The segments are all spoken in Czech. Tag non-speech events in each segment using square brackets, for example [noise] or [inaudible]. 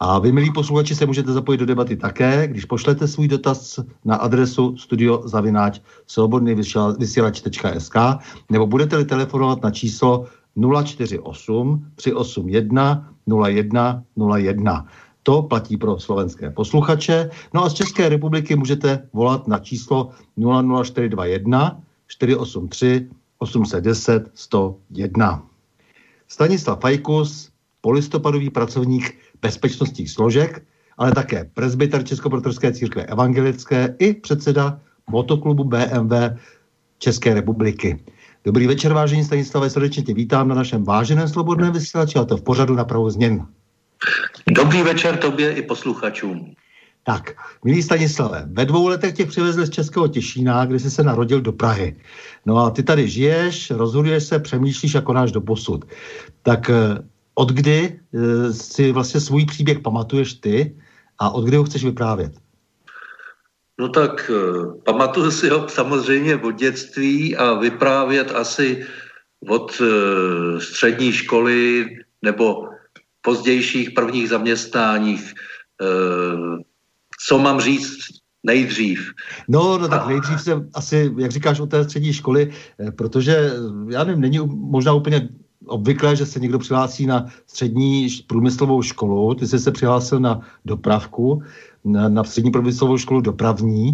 A vy, milí posluchači, se můžete zapojit do debaty také, když pošlete svůj dotaz na adresu studiozavináč svobodnývysílač.sk nebo budete-li telefonovat na číslo 048 381 01 01. To platí pro slovenské posluchače. No a z České republiky můžete volat na číslo 00421 483 810 101. Stanislav Fajkus, polistopadový pracovník bezpečnostních složek, ale také prezbyter Českoprotorské církve evangelické i předseda motoklubu BMW České republiky. Dobrý večer, vážení Stanislave, srdečně tě vítám na našem váženém slobodném vysílači, a to v pořadu na pravou změn. Dobrý večer tobě i posluchačům. Tak, milý Stanislave, ve dvou letech tě přivezli z Českého Těšína, kde jsi se narodil do Prahy. No a ty tady žiješ, rozhoduješ se, přemýšlíš a konáš do posud. Tak od kdy uh, si vlastně svůj příběh pamatuješ ty a od kdy ho chceš vyprávět? No tak uh, pamatuju si ho samozřejmě od dětství a vyprávět asi od uh, střední školy nebo pozdějších prvních zaměstnáních. Co mám říct nejdřív. No, no tak nejdřív se asi, jak říkáš, od té střední školy, protože, já nevím, není možná úplně obvyklé, že se někdo přihlásí na střední průmyslovou školu, ty jsi se přihlásil na dopravku, na, na střední průmyslovou školu dopravní,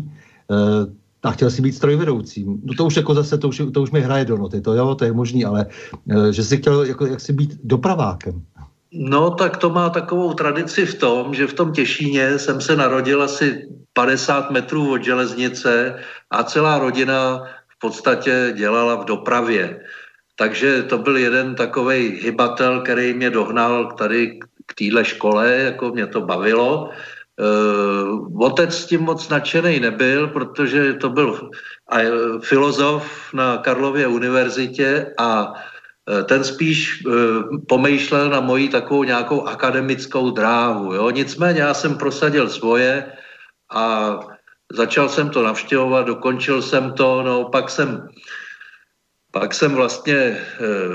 e, a chtěl si být strojvedoucím. No to už jako zase, to už, to už mi hraje do noty, to jo, to je možný, ale e, že jsi chtěl jako, jak si být dopravákem. No tak to má takovou tradici v tom, že v tom Těšíně jsem se narodil asi 50 metrů od železnice a celá rodina v podstatě dělala v dopravě. Takže to byl jeden takový hybatel, který mě dohnal tady k téhle škole, jako mě to bavilo. Uh, otec s tím moc nadšený nebyl, protože to byl uh, filozof na Karlově univerzitě a uh, ten spíš uh, pomýšlel na moji takovou nějakou akademickou dráhu. Jo? Nicméně já jsem prosadil svoje a začal jsem to navštěvovat, dokončil jsem to, no pak jsem pak jsem vlastně e,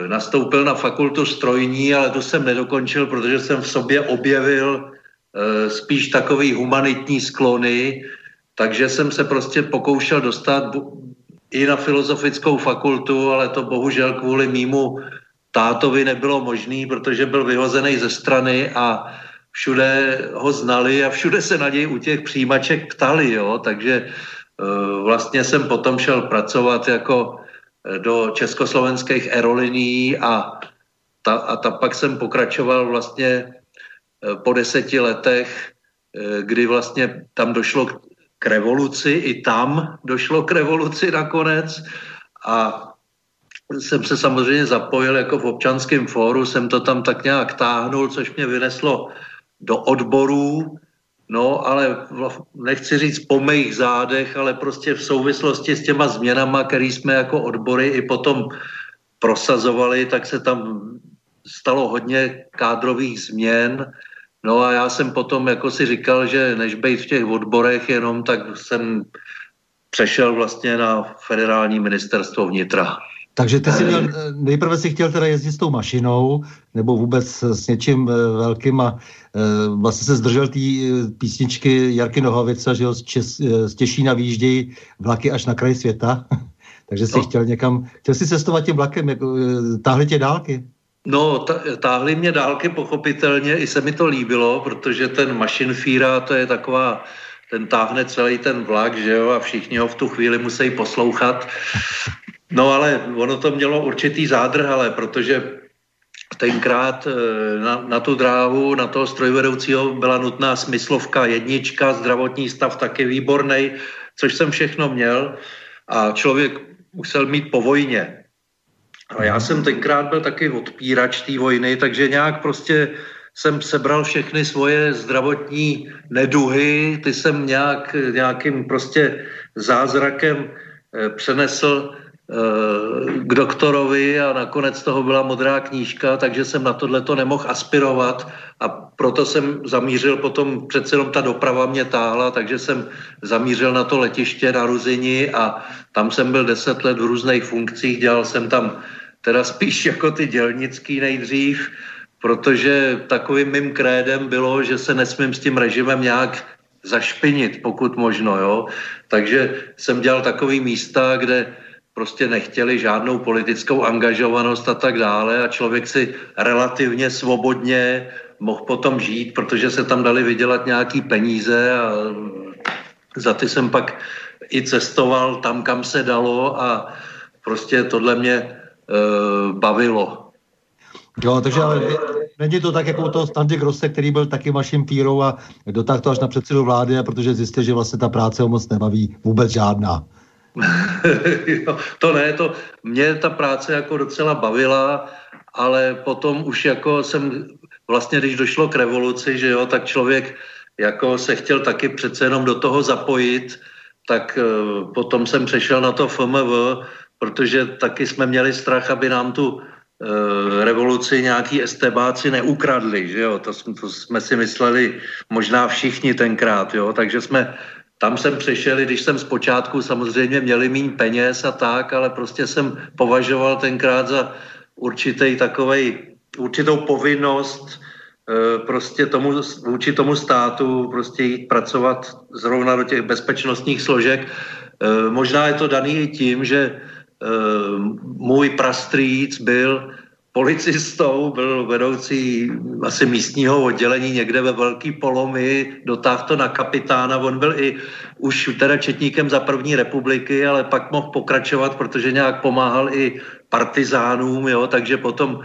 nastoupil na fakultu strojní, ale to jsem nedokončil, protože jsem v sobě objevil e, spíš takový humanitní sklony, takže jsem se prostě pokoušel dostat i na filozofickou fakultu, ale to bohužel kvůli mýmu tátovi nebylo možný, protože byl vyhozený ze strany a všude ho znali a všude se na něj u těch přijímaček ptali, jo, takže e, vlastně jsem potom šel pracovat jako do československých aerolinií a, ta, a ta pak jsem pokračoval vlastně e, po deseti letech, kdy vlastně tam došlo k revoluci, i tam došlo k revoluci nakonec. A jsem se samozřejmě zapojil jako v občanském fóru, jsem to tam tak nějak táhnul, což mě vyneslo do odborů, no ale nechci říct po mých zádech, ale prostě v souvislosti s těma změnama, které jsme jako odbory i potom prosazovali, tak se tam stalo hodně kádrových změn. No a já jsem potom jako si říkal, že než být v těch odborech jenom, tak jsem přešel vlastně na federální ministerstvo vnitra. Takže ty si [laughs] měl, eh, nejprve si chtěl teda jezdit s tou mašinou, nebo vůbec s něčím eh, velkým a eh, vlastně se zdržel té písničky Jarky Nohavica, že jo, z, Čes, z Těšína výjíždějí vlaky až na kraj světa. [laughs] Takže si no. chtěl někam, chtěl si cestovat tím vlakem, jako, táhli tě dálky? No, táhli mě dálky pochopitelně, i se mi to líbilo, protože ten mašinfíra, to je taková, ten táhne celý ten vlak, že jo, a všichni ho v tu chvíli musí poslouchat. No ale ono to mělo určitý zádrh, ale protože tenkrát eh, na, na tu dráhu, na toho strojvedoucího byla nutná smyslovka jednička, zdravotní stav taky výborný, což jsem všechno měl a člověk musel mít po vojně. A já jsem tenkrát byl taky odpírač té vojny, takže nějak prostě jsem sebral všechny svoje zdravotní neduhy, ty jsem nějak, nějakým prostě zázrakem eh, přenesl k doktorovi a nakonec toho byla modrá knížka, takže jsem na tohle to nemohl aspirovat a proto jsem zamířil potom, přece jenom ta doprava mě táhla, takže jsem zamířil na to letiště na Ruzini a tam jsem byl deset let v různých funkcích, dělal jsem tam teda spíš [laughs] jako ty dělnický nejdřív, protože takovým mým krédem bylo, že se nesmím s tím režimem nějak zašpinit, pokud možno, jo. Takže jsem dělal takový místa, kde prostě nechtěli žádnou politickou angažovanost a tak dále a člověk si relativně svobodně mohl potom žít, protože se tam dali vydělat nějaký peníze a za ty jsem pak i cestoval tam, kam se dalo a prostě tohle mě e, bavilo. Jo, takže ale není to tak jako u toho Standy Grosse, který byl taky vaším pírou a dotáhl to až na předsedu vlády, protože zjistil, že vlastně ta práce ho moc nebaví vůbec žádná. [laughs] to ne, to mě ta práce jako docela bavila, ale potom už jako jsem vlastně, když došlo k revoluci, že jo, tak člověk jako se chtěl taky přece jenom do toho zapojit, tak uh, potom jsem přešel na to FMV, protože taky jsme měli strach, aby nám tu uh, revoluci nějaký estebáci neukradli, že jo, to, to jsme si mysleli možná všichni tenkrát, jo, takže jsme tam jsem přešel, když jsem zpočátku samozřejmě měli méně peněz a tak, ale prostě jsem považoval tenkrát za určitý takovej, určitou povinnost e, prostě tomu, vůči tomu státu prostě jít pracovat zrovna do těch bezpečnostních složek. E, možná je to daný i tím, že e, můj prastrýc byl policistou, byl vedoucí asi místního oddělení někde ve Velký Polomy, dotáhl to na kapitána, on byl i už teda četníkem za první republiky, ale pak mohl pokračovat, protože nějak pomáhal i partizánům, jo, takže potom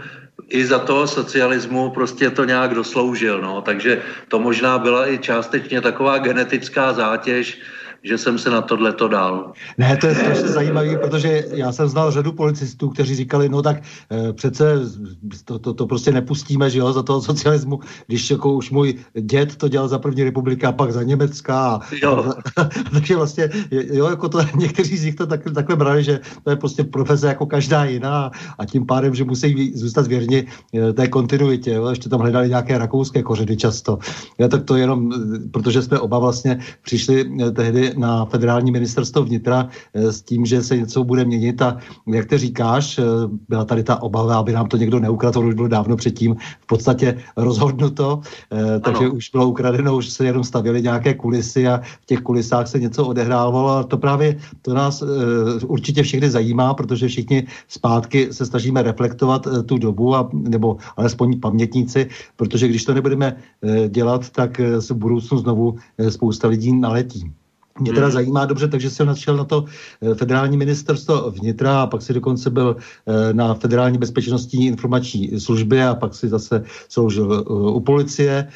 i za toho socialismu prostě to nějak dosloužil, no, takže to možná byla i částečně taková genetická zátěž, že jsem se na tohle to dal. Ne, to je strašně zajímavé, protože já jsem znal řadu policistů, kteří říkali, no tak e, přece to, to, to prostě nepustíme, že jo, za toho socialismu, když jako už můj děd to dělal za první republika a pak za Německa. A, jo. [laughs] A, takže vlastně, jo, jako to, [laughs] někteří z nich to tak, takhle brali, že to je prostě profese jako každá jiná a tím pádem, že musí zůstat věrni e, té kontinuitě, jo, ještě tam hledali nějaké rakouské kořeny často. Já tak to jenom, protože jsme oba vlastně přišli tehdy na federální ministerstvo vnitra s tím, že se něco bude měnit a jak ty říkáš, byla tady ta obava, aby nám to někdo neukradl, to už bylo dávno předtím v podstatě rozhodnuto, takže ano. už bylo ukradeno, už se jenom stavěly nějaké kulisy a v těch kulisách se něco odehrávalo a to právě to nás určitě všechny zajímá, protože všichni zpátky se snažíme reflektovat tu dobu, a, nebo alespoň pamětníci, protože když to nebudeme dělat, tak se v budoucnu znovu spousta lidí naletí. Mě teda hmm. zajímá dobře, takže jsem našel na to eh, federální ministerstvo vnitra a pak si dokonce byl eh, na federální bezpečnostní informační službě a pak si zase sloužil eh, u policie.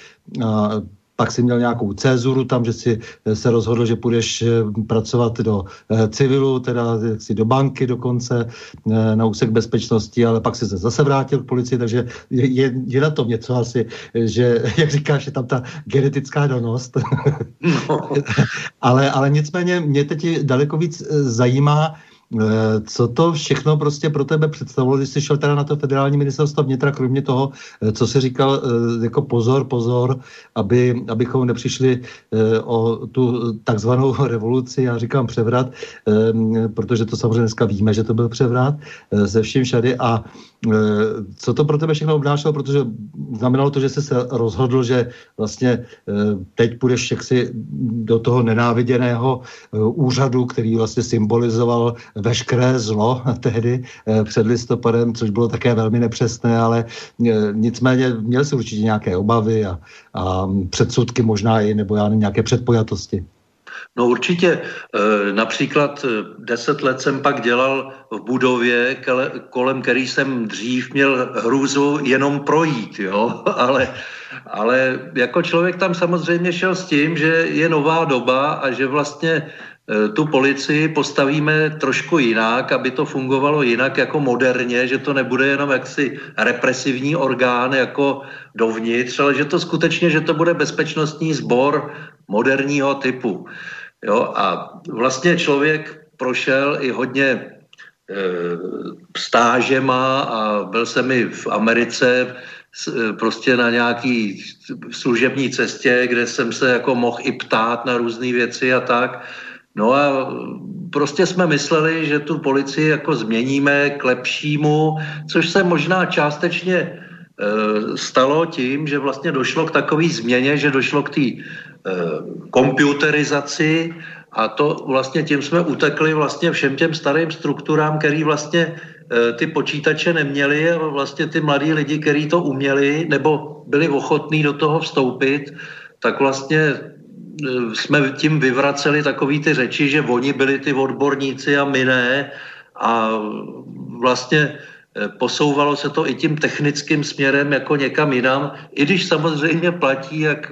A pak si měl nějakou cezuru tam, že si eh, se rozhodl, že půjdeš eh, pracovat do eh, civilu, teda si do banky dokonce, na úsek bezpečnosti, ale pak si se zase vrátil k policii, takže je, je na tom něco asi, že, [laughs] jak říkáš, je tam ta genetická danost. No. [laughs] ale, ale nicméně mě teď daleko víc zajímá, co to všechno prostě pro tebe představovalo, když jsi šel teda na to federální ministerstvo vnitra, kromě toho, eh, co jsi říkal, eh, jako pozor, pozor, aby, abychom nepřišli o tu takzvanou [laughs] revoluci, já říkám převrat, protože to samozřejmě dneska víme, že to byl převrat ze vším všady. A co to pro tebe všechno obnášelo, protože znamenalo to, že jsi se rozhodl, že vlastně teď půjdeš jaksi do toho nenáviděného úřadu, který vlastně symbolizoval veškeré zlo [laughs] tehdy eh, před listopadem, což bylo také velmi nepřesné, ale eh, nicméně měl si určitě nějaké obavy a, a předsudky možná i, nebo já nevím, nějaké předpojatosti. No určitě. Eh, například deset let jsem pak dělal v budově, kolem který jsem dřív měl hrůzu jenom projít, jo? [laughs] Ale, ale jako člověk tam samozřejmě šel s tím, že je nová doba a že vlastně Eh, tu policii postavíme trošku jinak, aby to fungovalo jinak jako moderně, že to nebude jenom jaksi represivní orgán jako dovnitř, ale že to skutečně, že to bude bezpečnostní sbor moderního typu. Jo, a vlastně člověk prošel i hodně e, stážema a byl jsem i v Americe eh, prostě na nějaký služební cestě, kde jsem se jako mohl i ptát na různé věci a tak. No a prostě jsme mysleli, že tu policii jako změníme k lepšímu, což se možná částečně e, stalo tím, že vlastně došlo k takové změně, že došlo k té e, komputerizaci a to vlastně tím jsme utekli vlastně všem těm starým strukturám, který vlastně e, ty počítače neměli a vlastně ty mladí lidi, kteří to uměli nebo byli ochotní do toho vstoupit, tak vlastně jsme tím vyvraceli takový ty řeči, že oni byli ty odborníci a my ne. A vlastně eh, posouvalo se to i tím technickým směrem jako někam jinam, i když samozřejmě platí, jak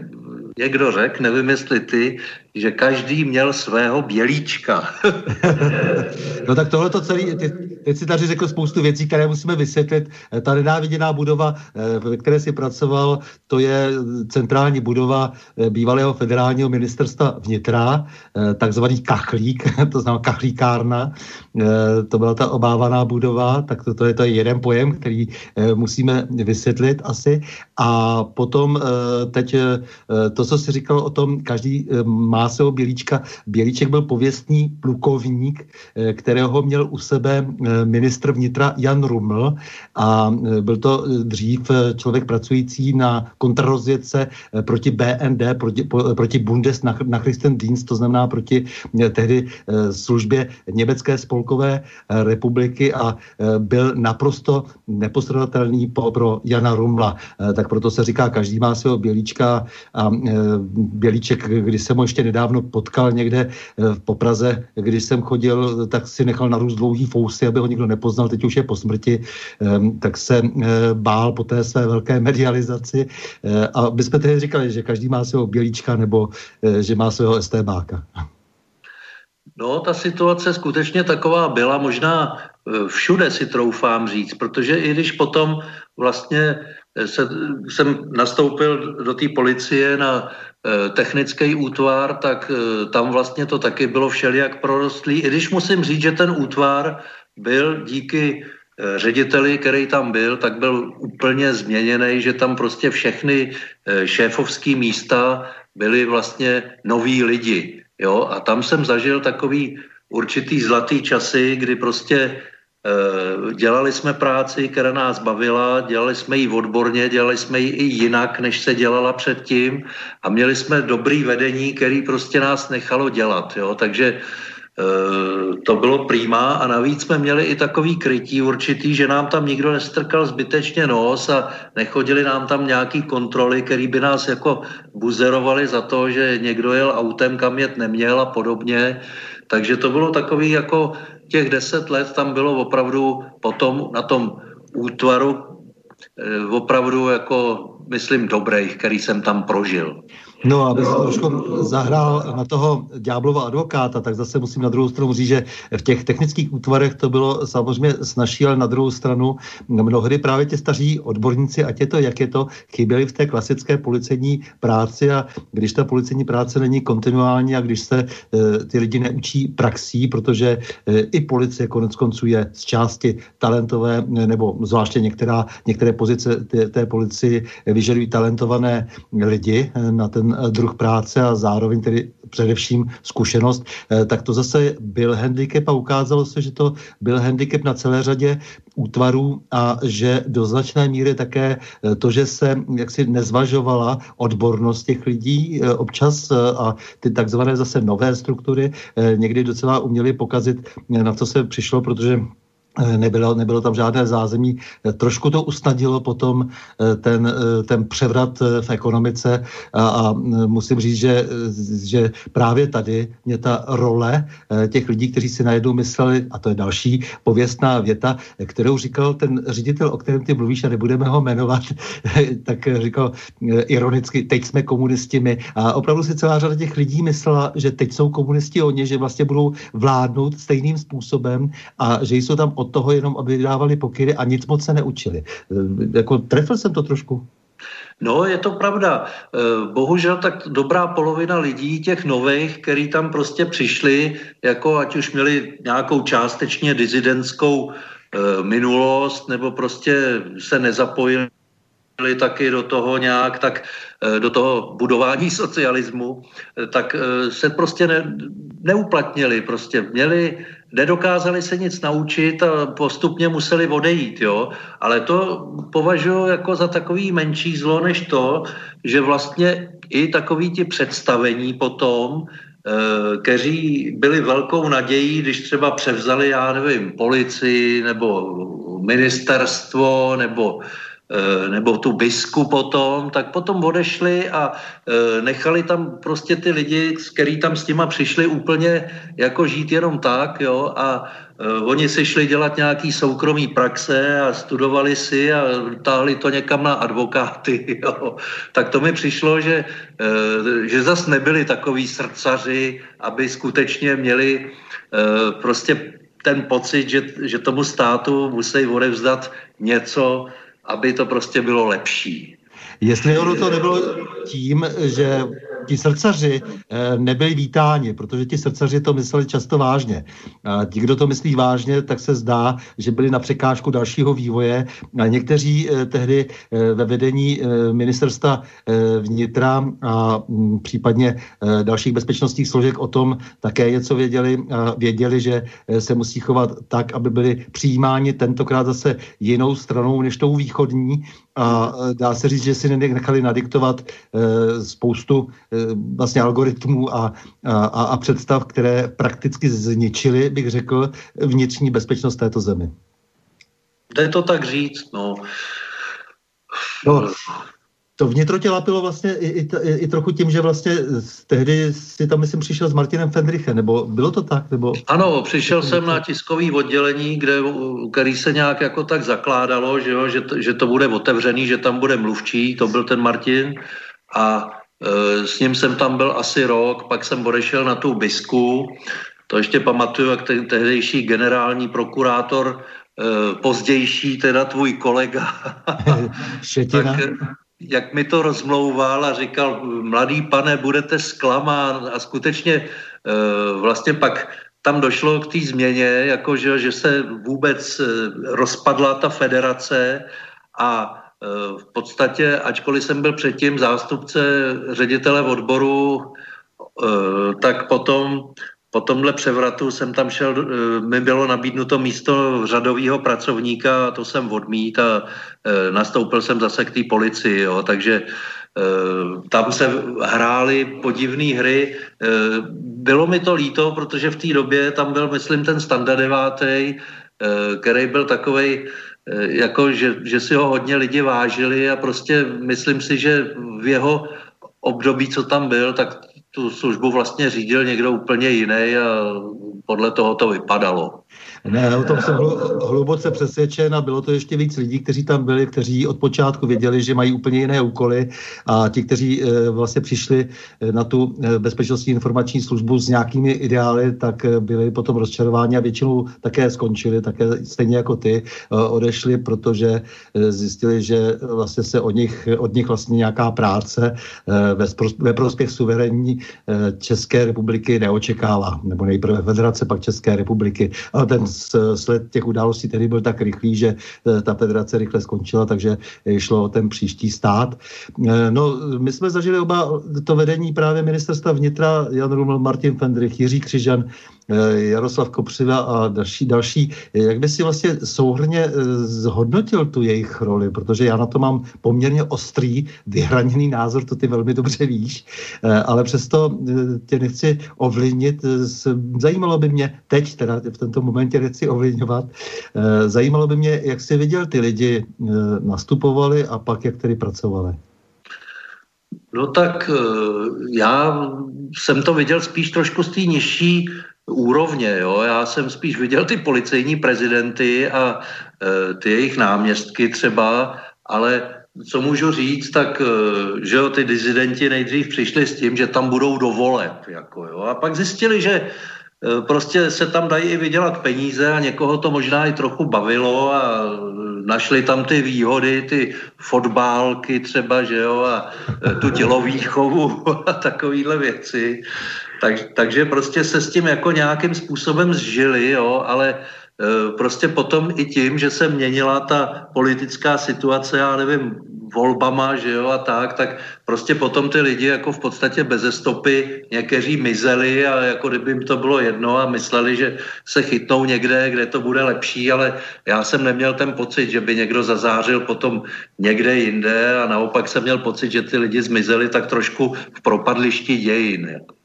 někdo řekl, nevím jestli ty, že každý měl svého bělíčka. [laughs] no tak tohle to celý, ty, teď si tady řekl spoustu věcí, které musíme vysvětlit. Eh, ta nenáviděná budova, eh, ve které si pracoval, to je centrální budova eh, bývalého federálního ministerstva vnitra, takzvaný kachlík, [laughs] to znamená kachlíkárna. To byla ta obávaná budova, tak to, to, je, to je jeden pojem, který musíme vysvětlit asi. A potom teď to, co jsi říkal o tom, každý má svého bělíčka. Bělíček byl pověstný plukovník, kterého měl u sebe ministr vnitra Jan Ruml a e, byl to dřív člověk pracující na kontrarozvědce proti BND, proti, proti Bundes na, na Dienst, to znamená proti tehdy službě Německé spolkové republiky a byl naprosto nepostradatelný pro Jana Rumla. Tak proto se říká, každý má svého bělíčka a bělíček, když jsem ho ještě nedávno potkal někde po Praze, když jsem chodil, tak si nechal narůst dlouhý fousy, aby ho nikdo nepoznal, teď už je po smrti, ehm, tak se eh, bál po té své velké medializaci. Eh, a my jsme tedy říkali, že každý má svého bělíčka nebo eh, že má svého STBáka. No, ta situace skutečně taková byla, možná všude si troufám říct, protože i když potom vlastně se, jsem nastoupil do té policie na technický útvar, tak tam vlastně to taky bylo všelijak prorostlý. I když musím říct, že ten útvar byl díky eh, řediteli, který tam byl, tak byl úplně změněný, že tam prostě všechny eh, šéfovské místa byly vlastně noví lidi. Jo, a tam jsem zažil takový určitý zlatý časy, kdy prostě dělali jsme práci, která nás bavila, dělali jsme ji odborně, dělali jsme ji i jinak, než se dělala předtím a měli jsme dobrý vedení, který prostě nás nechalo dělat. Jo? Takže Eh, to bylo prýma a navíc jsme měli i takový krytí určitý, že nám tam nikdo nestrkal zbytečně nos a nechodili nám tam nějaký kontroly, který by nás jako buzerovali za to, že někdo jel autem, kam jet neměl a podobně. Takže to bylo takový jako těch deset let tam bylo opravdu potom na tom útvaru eh, opravdu jako myslím dobrých, který jsem tam prožil. No, aby se trošku zahrál na toho ďáblova advokáta, tak zase musím na druhou stranu říct, že v těch technických útvarech to bylo samozřejmě snažší, ale na druhou stranu mnohdy právě ti staří odborníci, ať je to, jak je to, chyběli v té klasické policejní práci a když ta policejní práce není kontinuální a když se e, ty lidi neučí praxí, protože e, i policie konec konců je z části talentové, nebo zvláště některá, některé pozice té, té policii vyžadují talentované lidi na ten eh, druh práce a zároveň tedy především zkušenost, eh, tak to zase byl handicap a ukázalo se, že to byl handicap na celé řadě útvarů a že do značné míry také eh, to, že se jaksi nezvažovala odbornost těch lidí občas a ty takzvané zase nové struktury někdy docela uměly pokazit, na co se přišlo, protože nebylo, nebylo tam žádné zázemí. Eh, trošku to usnadilo potom eh, ten, ten převrat v ekonomice a, a musím říct, že, že právě tady mě ta role těch lidí, kteří si najednou mysleli, a to je další pověstná věta, kterou říkal ten ředitel, o kterém ty mluvíš a nebudeme ho jmenovat, [laughs] tak říkal ironicky, teď jsme komunisti my. A opravdu si celá řada těch lidí myslela, že teď jsou komunisti oni, že vlastně budou vládnout stejným způsobem a že jsou tam od toho jenom, aby dávali pokyny a nic moc se neučili. E, jako trefil jsem to trošku? No, je to pravda. E, bohužel tak dobrá polovina lidí, těch nových, který tam prostě přišli, jako ať už měli nějakou částečně dizidentskou e, minulost, nebo prostě se nezapojili taky do toho nějak, tak do toho budování [laughs] socialismu, tak se prostě ne, neuplatnili. Prostě měli nedokázali se nic naučit a postupně museli odejít, jo. Ale to považuji jako za takový menší zlo, než to, že vlastně i takový ti představení potom, eh, kteří byli velkou nadějí, když třeba převzali, já nevím, policii nebo ministerstvo nebo nebo tu bisku potom, tak potom odešli a eh, nechali tam prostě ty lidi, který tam s těma přišli úplně jako žít jenom tak, jo, a eh, oni si šli dělat nějaký soukromý praxe a studovali si a táhli to někam na advokáty, [laughs] jo. Tak to mi přišlo, že, že zas nebyli takový srdcaři, aby skutečně měli prostě ten pocit, že, že tomu státu musí odevzdat něco, aby to prostě bylo lepší. Jestli ono to nebylo tím, že ti srdcaři eh, nebyli vítáni, protože ti srdcaři to mysleli často vážně. A ti, kdo to myslí vážně, tak se zdá, že byli na překážku dalšího vývoje. A někteří eh, tehdy eh, ve vedení ministerstva vnitra a mm, případně dalších bezpečnostních složek o tom také něco věděli a věděli, že se musí chovat tak, aby byli přijímáni tentokrát zase jinou stranou než tou východní a dá se říct, že si nechali nadiktovat spoustu vlastně algoritmů a, a, a představ, které prakticky zničily, bych řekl, vnitřní bezpečnost této zemi. Jde to tak říct, no. no to vnitro tě lapilo vlastně i, i, i trochu tím, že vlastně tehdy si tam, myslím, přišel s Martinem Fendrichem, nebo bylo to tak? Nebo... Ano, přišel jsem na tiskový oddělení, kde, který se nějak jako tak zakládalo, že, jo, že, to, že to bude otevřený, že tam bude mluvčí, to byl ten Martin a Eh, s ním jsem tam byl asi rok, pak jsem odešel na tu bisku. To ještě pamatuju, jak ten tehdejší generální prokurátor, eh, pozdější teda tvůj kolega, [laughs] tak, jak mi to rozmlouval a říkal, mladý pane, budete zklamán. A skutečně eh, vlastně pak tam došlo k té změně, jako že, že se vůbec rozpadla ta federace a v podstatě, ačkoliv jsem byl předtím zástupce ředitele odboru tak potom po tomhle převratu jsem tam šel, mi bylo nabídnuto místo řadového pracovníka a to jsem odmít a nastoupil jsem zase k té policii, jo, takže tam se hrály podivné hry. Bylo mi to líto, protože v té době tam byl, myslím, ten standard devátý, který byl takovej, jako že, že si ho hodně lidi vážili a prostě myslím si, že v jeho období, co tam byl, tak tu službu vlastně řídil někdo úplně jiný a podle toho to vypadalo. Ne, o tom jsem hluboce přesvědčen a bylo to ještě víc lidí, kteří tam byli, kteří od počátku věděli, že mají úplně jiné úkoly a ti, kteří e, vlastně přišli e, na tu e, bezpečnostní informační službu s nějakými ideály, tak byli potom rozčarováni a většinou také skončili, také stejně jako ty, odešli, protože zjistili, že vlastně se od nich, od nich vlastně nějaká práce ve prospěch suverénní České republiky neočekává, nebo nejprve Federace, pak České republiky. Ale ten sled těch událostí tedy byl tak rychlý, že e, ta federace rychle skončila, takže šlo o ten příští stát. E, no, my jsme zažili oba to vedení právě ministerstva vnitra, Jan Ruml, Martin Fendrich, Jiří Křižan, Jaroslav Kopřiva a další, další. Jak by si vlastně souhrně zhodnotil tu jejich roli, protože já na to mám poměrně ostrý, vyhraněný názor, to ty velmi dobře víš, ale přesto tě nechci ovlivnit. Zajímalo by mě teď, teda v tento momentě nechci ovlivňovat. Eh, zajímalo by mě, jak jsi viděl ty lidi eh, nastupovali a pak jak tedy pracovali. No tak eh, já jsem to viděl spíš trošku z té nižší úrovně. Jo? Já jsem spíš viděl ty policejní prezidenty a ty jejich náměstky třeba, ale co můžu říct, tak že jo, ty dizidenti nejdřív přišli s tím, že tam budou dovoleb. Jako, jo? A pak zjistili, že E, prostě se tam dají i vydělat peníze a někoho to možná i trochu bavilo a našli tam ty výhody, ty fotbálky třeba, že jo, a e, tu tělovýchovu [laughs] a takovýhle věci. Tak, takže prostě se s tím jako nějakým způsobem zžili, jo, ale e, prostě potom i tím, že se měnila ta politická situace, já nevím, volbama, že jo, a tak, tak prostě potom ty lidi jako v podstatě bez stopy někteří mizeli a jako kdyby jim to bylo jedno a mysleli, že se chytnou někde, kde to bude lepší, ale já jsem neměl ten pocit, že by někdo zazářil potom někde jinde a naopak jsem měl pocit, že ty lidi zmizeli tak trošku v propadlišti dějin. Jako.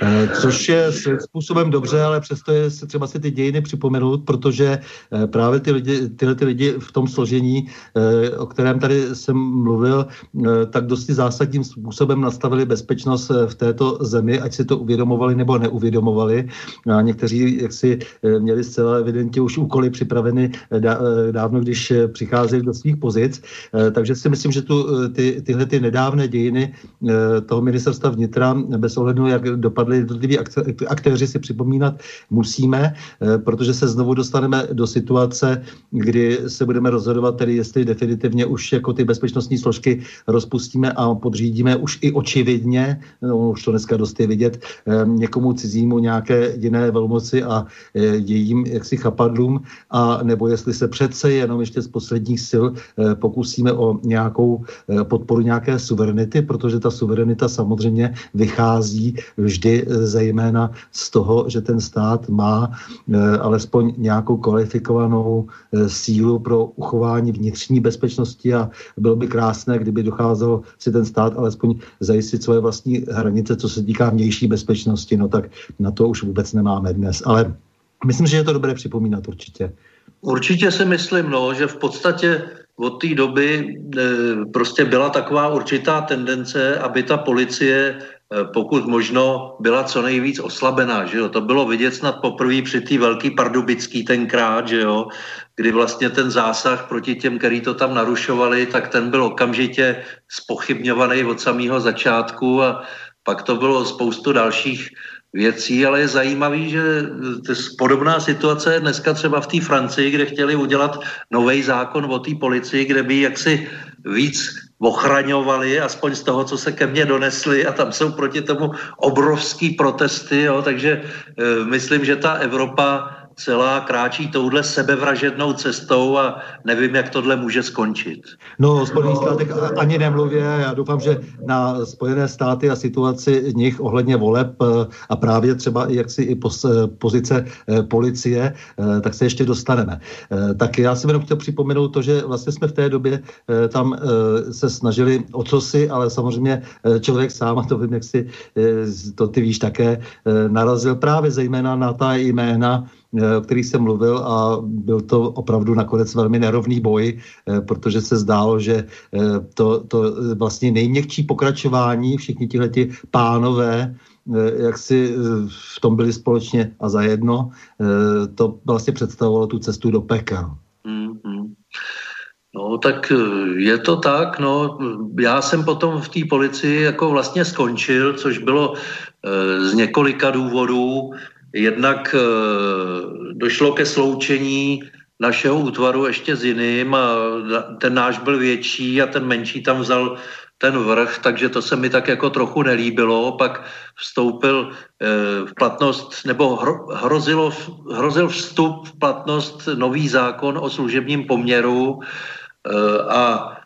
Eh, což je způsobem dobře, ale přesto je třeba si ty dějiny připomenout, protože eh, právě ty lidi, tyhle ty lidi v tom složení, eh, o kterém tady jsem mluvil, tak dosti zásadním způsobem nastavili bezpečnost v této zemi, ať si to uvědomovali nebo neuvědomovali. A někteří jak si měli zcela evidentně už úkoly připraveny dávno, když přicházeli do svých pozic. Takže si myslím, že tu, ty, tyhle ty nedávné dějiny toho ministerstva vnitra, bez ohledu, jak dopadly dopadly jednotliví aktéři, si připomínat musíme, eh, protože se znovu dostaneme do situace, kdy se budeme rozhodovat tedy, jestli definitivně už jako ty bezpečnostní složky rozpustíme a podřídíme už i očividně, no, už to dneska dost je vidět, eh, někomu cizímu nějaké jiné velmoci a jejím jaksi chapadlům, a nebo jestli se přece jenom ještě z posledních sil pokusíme o nějakou podporu nějaké suverenity, protože ta suverenita samozřejmě vychází vždy zejména z toho, že ten stát má eh, alespoň nějakou kvalifikovanou eh, sílu pro uchování vnitřní bezpečnosti a bylo by krásné, kdyby docházelo si ten stát alespoň zajistit svoje vlastní hranice, co se týká vnější bezpečnosti, no tak na to už vůbec nemáme dnes. Ale myslím, že je to dobré připomínat určitě. Určitě si myslím, no, že v podstatě od té doby e, prostě byla taková určitá tendence, aby ta policie pokud možno byla co nejvíc oslabená. Že jo? To bylo vidět snad poprvé při té velký pardubický tenkrát, že jo? kdy vlastně ten zásah proti těm, který to tam narušovali, tak ten byl okamžitě spochybňovaný od samého začátku a pak to bylo spoustu dalších věcí, ale je zajímavý, že podobná situace je dneska třeba v té Francii, kde chtěli udělat nový zákon o té policii, kde by jaksi víc ochraňovali, aspoň z toho, co se ke mně donesli a tam jsou proti tomu obrovský protesty, jo, takže e, myslím, že ta Evropa celá kráčí touhle sebevražednou cestou a nevím, jak tohle může skončit. No, o Spojených státech ani nemluvě. Já doufám, že na Spojené státy a situaci nich ohledně voleb eh, a právě třeba i jaksi i pozice eh, policie, eh, tak se ještě dostaneme. Tak já jsem jenom chtěl připomenout to, že vlastně jsme v té době tam se snažili o co si, ale samozřejmě člověk sám, a to vím, jak si to ty víš také, narazil právě zejména na ta jména, Eh, o kterých jsem mluvil a byl to opravdu nakonec velmi nerovný boj, eh, protože se zdálo, že eh, to, to vlastně nejměkčí pokračování, všichni tihleti pánové, jak si v tom byli společně a zajedno, to vlastně představovalo tu cestu do pekel. Mm-hmm. No, tak je to tak, no, já jsem potom v té policii jako vlastně skončil, což bylo z několika důvodů. Jednak e, došlo ke sloučení našeho útvaru ještě s jiným ten náš byl větší a ten menší tam vzal ten vrch, takže to se mi tak jako trochu nelíbilo. Pak vstoupil e, v platnost, nebo hro, hrozilo, hrozil vstup v platnost nový zákon o služebním poměru e, a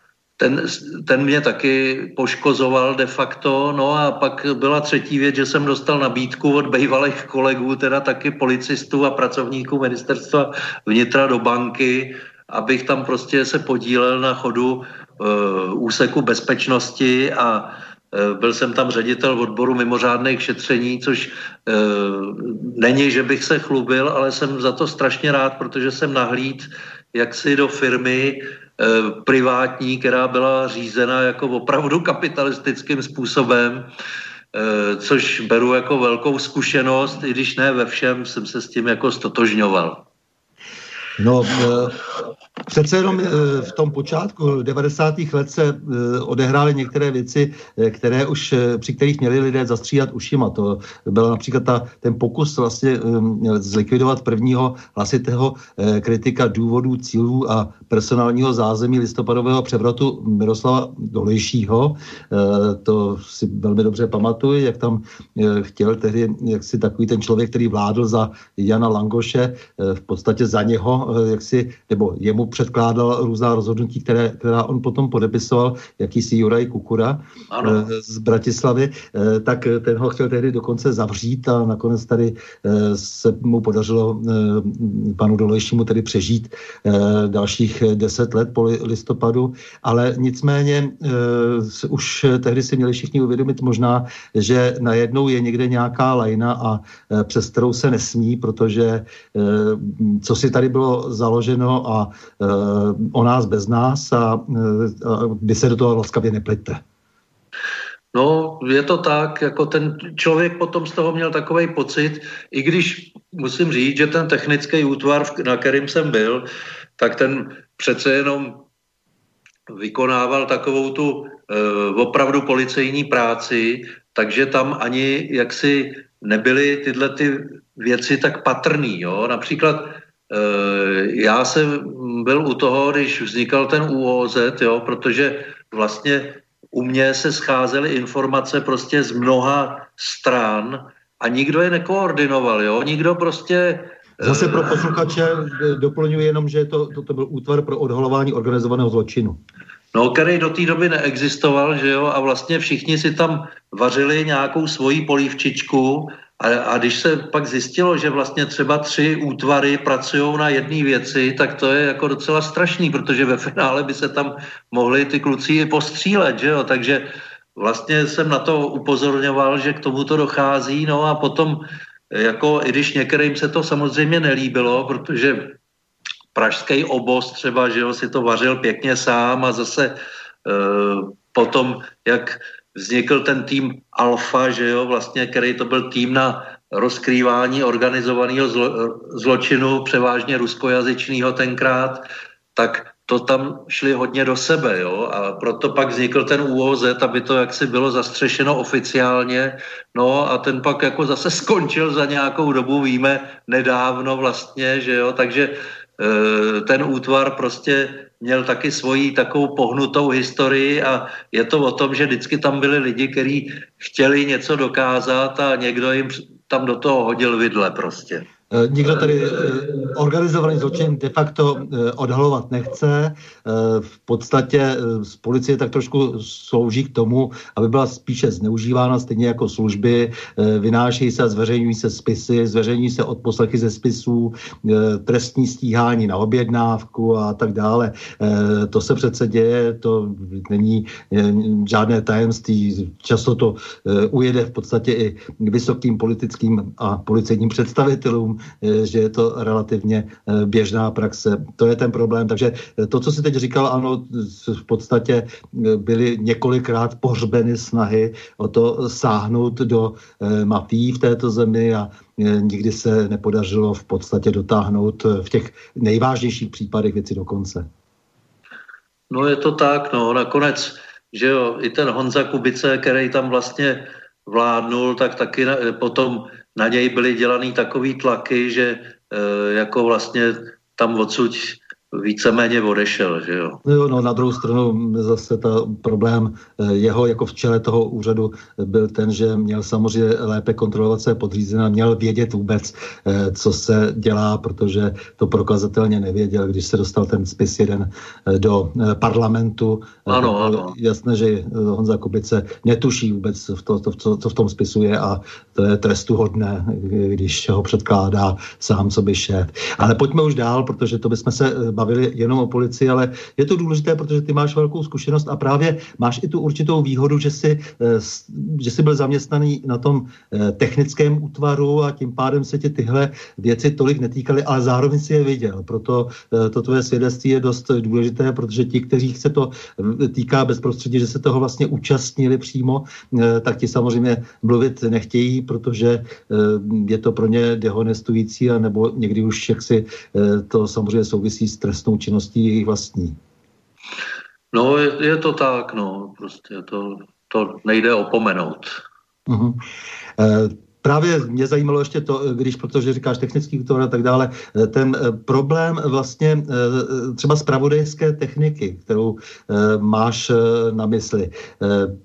ten, ten mě taky poškozoval de facto, no a pak byla třetí věc, že jsem dostal nabídku od bývalých kolegů, teda taky policistů a pracovníků ministerstva vnitra do banky, abych tam prostě se podílel na chodu uh, úseku bezpečnosti a uh, byl jsem tam ředitel odboru mimořádných šetření, což uh, není, že bych se chlubil, ale jsem za to strašně rád, protože jsem nahlíd jaksi do firmy, Eh, privátní, která byla řízena jako opravdu kapitalistickým způsobem, eh, což beru jako velkou zkušenost, i když ne ve všem jsem se s tím jako stotožňoval. No, eh, Přece jenom eh, v tom počátku 90. let se eh, odehrály některé věci, eh, které už, při kterých měli lidé zastříhat ušima. To byl například ta, ten pokus vlastně zlikvidovat prvního hlasitého kritika důvodů, cílů a personálního zázemí listopadového převratu Miroslava Dolejšího. To si velmi dobře pamatuju, jak tam chtěl tehdy jak si takový ten člověk, který vládl za Jana Langoše, v podstatě za něho, jak si, nebo jemu předkládal různá rozhodnutí, které, která on potom podepisoval, jakýsi Juraj Kukura ano. Eh, z Bratislavy, eh, tak ten ho chtěl tehdy dokonce zavřít a nakonec tady eh, se mu podařilo panu Dolejšímu tedy přežít dalších deset let po listopadu, ale nicméně už tehdy si měli všichni uvědomit možná, že najednou je někde nějaká lajna a přes kterou se nesmí, protože co si tady bylo založeno a Eh, o nás bez nás a, eh, a vy se do toho laskavě nepleťte. No, je to tak, jako ten člověk potom z toho měl takový pocit, i když musím říct, že ten technický útvar, na kterým jsem byl, tak ten přece jenom vykonával takovou tu e, opravdu policejní práci, takže tam ani jaksi nebyly tyhle ty věci tak patrný. Jo? Například Eh, já jsem byl u toho, když vznikal ten UOZ, jo, protože vlastně u mě se scházely informace prostě z mnoha stran a nikdo je nekoordinoval, jo, nikdo prostě... Zase pro posluchače doplňuji jenom, že to, to, to byl útvar pro odhalování organizovaného zločinu. No, který do té doby neexistoval, že jo, a vlastně všichni si tam vařili nějakou svoji polívčičku a, a když se pak zjistilo, že vlastně třeba tři útvary pracují na jedné věci, tak to je jako docela strašný, protože ve finále by se tam mohli ty kluci i postřílet, že jo? Takže vlastně jsem na to upozorňoval, že k tomu to dochází, no a potom jako, i když některým se to samozřejmě nelíbilo, protože pražský oboz třeba, že jo, si to vařil pěkně sám a zase e, potom, jak vznikl ten tým Alfa, že jo, vlastně, který to byl tým na rozkrývání organizovaného zlo, zločinu, převážně ruskojazyčného tenkrát, tak to tam šli hodně do sebe, jo, a proto pak vznikl ten UOZ, aby to jaksi bylo zastřešeno oficiálně, no a ten pak jako zase skončil za nějakou dobu, víme, nedávno vlastně, že jo, takže e, ten útvar prostě měl taky svoji takovou pohnutou historii a je to o tom, že vždycky tam byli lidi, kteří chtěli něco dokázat a někdo jim tam do toho hodil vidle prostě. Eh, nikdo tady eh, organizovaný zločin de facto eh, odhalovat nechce. V podstatě z policie tak trošku slouží k tomu, aby byla spíše zneužívána, stejně jako služby. Vynášejí se a zveřejňují se spisy, zveřejňují se odposlechy ze spisů, trestní stíhání na objednávku a tak dále. To se přece děje, to není žádné tajemství. Často to ujede v podstatě i vysokým politickým a policejním představitelům, že je to relativně eh, běžná praxe. To je ten problém. Takže eh, to, co si teď říkal, ano, v podstatě byly několikrát pohřbeny snahy o to sáhnout do mafií v této zemi a nikdy se nepodařilo v podstatě dotáhnout v těch nejvážnějších případech věci do konce. No je to tak, no nakonec, že jo, i ten Honza Kubice, který tam vlastně vládnul, tak taky potom na něj byly dělaný takový tlaky, že e, jako vlastně tam odsud víceméně odešel, že jo. No, jo, no na druhou stranu zase ta problém eh, jeho jako v čele toho úřadu byl ten, že měl samozřejmě lépe kontrolovat své podřízené, měl vědět vůbec, eh, co se dělá, protože to prokazatelně nevěděl, když se dostal ten spis jeden eh, do parlamentu. Ano, ano. Jasné, že Honza Kubice netuší vůbec, v to, to, co, co v tom spisu je a to je trestuhodné, když ho předkládá sám sobě šéf. Ale pojďme už dál, protože to bychom se bavili jenom o policii, ale je to důležité, protože ty máš velkou zkušenost a právě máš i tu určitou výhodu, že jsi, eh, že jsi byl zaměstnaný na tom eh, technickém útvaru a tím pádem se tě tyhle věci tolik netýkaly, ale zároveň si je viděl. Proto eh, to tvoje svědectví je dost důležité, protože ti, kteří se to týká bezprostředně, že se toho vlastně účastnili přímo, tak ti samozřejmě mluvit nechtějí, protože je to pro ně dehonestující, a nebo někdy už jaksi to samozřejmě souvisí s trestnou činností jejich vlastní. No, je, je to tak, no, prostě to, to nejde opomenout. Uh-huh. Uh, Právě mě zajímalo ještě to, když, protože říkáš technický útvar a tak dále, ten eh, problém vlastně eh, třeba zpravodajské techniky, kterou eh, máš na mysli.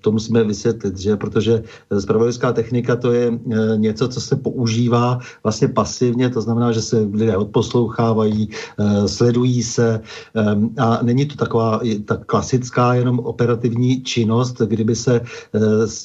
To musíme vysvětlit, že protože zpravodajská technika to je něco, co se používá vlastně pasivně, to znamená, že se lidé odposlouchávají, sledují se a není to taková ta klasická jenom operativní činnost, kdyby se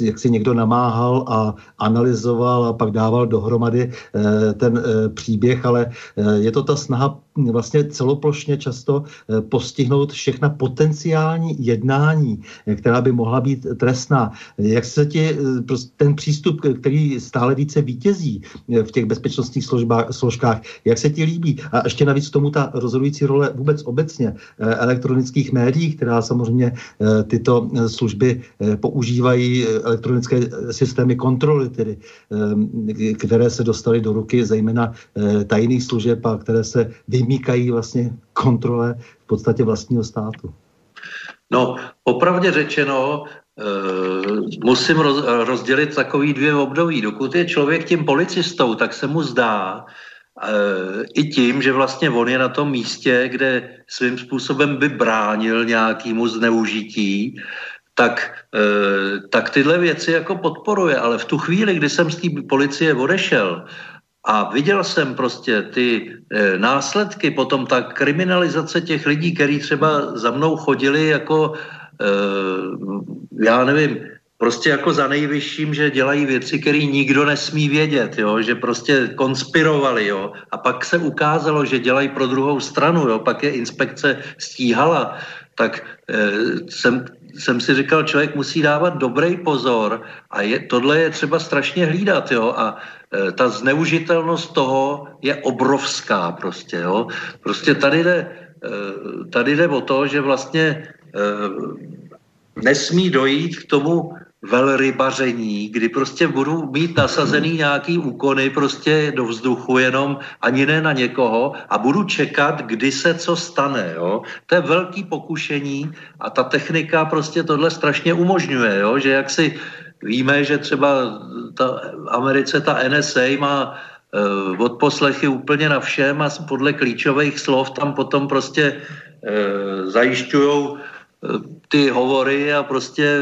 jak si někdo namáhal a analyzoval a pak dával dohromady eh, ten eh, příběh, ale eh, je to ta snaha vlastně celoplošně často postihnout všechna potenciální jednání, která by mohla být trestná. Jak se ti ten přístup, který stále více vítězí v těch bezpečnostních složbách, složkách, jak se ti líbí? A ještě navíc tomu ta rozhodující role vůbec obecně elektronických médií, která samozřejmě tyto služby používají, elektronické systémy kontroly, tedy které se dostaly do ruky zejména eh, tajných služeb a které se vymýkají vlastně kontrole v podstatě vlastního státu. No, opravdě řečeno, Uh, musím roz, rozdělit takový dvě období. Dokud je člověk tím policistou, tak se mu zdá uh, i tím, že vlastně on je na tom místě, kde svým způsobem by bránil nějakému zneužití, tak, eh, tak tyhle věci jako podporuje. Ale v tu chvíli, kdy jsem z té policie odešel a viděl jsem prostě ty e, následky, potom ta kriminalizace těch lidí, kteří třeba za mnou chodili jako, e, já nevím, prostě jako za nejvyšším, že dělají věci, které nikdo nesmí vědět, jo? že prostě konspirovali. Jo? A pak se ukázalo, že dělají pro druhou stranu, jo? pak je inspekce stíhala, tak e, jsem jsem si říkal, člověk musí dávat dobrý pozor a je, tohle je třeba strašně hlídat, jo, a e, ta zneužitelnost toho je obrovská prostě, jo. Prostě tady jde, e, tady jde o to, že vlastně e, nesmí dojít k tomu velrybaření, kdy prostě budu mít nasazený nějaký úkony prostě do vzduchu jenom ani ne na někoho a budu čekat, kdy se co stane. Jo? To je velký pokušení a ta technika prostě tohle strašně umožňuje, jo? že jak si víme, že třeba ta Americe, ta NSA má uh, odposlechy úplně na všem a podle klíčových slov tam potom prostě uh, zajišťují uh, ty hovory a prostě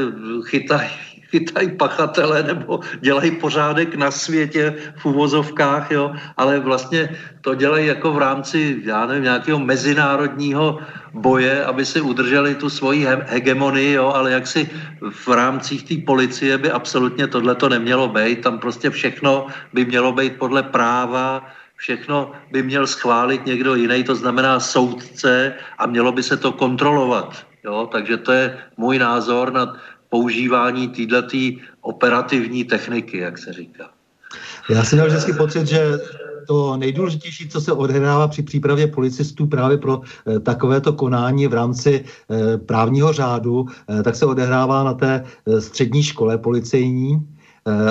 chytají chytají pachatele nebo dělají pořádek na světě v uvozovkách, jo, ale vlastně to dělají jako v rámci, já nevím, nějakého mezinárodního boje, aby si udrželi tu svoji hegemonii, jo, ale jak si v rámcích té policie by absolutně tohle to nemělo být, tam prostě všechno by mělo být podle práva, všechno by měl schválit někdo jiný, to znamená soudce a mělo by se to kontrolovat. Jo? Takže to je můj názor na používání této operativní techniky, jak se říká. Já si měl vždycky pocit, že to nejdůležitější, co se odehrává při přípravě policistů právě pro e, takovéto konání v rámci e, právního řádu, e, tak se odehrává na té střední škole policejní, Eh,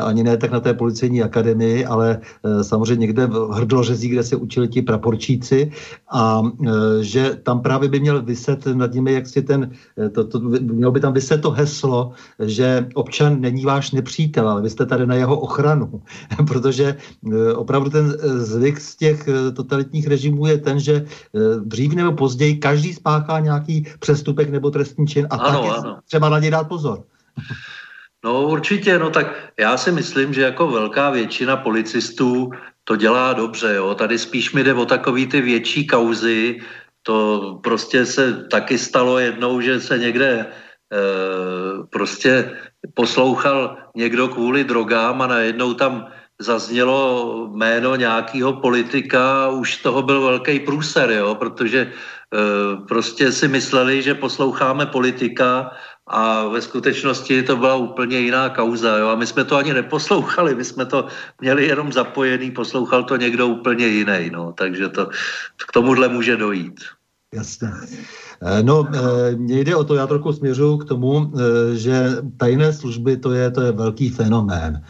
ani ne tak na té policejní akademii, ale eh, samozřejmě někde v Hrdlořezí, kde se učili ti praporčíci a eh, že tam právě by měl vyset nad nimi, jak si ten, to, to, mělo by tam vyset to heslo, že občan není váš nepřítel, ale vy jste tady na jeho ochranu, [laughs] protože opravdu ten zvyk z těch totalitních režimů je ten, že dřív nebo později každý spáchá nějaký přestupek nebo trestní čin a ano, tak je ano. třeba na něj dát pozor. [laughs] No určitě, no tak já si myslím, že jako velká většina policistů to dělá dobře, jo. Tady spíš mi jde o takový ty větší kauzy, to prostě se taky stalo jednou, že se někde e, prostě poslouchal někdo kvůli drogám a najednou tam zaznělo jméno nějakého politika, už toho byl velký průser, jo, protože e, prostě si mysleli, že posloucháme politika a ve skutečnosti to byla úplně jiná kauza. Jo? A my jsme to ani neposlouchali, my jsme to měli jenom zapojený, poslouchal to někdo úplně jiný. No? Takže to k tomuhle může dojít. Jasně. Eh, no, eh, mně jde o to, já trochu směřuji k tomu, eh, že tajné služby to je, to je velký fenomén,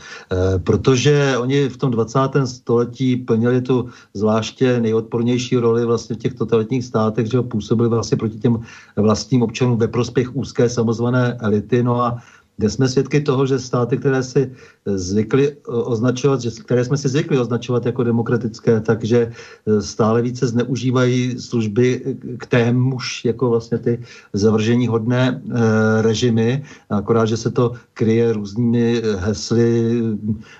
protože oni v tom 20. století plnili tu zvláště nejodpornější roli vlastně v těch totalitních státech, že působili vlastně proti těm vlastním občanům ve prospěch úzké samozvané elity, no a kde jsme svědky toho, že státy, které si zvykli označovat, že, které jsme si zvykli označovat jako demokratické, takže e, stále více zneužívají služby k témuž jako vlastně ty zavržení hodné režimy, akorát, že se to kryje různými hesly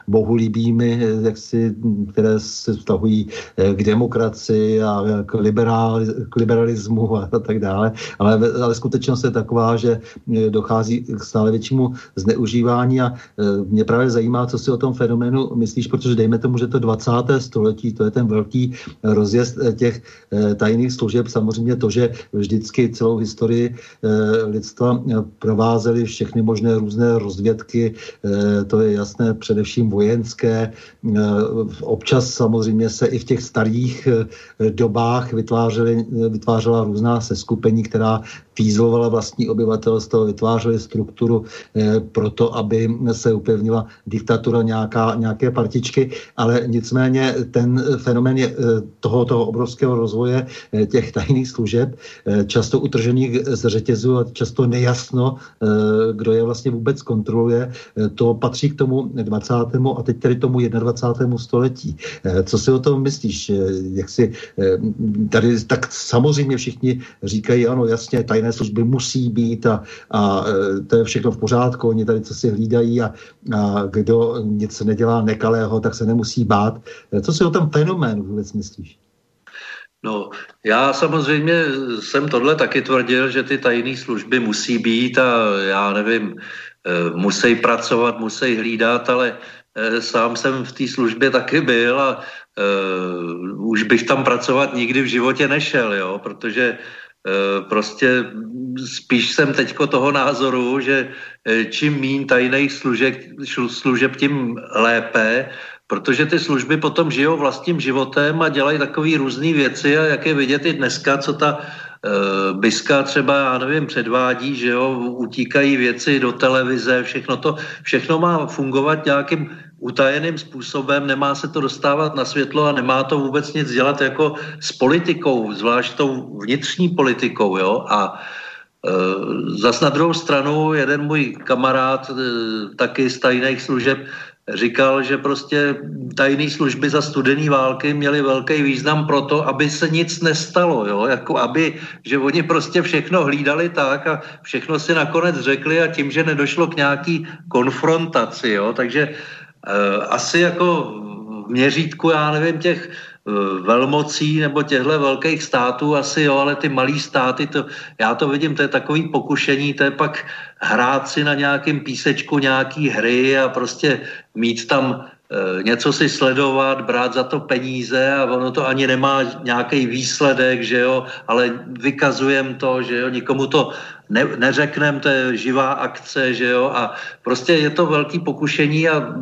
bohulíbými, jaksi, které se vztahují k demokracii a k, liberál, k liberalismu a tak dále. Ale, ale skutečnost je taková, že dochází k stále většímu zneužívání a mě právě zajímá, co si o tom fenoménu myslíš, protože dejme tomu, že to 20. století, to je ten velký rozjezd eh, těch eh, tajných služeb, samozřejmě to, že vždycky celou historii lidstva provázely všechny možné různé rozvědky, to je jasné, především vojenské. Občas samozřejmě se i v těch starých dobách vytvářela různá seskupení, která fízlovala vlastní obyvatelstvo, vytvářely strukturu pro to, aby se upevnila diktatura nějaká, nějaké partičky, ale nicméně ten fenomén je, eh, toho, toho obrovského rozvoje eh, těch tajných služeb, eh, často utržených z řetězu a často nejasno, kdo je vlastně vůbec kontroluje, to patří k tomu 20. a teď tedy tomu 21. století. Co si o tom myslíš? Jak si tady tak samozřejmě všichni říkají, ano, jasně, tajné služby musí být a, a to je všechno v pořádku, oni tady co si hlídají a, a kdo nic nedělá nekalého, tak se nemusí bát. Co si o tom fenoménu vůbec myslíš? No, já samozřejmě jsem tohle taky tvrdil, že ty tajné služby musí být a já nevím, eh, musí pracovat, musí hlídat, ale eh, sám jsem v té službě taky byl a uh, už bych tam pracovat nikdy v životě nešel, jo, protože prostě spíš jsem teďko toho názoru, že eh, čím mín tajných služeb, služeb, tím lépe, protože ty služby potom žijou vlastním životem a dělají takové různé věci a jak je vidět i dneska, co ta uh, Biska třeba, já nevím, předvádí, že jo, utíkají věci do televize, všechno to, všechno má fungovat nějakým utajeným způsobem, nemá se to dostávat na světlo a nemá to vůbec nic dělat jako s politikou, zvlášť tou vnitřní politikou, jo, a Eh, zas na druhou stranu jeden můj kamarád, eh, taky z tajných služeb, říkal, že prostě tajné služby za studený války měly velký význam pro to, aby se nic nestalo, jo? Jako aby, že oni prostě všechno hlídali tak a všechno si nakonec řekli a tím, že nedošlo k nějaký konfrontaci, jo? takže e, asi jako v měřítku, já nevím, těch Eh, velmocí nebo těchto velkých států asi jo, ale ty malý státy, to, já to vidím, to je takový pokušení, to je pak hrát si na nějakém písečku nějaký hry a prostě mít tam e, něco si sledovat, brát za to peníze a ono to ani nemá nějaký výsledek, že jo, ale vykazujem to, že jo, nikomu to ne, neřeknem, to je živá akce, že jo, a prostě je to velký pokušení a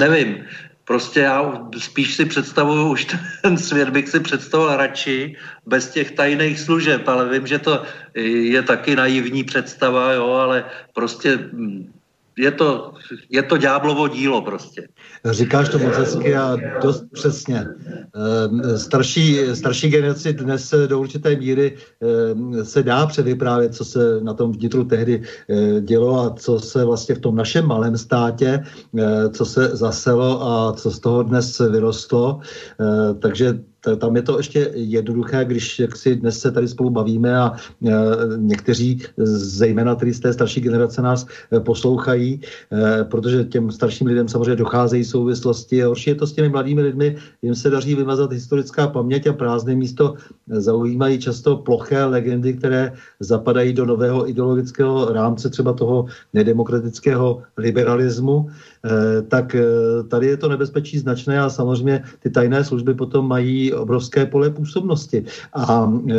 nevím, Prostě já spíš si představuju, už [laughs] ten svět bych si představoval radši bez těch tajných služeb, ale vím, že to je taky naivní představa, jo, ale prostě hm, je to, je to ďáblovo dílo prostě. Říkáš to moc hezky a dost přesně. Ehm, starší, starší generaci dnes do určité míry ehm, se dá předvyprávět, co se na tom vnitru tehdy eh, dělo a co se vlastně v tom našem malém státě, eh, co se zaselo a co z toho dnes vyrostlo. Eh, takže tam je to ještě jednoduché, když jak si dnes se tady spolu bavíme a e, někteří, zejména tedy z té starší generace, nás e, poslouchají, e, protože těm starším lidem samozřejmě docházejí souvislosti. Horší je to s těmi mladými lidmi, jim se daří vymazat historická paměť a prázdné místo zaujímají často ploché legendy, které zapadají do nového ideologického rámce třeba toho nedemokratického liberalismu. Eh, tak eh, tady je to nebezpečí značné a samozřejmě ty tajné služby potom mají obrovské pole působnosti. A eh,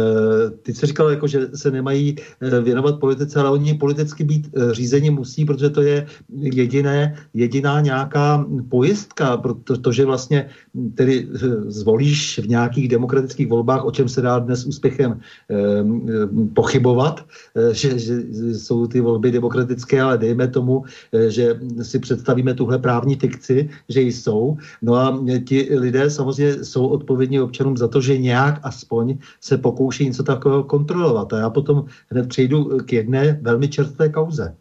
ty se říkal, jako, že se nemají věnovat politice, ale oni politicky být řízení musí, protože to je jediné, jediná nějaká pojistka, protože vlastně tedy zvolíš v nějakých demokratických volbách, o čem se dá dnes úspěchem pochybovat, že, že jsou ty volby demokratické, ale dejme tomu, že si představíme tuhle právní fikci, že jsou. No a ti lidé samozřejmě jsou odpovědní občanům za to, že nějak aspoň se pokouší něco takového kontrolovat. A já potom hned přejdu k jedné velmi čerstvé kauze.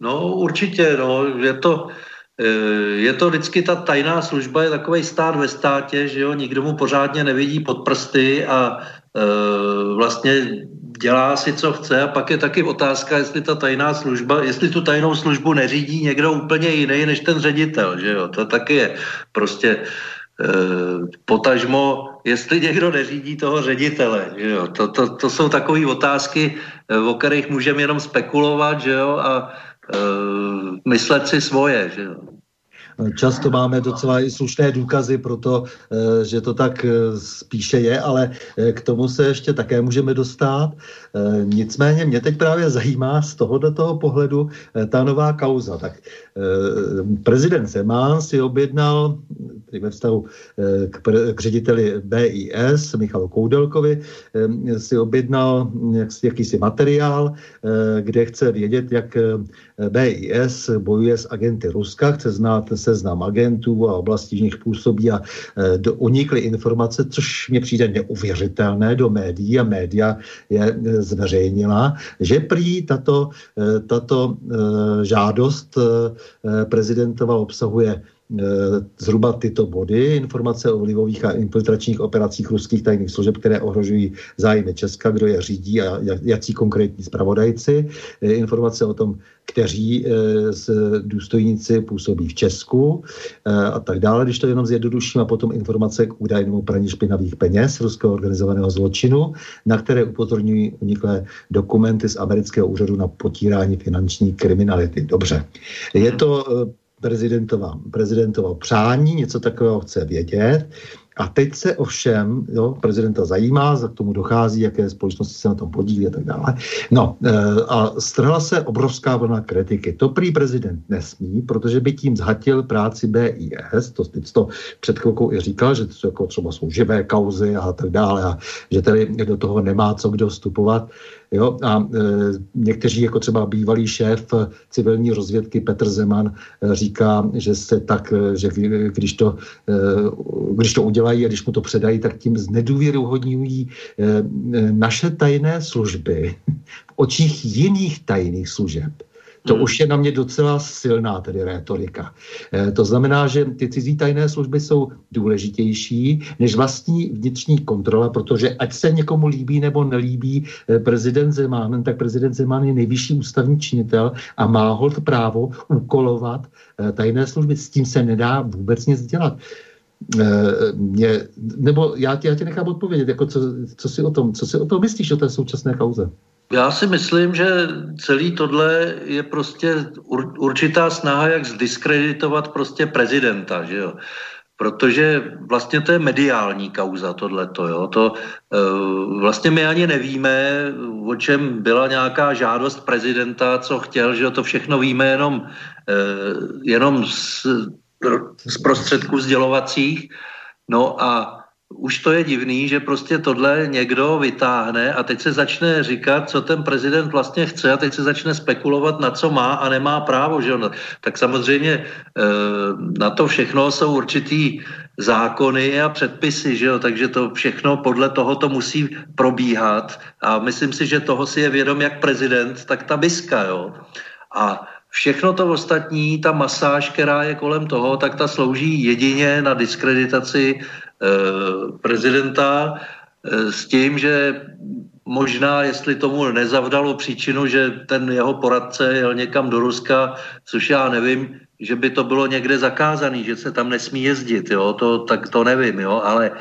No určitě, no, je to, eh, je to vždycky ta tajná služba, je takový stát ve státě, že jo, nikdo mu pořádně nevidí pod prsty a e, vlastně dělá si, co chce. A pak je taky otázka, jestli ta tajná služba, jestli tu tajnou službu neřídí někdo úplně jiný než ten ředitel, že jo, to taky je prostě e, potažmo, jestli někdo neřídí toho ředitele, že jo, to, to, to jsou takové otázky, o kterých můžeme jenom spekulovat, že jo, a e, myslet si svoje, že jo. Často máme docela i slušné důkazy pro to, eh, že to tak eh, spíše je, ale eh, k tomu se ještě také můžeme dostat. Nicméně mě teď právě zajímá z toho do toho pohledu ta nová kauza. Tak prezident Zeman si objednal ve vztahu k, k řediteli BIS Michalu Koudelkovi si objednal jakýsi materiál, kde chce vědět, jak BIS bojuje s agenty Ruska, chce znát seznam agentů a oblastí, v nich působí a unikly informace, což mě přijde neuvěřitelné do médií a média je zveřejnila, že prý tato, e, tato žádost prezidentova obsahuje zhruba tyto body, informace o vlivových a infiltračních operacích ruských tajných služeb, které ohrožují zájmy Česka, kdo je řídí a jaký konkrétní zpravodajci, informace o tom, kteří z eh, důstojníci působí v Česku eh, a tak dále, když to jenom zjednoduším, a potom informace k údajnému praní špinavých peněz ruského organizovaného zločinu, na které upozorňují uniklé dokumenty z amerického úřadu na potírání finanční kriminality. Dobře. Je to eh, prezidentova, prezidentova přání, něco takového chce vědět. A teď se ovšem jo, prezidenta zajímá, za k tomu dochází, jaké společnosti se na tom podílí a tak dále. No e, a strhla se obrovská vlna kritiky. To prý prezident nesmí, protože by tím zhatil práci BIS, to teď to před chvilkou i říkal, že to jako třeba jsou živé kauzy a tak dále a že tady do toho nemá co kdo vstupovat. Jo? A e, někteří, jako třeba bývalý šéf civilní rozvědky Petr Zeman, e, říká, že se tak, e, že když to, e, když to udělají a když mu to předají, tak tím znedůvěruhodňují e, naše tajné služby v očích jiných tajných služeb To hmm. už je na mě docela silná tedy rétorika. E, to znamená, že ty cizí tajné služby jsou důležitější než vlastní vnitřní kontrola, protože ať se někomu líbí nebo nelíbí e, prezident Zeman, tak prezident Zeman je nejvyšší ústavní činitel a má hold právo úkolovat e, tajné služby. S tím se nedá vůbec nic dělat. Mě, nebo já tě, já tě nechám odpovědět, jako co, co, si o tom, co si o tom myslíš, o té současné kauze? Já si myslím, že celý tohle je prostě určitá snaha, jak zdiskreditovat prostě prezidenta, že jo. Protože vlastně to je mediální kauza tohleto, jo. To, uh, vlastně my ani nevíme, o čem byla nějaká žádost prezidenta, co chtěl, že jo. To všechno víme jenom, uh, jenom z, z prostředků sdělovacích. No a už to je divný, že prostě tohle někdo vytáhne a teď se začne říkat, co ten prezident vlastně chce a teď se začne spekulovat, na co má a nemá právo. Že on, tak samozřejmě eh, na to všechno jsou určitý zákony a předpisy, že jo? takže to všechno podle toho to musí probíhat a myslím si, že toho si je vědom jak prezident, tak ta biska. Jo? A Všechno to ostatní, ta masáž, která je kolem toho, tak ta slouží jedině na diskreditaci prezidenta eh, s tím, že možná, jestli tomu nezavdalo příčinu, že ten jeho poradce jel někam do Ruska, což já nevím, že by to bylo někde zakázané, že se tam nesmí jezdit, jo, to, tak to nevím, jo, ale e,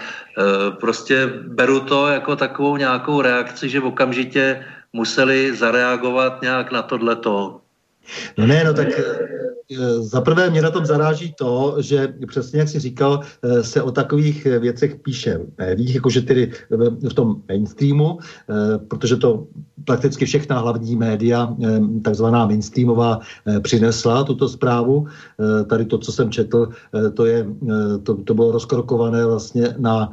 prostě beru to jako takovou nějakou reakci, že okamžitě museli zareagovat nějak na tohleto. No ne, no tak za prvé mě na tom zaráží to, že přesně jak si říkal, eh, se o takových věcech píše v médiích, jakože tedy v tom mainstreamu, eh, protože to prakticky všechna hlavní média, eh, takzvaná mainstreamová, přinesla tuto zprávu. Tady to, co jsem četl, to, je, to, to bylo rozkrokované vlastně na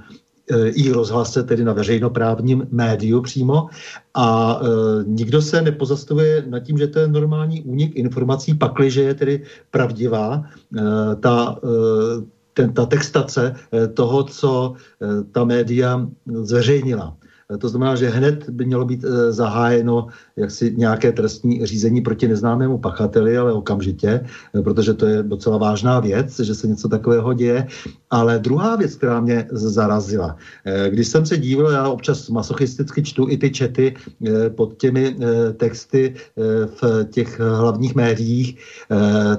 i rozhlase, tedy na veřejnoprávním médiu přímo. A e, nikdo se nepozastavuje nad tím, že to je normální únik informací, pakliže je tedy pravdivá e, ta, ten, ta textace toho, co ta média zveřejnila. To znamená, že hned by mělo být eh, zahájeno jaksi nějaké trestní řízení proti neznámému pachateli, ale okamžitě, eh, protože to je docela vážná věc, že se něco takového děje. Ale druhá věc, která mě zarazila, eh, když jsem se díval, já občas masochisticky čtu i ty čety pod těmi texty v těch hlavních médiích,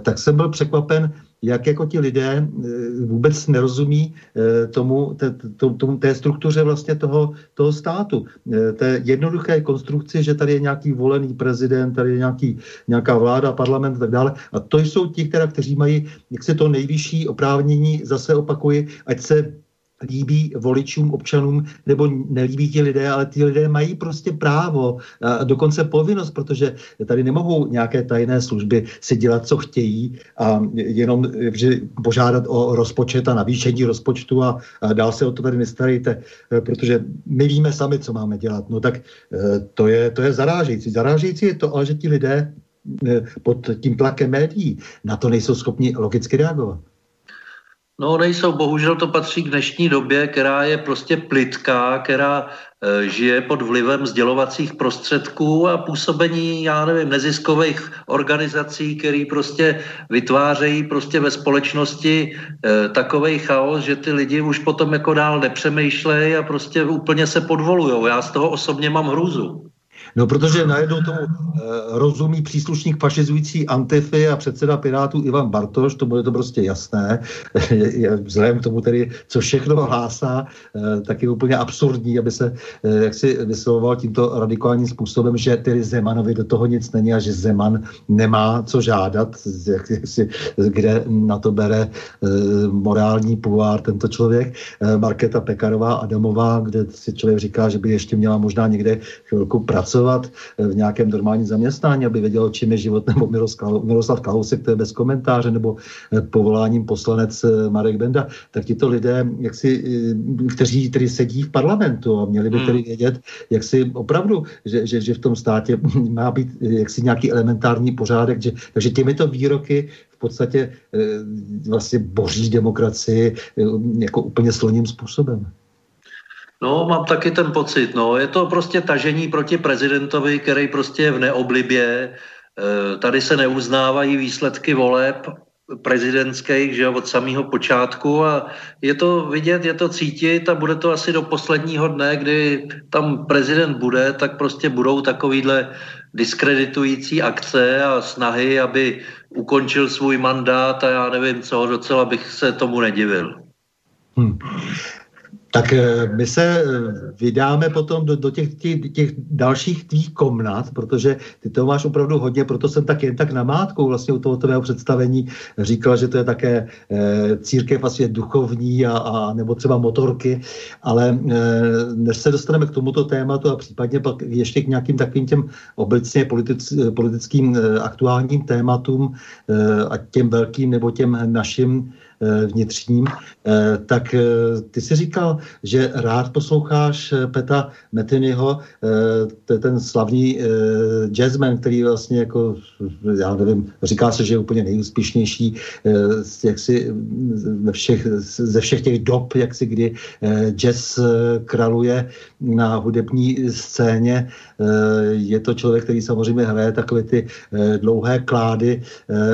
tak jsem byl překvapen, jak jako ti lidé eh, vůbec nerozumí eh, tomu, té, tomu, té struktuře vlastně toho, toho státu. Eh, té jednoduché konstrukci, že tady je nějaký volený prezident, tady je nějaký, nějaká vláda, parlament a tak dále. A to jsou ti, která, kteří mají jak se to nejvyšší oprávnění, zase opakuji, ať se líbí voličům, občanům, nebo nelíbí ti lidé, ale ty lidé mají prostě právo a dokonce povinnost, protože tady nemohou nějaké tajné služby si dělat, co chtějí a jenom požádat o rozpočet a navýšení rozpočtu a, a dál se o to tady nestarejte, protože my víme sami, co máme dělat. No tak e, to je, to je zarážející. Zarážející je to, ale že ti lidé e, pod tím tlakem médií na to nejsou schopni logicky reagovat. No nejsou, bohužel to patří k dnešní době, která je prostě plitká, která e, žije pod vlivem sdělovacích prostředků a působení, já nevím, neziskových organizací, které prostě vytvářejí prostě ve společnosti e, takový chaos, že ty lidi už potom jako dál nepřemýšlejí a prostě úplně se podvolujou. Já z toho osobně mám hrůzu. No, protože najednou tomu e, rozumí příslušník fašizující Antify a předseda Pirátů Ivan Bartoš, to bude to prostě jasné, [laughs] vzhledem k tomu tedy, co všechno hlásá, e, tak je úplně absurdní, aby se e, jak si vyslovoval tímto radikálním způsobem, že tedy Zemanovi do toho nic není a že Zeman nemá co žádat, jak, jak si, kde na to bere morální půvár tento člověk. Markéta Pekarová Adamová, kde si člověk říká, že by ještě měla možná někde chvilku pracovat pracovat eh, v nějakém normálním zaměstnání, aby věděl, čím je život, nebo Miroslav Kalousek, to je bez komentáře, nebo eh, povoláním poslanec eh, Marek Benda, tak tito lidé, jak si, kteří tedy sedí v parlamentu a měli by hmm. tedy vědět, jak si opravdu, že, že, že v tom státě [laughs] má být jaksi nějaký elementární pořádek, že, takže těmito výroky v podstatě vlastně boří demokracii jako úplně sloním způsobem. No, mám taky ten pocit, no. Je to prostě tažení proti prezidentovi, který prostě je v neoblibě, Tady se neuznávají výsledky voleb prezidentských, že od samého počátku a je to vidět, je to cítit a bude to asi do posledního dne, kdy tam prezident bude, tak prostě budou takovýhle diskreditující akce a snahy, aby ukončil svůj mandát a já nevím co, docela bych se tomu nedivil. Hmm. Tak eh, my se eh, vydáme potom do, do těch, těch, těch dalších tvých komnat, protože ty to máš opravdu hodně, proto jsem tak jen tak namátkou vlastně u tohoto mého představení říkal, že to je také e, církev asi duchovní a, a nebo třeba motorky, ale e, než se dostaneme k tomuto tématu a případně pak ještě k nějakým takovým těm obecně politic, politickým e, aktuálním tématům e, a těm velkým nebo těm našim vnitřním, eh, tak eh, ty si říkal, že rád posloucháš Peta Metinyho, to je ten slavný jazzman, který vlastně jako, já nevím, říká se, že je úplně nejúspěšnější jaksi ve všech, ze všech těch dob, jak si kdy jazz kraluje na hudební scéně. Je to člověk, který samozřejmě hraje takové ty dlouhé klády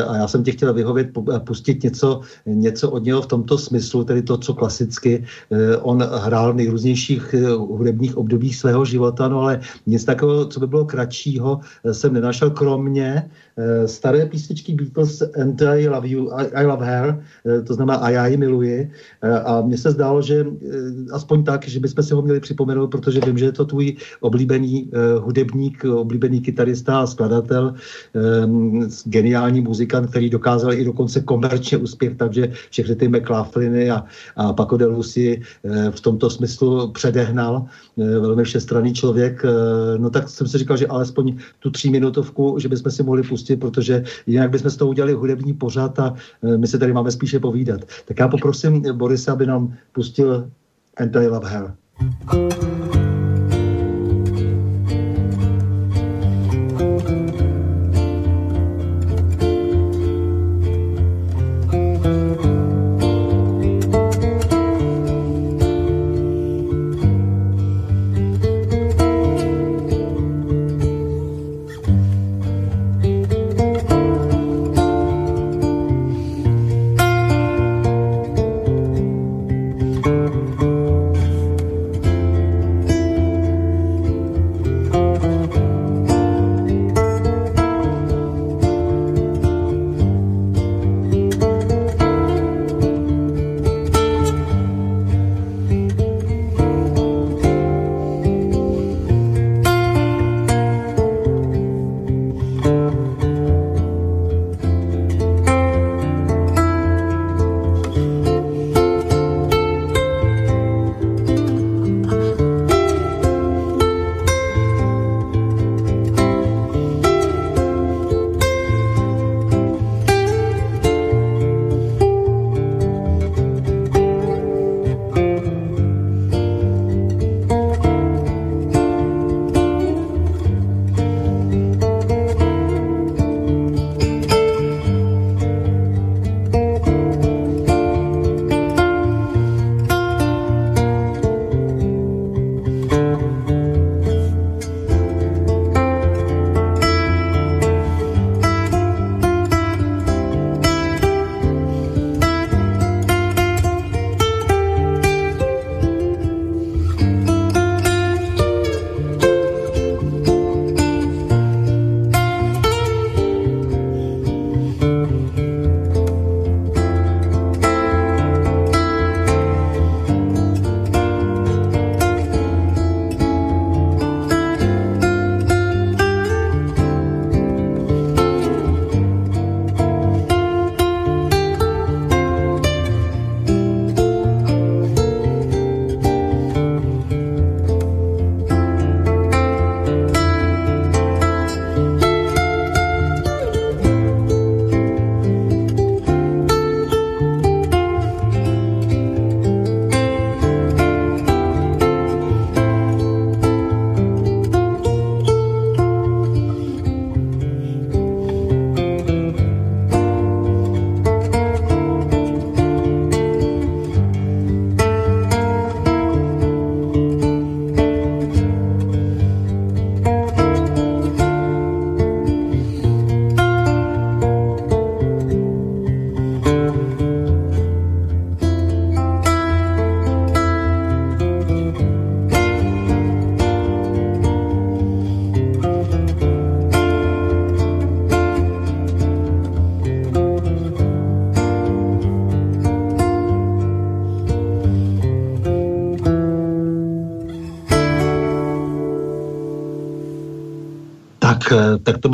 a já jsem tě chtěl vyhovět, pustit něco, něco něco od něho v tomto smyslu, tedy to, co klasicky eh, on hrál v nejrůznějších eh, hudebních obdobích svého života, no ale nic takového, co by bylo kratšího, eh, jsem nenašel, kromě staré písničky Beatles And I Love You, I, I Love Her, to znamená A já ji miluji. A mně se zdálo, že aspoň tak, že bychom si ho měli připomenout, protože vím, že je to tvůj oblíbený hudebník, oblíbený kytarista a skladatel, geniální muzikant, který dokázal i dokonce komerčně uspěch, takže všechny ty McLaughliny a, a Paco de Lucy eh, v tomto smyslu předehnal. Eh, velmi všestranný člověk. Eh, no tak jsem si říkal, že alespoň tu tříminutovku, že bychom si mohli pustit, protože jinak bychom z toho udělali hudební pořad a my se tady máme spíše povídat. Tak já poprosím Borise, aby nám pustil And I Love Her.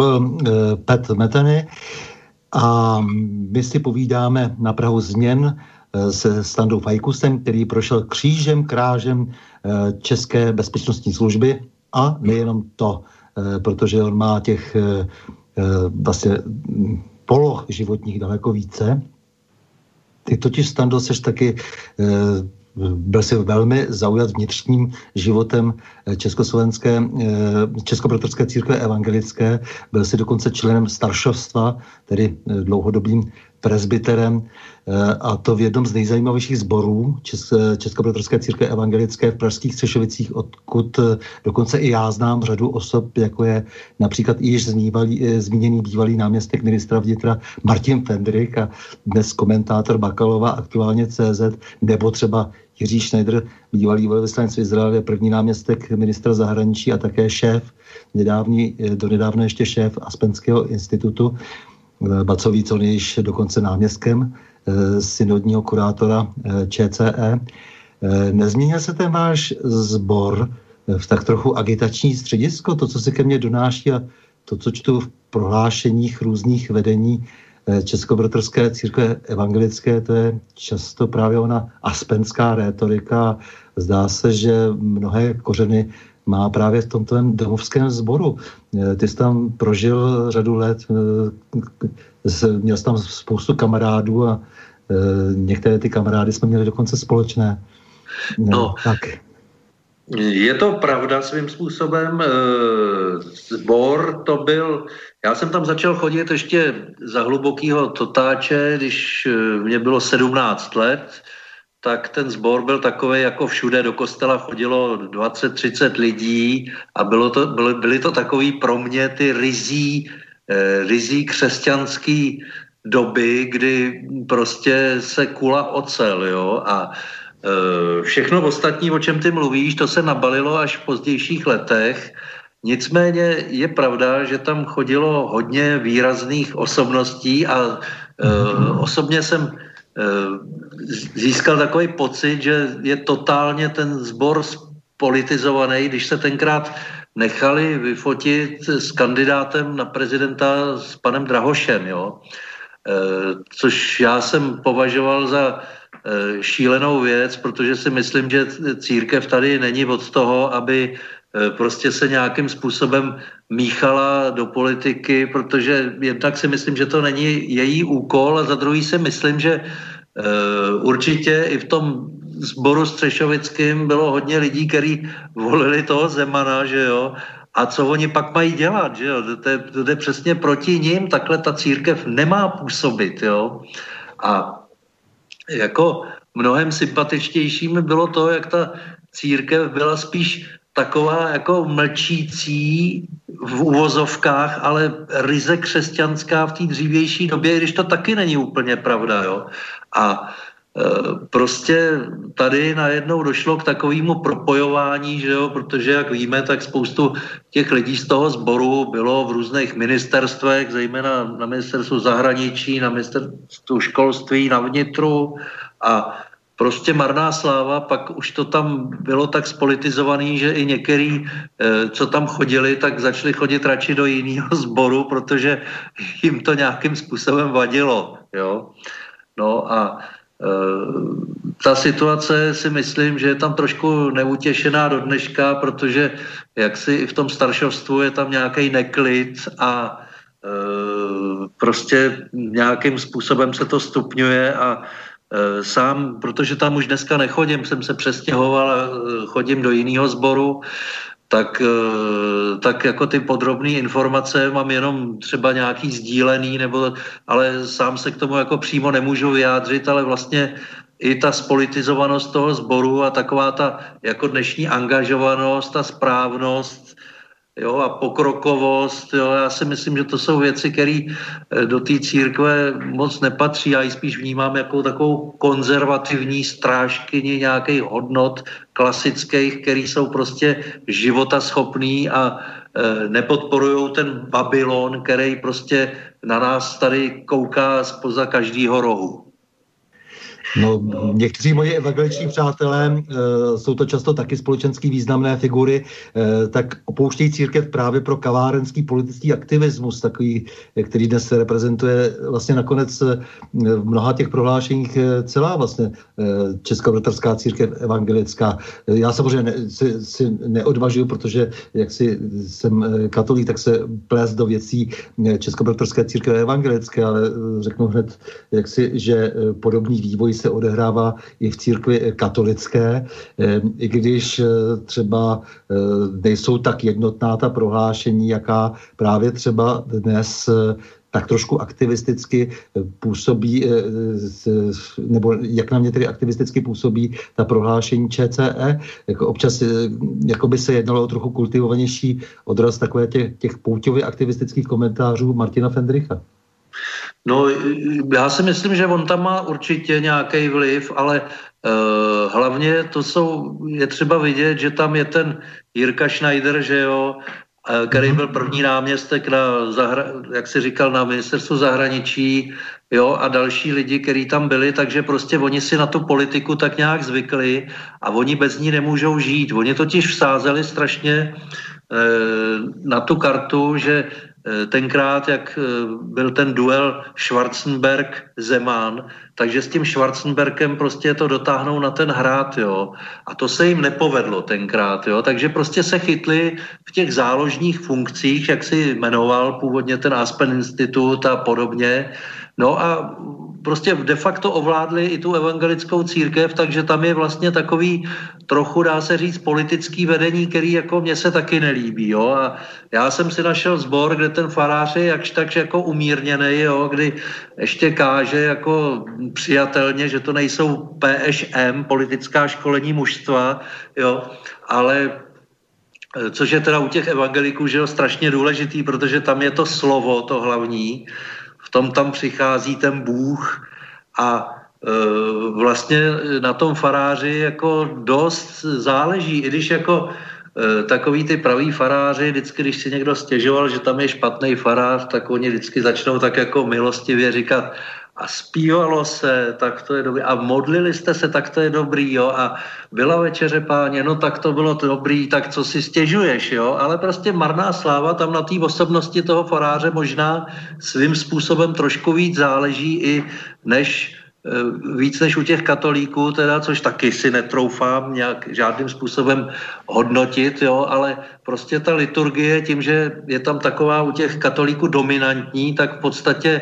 Byl uh, Pet Metany a my si povídáme na Prahu změn uh, se Standou Fajkusem, který prošel křížem, krážem uh, České bezpečnostní služby a nejenom to, protože on má těch vlastně poloh životních daleko více. Ty totiž, Stando, seš taky byl si velmi zaujat vnitřním životem eh, československé, eh, českobratrské církve evangelické. Byl si dokonce členem staršovstva, tedy eh, dlouhodobým presbyterem Eh, a to v jednom z nejzajímavějších zborů Českobratrské církve evangelické v Pražských Střešovicích, odkud eh, dokonce i já znám řadu osob, jako je například již zmívalý, eh, zmíněný bývalý náměstek ministra vnitra Martin Fendrik a dnes komentátor Bakalova aktuálně CZ, nebo třeba Jiří Schneider, bývalý velvyslanec v Izraeli, první náměstek ministra zahraničí a také šéf, nedávný, do nedávna ještě šéf Aspenského institutu, Bacovíc, on je již dokonce náměstkem Eh, synodního kurátora eh, ČCE. Eh, nezměnil se ten váš sbor v tak trochu agitační středisko, to, co se ke mně donáší a to, co čtu v prohlášeních různých vedení Českobratrské církve evangelické, to je často právě ona aspenská rétorika. Zdá se, že mnohé kořeny má právě v tomto domovském sboru. Ty jsi tam prožil řadu let, měl jsi tam spoustu kamarádů a e, některé ty kamarády jsme měli dokonce společné. No, no tak. Je to pravda svým způsobem. E, sbor to byl, já jsem tam začal chodit ještě za hlubokýho totáče, když e, mě bylo 17 let, tak ten sbor byl takový, jako všude do kostela chodilo 20-30 lidí a bylo to, byly, byly to takový pro mě ty rizí Eh, rizí křesťanský doby, kdy prostě se kula ocel, jo, a eh, všechno ostatní, o čem ty mluvíš, to se nabalilo až v pozdějších letech. Nicméně je pravda, že tam chodilo hodně výrazných osobností a uh, osobně jsem získal takový pocit, že je totálně ten sbor politizovaný, když se tenkrát nechali vyfotit s kandidátem na prezidenta s panem Drahošem, jo. E, což já jsem považoval za e, šílenou věc, protože si myslím, že církev tady není od toho, aby prostě se nějakým způsobem míchala do politiky, protože jednak si myslím, že to není její úkol a za druhý si myslím, že určitě i v tom sboru Střešovickým bylo hodně lidí, kteří volili toho Zemana, že jo, a co oni pak mají dělat, že jo, to, je, to je přesně proti ním, takhle ta církev nemá působit, jo. A jako mnohem sympatičtějším bylo to, jak ta církev byla spíš taková jako mlčící v uvozovkách, ale ryze křesťanská v té dřívější době, když to taky není úplně pravda, jo. A Eh, prostě tady najednou došlo k takovému propojování, že jo, protože jak víme, tak spoustu těch lidí z toho sboru bylo v různých ministerstvech, zejména na ministerstvu zahraničí, na ministerstvu školství, na vnitru a prostě marná sláva, pak už to tam bylo tak spolitizovaný, že i některý, eh, co tam chodili, tak začali chodit radši do jiného sboru, protože jim to nějakým způsobem vadilo, jo. No a Eh, ta situace si myslím, že je tam trošku neutěšená do dneška, protože jak si i v tom staršovstvu je tam nějaký neklid a eh, prostě nějakým způsobem se to stupňuje a sám, protože tam už dneska nechodím, jsem se přestěhoval a chodím do jiného sboru, tak, eh, tak jako ty podrobné informace mám jenom třeba nějaký sdílený, nebo, ale sám se k tomu jako přímo nemůžu vyjádřit, ale vlastně i ta spolitizovanost toho sboru a taková ta jako dnešní angažovanost a správnost jo, a pokrokovost. Jo. Já si myslím, že to jsou věci, které eh, do té církve moc nepatří. Já ji spíš vnímám jako takovou konzervativní strážkyni nějakých hodnot klasických, které jsou prostě života schopný a e, nepodporují ten Babylon, který prostě na nás tady kouká spoza každého rohu. No, někteří moji evangeliční přátelé, e, jsou to často taky společensky významné figury, e, tak opouštějí církev právě pro kavárenský politický aktivismus, takový, který dnes se reprezentuje vlastně nakonec v mnoha těch prohlášeních celá vlastně Českobratrská církev evangelická. Já samozřejmě ne, si, si neodvažuju, protože jak si jsem katolík, tak se plést do věcí Českobratrské církve evangelické, ale řeknu hned, jak si, že podobný vývoj se odehrává i v církvi katolické, eh, i když eh, třeba eh, nejsou tak jednotná ta prohlášení, jaká právě třeba dnes tak trošku aktivisticky působí, nebo jak na mě tedy aktivisticky působí ta prohlášení ČCE. Jako občas jako by se jednalo o trochu kultivovanější odraz takové těch, těch pouťově aktivistických komentářů Martina Fendricha. No, já si myslím, že on tam má určitě nějaký vliv, ale uh, hlavně to jsou, je třeba vidět, že tam je ten Jirka Schneider, že jo, uh, který mhm. byl první náměstek na, zahra, jak si říkal, na ministerstvu zahraničí, jo, a další lidi, kteří tam byli, takže prostě oni si na tu politiku tak nějak zvykli a oni bez ní nemůžou žít. Oni totiž vsázeli strašně uh, na tu kartu, že Eh, tenkrát, jak eh, byl ten duel Schwarzenberg-Zeman, takže s tím Schwarzenbergem prostě to dotáhnou na ten hrát, jo. A to se jim nepovedlo tenkrát, jo. Takže prostě se chytli v těch záložních funkcích, jak si jmenoval původně ten Aspen Institut a podobně. No a prostě de facto ovládli i tu evangelickou církev, takže tam je vlastně takový trochu, dá se říct, politický vedení, který jako mně se taky nelíbí. Jo? A já jsem si našel sbor, kde ten farář je jakž takž jako umírněný, jo? kdy ještě káže jako přijatelně, že to nejsou PŠM, politická školení mužstva, jo? ale což je teda u těch evangeliků že jo, strašně důležitý, protože tam je to slovo, to hlavní, tom tam přichází ten Bůh a e, vlastně na tom faráři jako dost záleží, i když jako e, takový ty praví faráři, vždycky, když si někdo stěžoval, že tam je špatný farář, tak oni vždycky začnou tak jako milostivě říkat, a zpívalo se, tak to je dobrý. A modlili jste se, tak to je dobrý, jo. A byla večeře páně, no tak to bylo dobrý, tak co si stěžuješ, jo. Ale prostě marná sláva tam na té osobnosti toho faráře možná svým způsobem trošku víc záleží i než eh, víc než u těch katolíků, teda, což taky si netroufám nějak žádným způsobem hodnotit, jo, ale prostě ta liturgie tím, že je tam taková u těch katolíků dominantní, tak v podstatě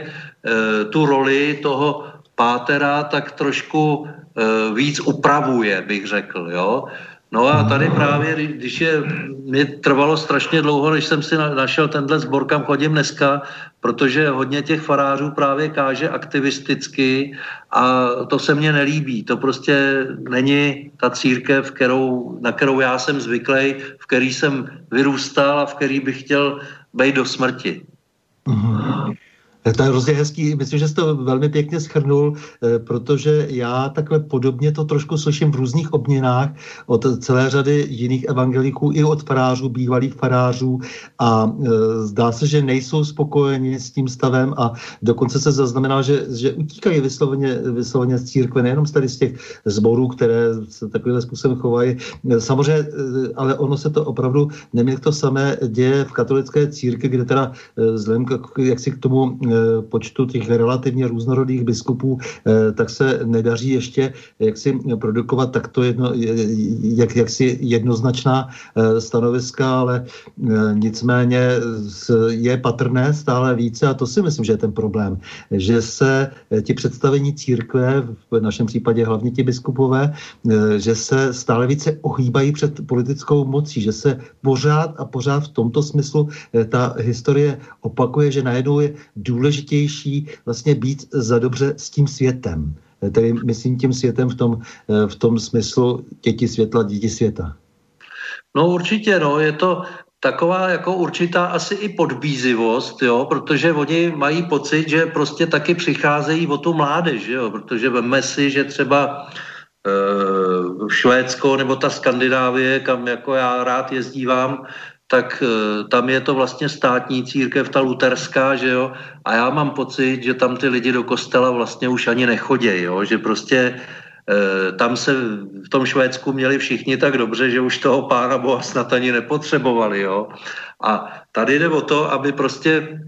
tu roli toho pátera tak trošku eh, víc upravuje, bych řekl, jo. No a tady právě, když je, mě trvalo strašně dlouho, než jsem si našel tenhle sbor, kam chodím dneska, protože hodně těch farářů právě káže aktivisticky a to se mně nelíbí. To prostě není ta církev, kterou, na kterou já jsem zvyklý, v který jsem vyrůstal a v který bych chtěl být do smrti. Mm-hmm. To je hrozně hezký, myslím, že jste to velmi pěkně schrnul, eh, protože já takhle podobně to trošku slyším v různých obměnách od celé řady jiných evangeliků i od farářů, bývalých farářů a e, zdá se, že nejsou spokojeni s tím stavem a dokonce se zaznamená, že, že utíkají vysloveně, vysloveně z církve, nejenom tady z těch zborů, které se takovým způsobem chovají. Samozřejmě, eh, ale ono se to opravdu neměl to samé děje v katolické církvi, kde teda vzhledem jak si k tomu Eh, počtu těch relativně různorodých biskupů, eh, tak se nedaří ještě jak si produkovat takto jedno, jak, jak si jednoznačná eh, stanoviska, ale nicméně je patrné stále více a to si myslím, že je ten problém, že se ti představení církve, v našem případě hlavně ti biskupové, že se stále více ohýbají před politickou mocí, že se pořád a pořád v tomto smyslu ta historie opakuje, že najednou je důležité důležitější vlastně být za dobře s tím světem. Tedy myslím tím světem v tom, v tom smyslu děti světla, děti světa. No určitě, no, je to taková jako určitá asi i podbízivost, jo, protože oni mají pocit, že prostě taky přicházejí o tu mládež, jo, protože veme si, že třeba e, Švédsko nebo ta Skandinávie, kam jako já rád jezdívám, tak e, tam je to vlastně státní církev, ta luterská, že jo, a já mám pocit, že tam ty lidi do kostela vlastně už ani nechodí, jo, že prostě e, tam se v tom Švédsku měli všichni tak dobře, že už toho pána Boha snad ani nepotřebovali, jo. A tady jde o to, aby prostě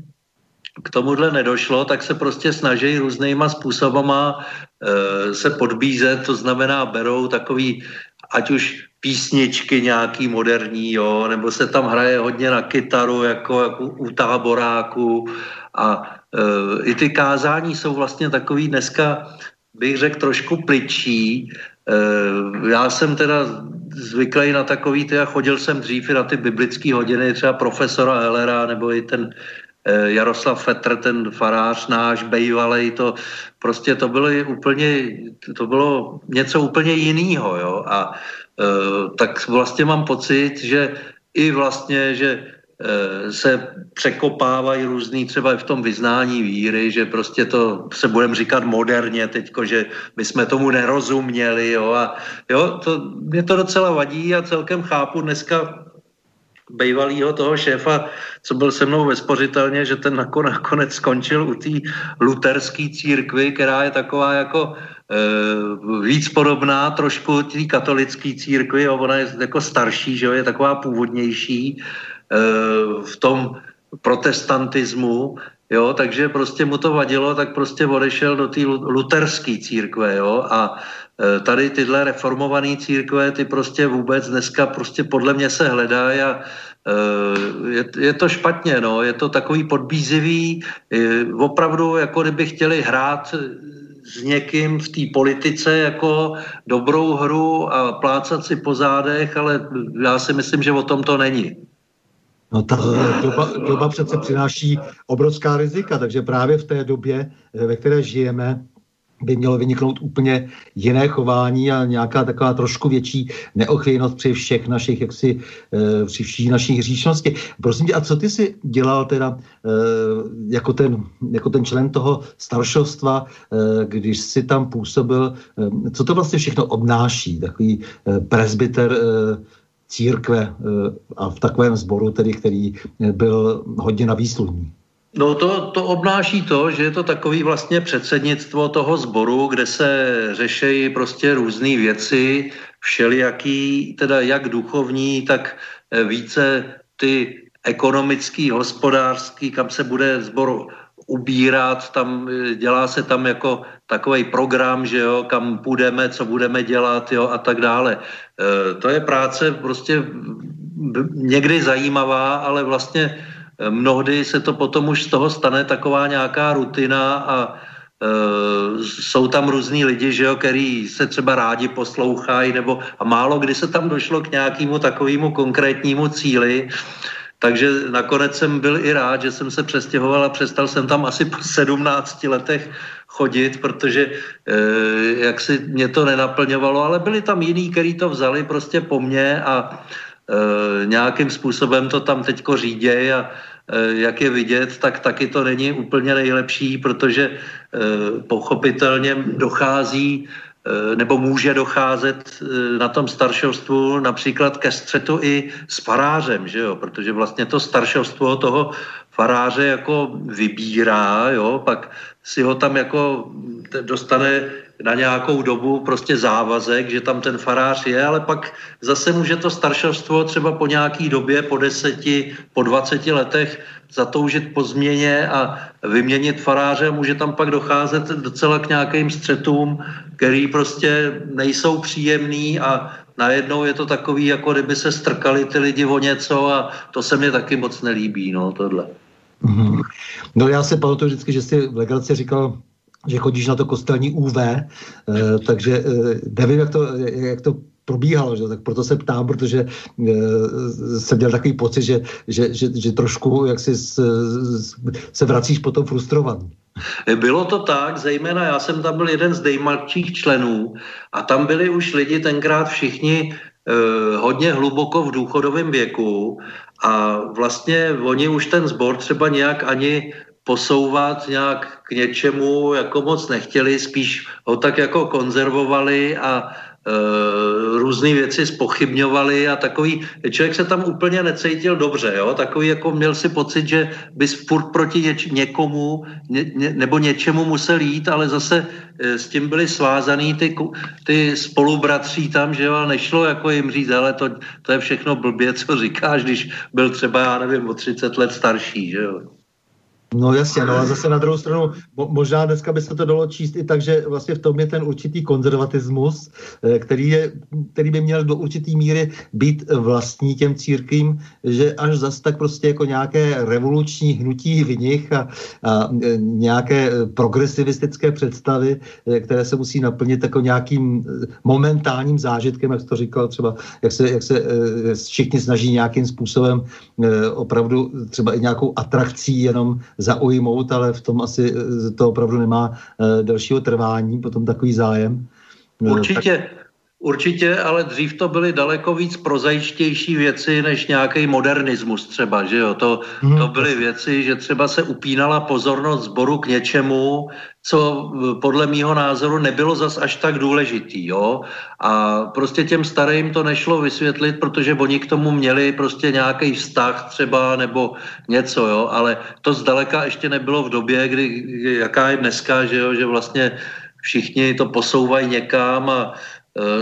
k tomuhle nedošlo, tak se prostě snaží různýma způsobama e, se podbízet, to znamená berou takový, ať už písničky nějaký moderní, jo, nebo se tam hraje hodně na kytaru, jako, jako u táboráku a e, i ty kázání jsou vlastně takový dneska, bych řekl, trošku pličí. E, já jsem teda zvyklý na takový, teda chodil jsem dřív i na ty biblické hodiny, třeba profesora Hellera, nebo i ten e, Jaroslav Fetr, ten farář náš, bejvalej, to prostě to bylo úplně, to bylo něco úplně jiného, jo, a tak vlastně mám pocit, že i vlastně, že eh, se překopávají různý třeba i v tom vyznání víry, že prostě to se budeme říkat moderně teďko, že my jsme tomu nerozuměli, jo, a jo, to, mě to docela vadí. A celkem chápu dneska bývalýho toho šéfa, co byl se mnou ve spořitelně, že ten nakonec skončil u té luterské církvy, která je taková jako víc podobná trošku té katolické církvi, jo, ona je jako starší, že jo, je taková původnější e, v tom protestantismu, jo, takže prostě mu to vadilo, tak prostě odešel do té luterské církve, jo, a e, tady tyhle reformované církve, ty prostě vůbec dneska prostě podle mě se hledají a je, je to špatně, no, je to takový podbízivý, opravdu jako kdyby chtěli hrát s někým v té politice jako dobrou hru a plácat si po zádech, ale já si myslím, že o tom to není. No ta doba, doba přece přináší obrovská rizika, takže právě v té době, ve které žijeme, by mělo vyniknout úplně jiné chování a nějaká taková trošku větší neochvějnost při všech našich, jaksi, eh, při všech našich hříšnosti. Prosím tě, a co ty si dělal teda eh, jako ten, jako ten člen toho staršovstva, eh, když si tam působil, co to vlastně všechno obnáší, takový presbyter církve a v takovém sboru, tedy, který byl hodně na výsluní? No to, to obnáší to, že je to takový vlastně předsednictvo toho sboru, kde se řešejí prostě různé věci, všelijaký, teda jak duchovní, tak eh, více ty ekonomický, hospodářský, kam se bude sbor ubírat, tam eh, dělá se tam jako takový program, že jo, kam půjdeme, co budeme dělat, jo, a tak dále. E, to je práce prostě někdy zajímavá, ale vlastně Mnohdy se to potom už z toho stane taková nějaká rutina a e, jsou tam různí lidi, že jo, který se třeba rádi poslouchají, nebo a málo kdy se tam došlo k nějakému takovému konkrétnímu cíli. Takže nakonec jsem byl i rád, že jsem se přestěhoval a přestal jsem tam asi po 17 letech chodit, protože e, jak si mě to nenaplňovalo, ale byli tam jiní, kteří to vzali prostě po mně a e, nějakým způsobem to tam teďko řídějí a Eh, jak je vidět, tak taky to není úplně nejlepší, protože eh, pochopitelně dochází eh, nebo může docházet na tom staršovstvu například ke střetu i s farářem, že jo? protože vlastně to staršovstvo toho faráře jako vybírá, jo? pak si ho tam jako dostane na nějakou dobu prostě závazek, že tam ten farář je, ale pak zase může to staršovstvo třeba po nějaký době, po deseti, po dvaceti letech zatoužit po změně a vyměnit faráře. Může tam pak docházet docela k nějakým střetům, který prostě nejsou příjemný a najednou je to takový, jako kdyby se strkali ty lidi o něco a to se mně taky moc nelíbí, no tohle. Mm-hmm. No já se pamatuju vždycky, že jsi v legraci říkal, že chodíš na to kostelní UV, eh, takže eh, nevím, jak to, jak to probíhalo, že? tak proto se ptám, protože eh, jsem měl takový pocit, že, že, že, že trošku jak si se vracíš potom frustrovaný. Bylo to tak, zejména já jsem tam byl jeden z nejmladších členů a tam byli už lidi tenkrát všichni eh, hodně hluboko v důchodovém věku a vlastně oni už ten sbor třeba nějak ani posouvat nějak k něčemu jako moc nechtěli, spíš ho tak jako konzervovali a různé věci spochybňovali a takový, člověk se tam úplně necítil dobře, jo? takový jako měl si pocit, že bys furt proti něč, někomu ně, ně, nebo něčemu musel jít, ale zase e, s tím byli svázaný ty, ty spolubratří tam, že jo, nešlo jako jim říct, ale to, to je všechno blbě, co říkáš, když byl třeba, já nevím, o 30 let starší, že jo. No jasně, no a zase na druhou stranu, možná dneska by se to dalo číst i tak, že vlastně v tom je ten určitý konzervatismus, eh, který, je, který by měl do určitý míry být vlastní těm církvím, že až zase tak prostě jako nějaké revoluční hnutí v nich a, a eh, nějaké eh, progresivistické představy, které se musí naplnit jako nějakým momentálním zážitkem, jak to říkal třeba, jak se, jak se všichni snaží nějakým způsobem opravdu třeba i nějakou atrakcí jenom zaujmout, ale v tom asi eh, to opravdu nemá eh, dalšího trvání, potom takový zájem. Eh, Určitě. Tak... Určitě, ale dřív to byly daleko víc prozajštější věci než nějaký modernismus třeba, že jo? To, hmm. to byly věci, že třeba se upínala pozornost sboru k něčemu, co podle mýho názoru nebylo zas až tak důležitý, jo? A prostě těm starým to nešlo vysvětlit, protože oni k tomu měli prostě nějaký vztah třeba nebo něco, jo? Ale to zdaleka ještě nebylo v době, kdy, jaká je dneska, že jo? Že vlastně všichni to posouvají někam a Eh,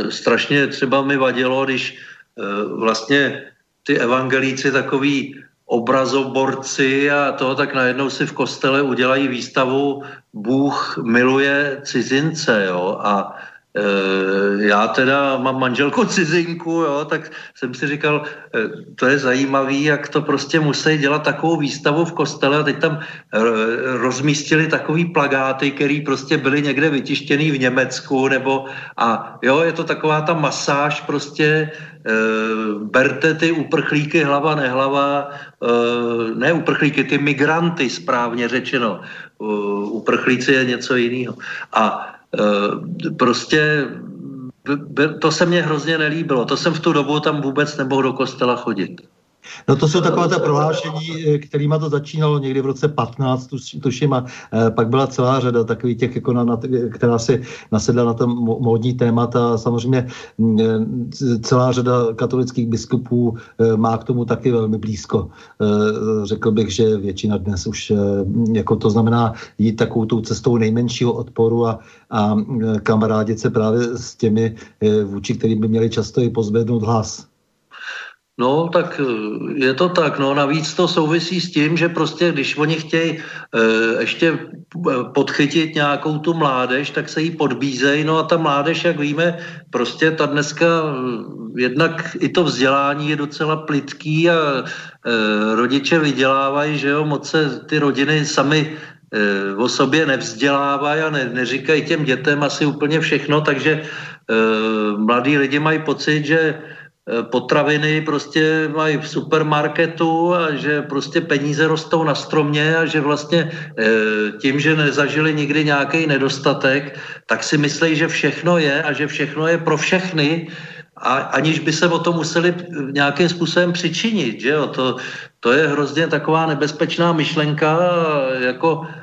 strašně třeba mi vadilo, když eh, vlastně ty evangelíci takový obrazoborci a toho, tak najednou si v kostele udělají výstavu Bůh miluje cizince, jo, a Eh, já teda mám manželku cizinku, jo, tak jsem si říkal, eh, to je zajímavý, jak to prostě musí dělat takovou výstavu v kostele a teď tam eh, rozmístili takový plagáty, který prostě byly někde vytištěný v Německu, nebo a jo, je to taková ta masáž prostě, berte ty uprchlíky hlava nehlava, ne uprchlíky, ty migranty správně řečeno, uprchlíci je něco jiného. A Eh, prostě to se mně hrozně nelíbilo. To jsem v tu dobu tam vůbec nemohl do kostela chodit. No to jsou taková ta prohlášení, eh, kterýma to začínalo někdy v roce 15, tuším, a eh, pak byla celá řada takových těch, jako na, na, která si nasedla na tom módní témata. Samozřejmě mm, eh, celá řada katolických biskupů má k tomu taky velmi blízko. Řekl bych, že většina dnes už, jako to znamená jít takovou tou cestou nejmenšího odporu a, a kamarádit se právě s těmi, vůči kterým by měli často i pozvednout hlas. No, tak eh, je to tak. No, navíc to souvisí s tím, že prostě, když oni chtějí e, ještě eh, podchytit nějakou tu mládež, tak se jí podbízejí. No a ta mládež, jak víme, prostě ta dneska jednak i to vzdělání je docela plitký a e, rodiče vydělávají, že jo, moc se ty rodiny sami e, o sobě nevzdělávají a ne, neříkají těm dětem asi úplně všechno, takže e, mladí lidi mají pocit, že potraviny prostě mají v supermarketu a že prostě peníze rostou na stromě a že vlastně eh, tím, že nezažili nikdy nějaký nedostatek, tak si myslí, že všechno je a že všechno je pro všechny, a aniž by se o to museli nějakým způsobem přičinit. Že jo? To, to je hrozně taková nebezpečná myšlenka, jako Eh,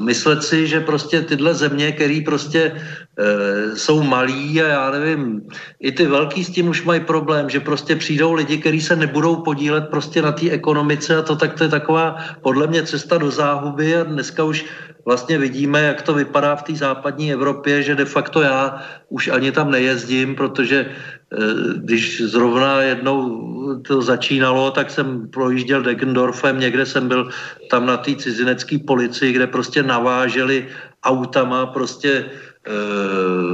myslet si, že prostě tyhle země, které prostě e, jsou malí a já nevím, i ty velký s tím už mají problém, že prostě přijdou lidi, kteří se nebudou podílet prostě na té ekonomice a to tak to je taková podle mě cesta do záhuby a dneska už vlastně vidíme, jak to vypadá v té západní Evropě, že de facto já už ani tam nejezdím, protože eh, když zrovna jednou to začínalo, tak jsem projížděl Degendorfem, někde jsem byl tam na té cizinecké policii, kde prostě naváželi autama prostě e,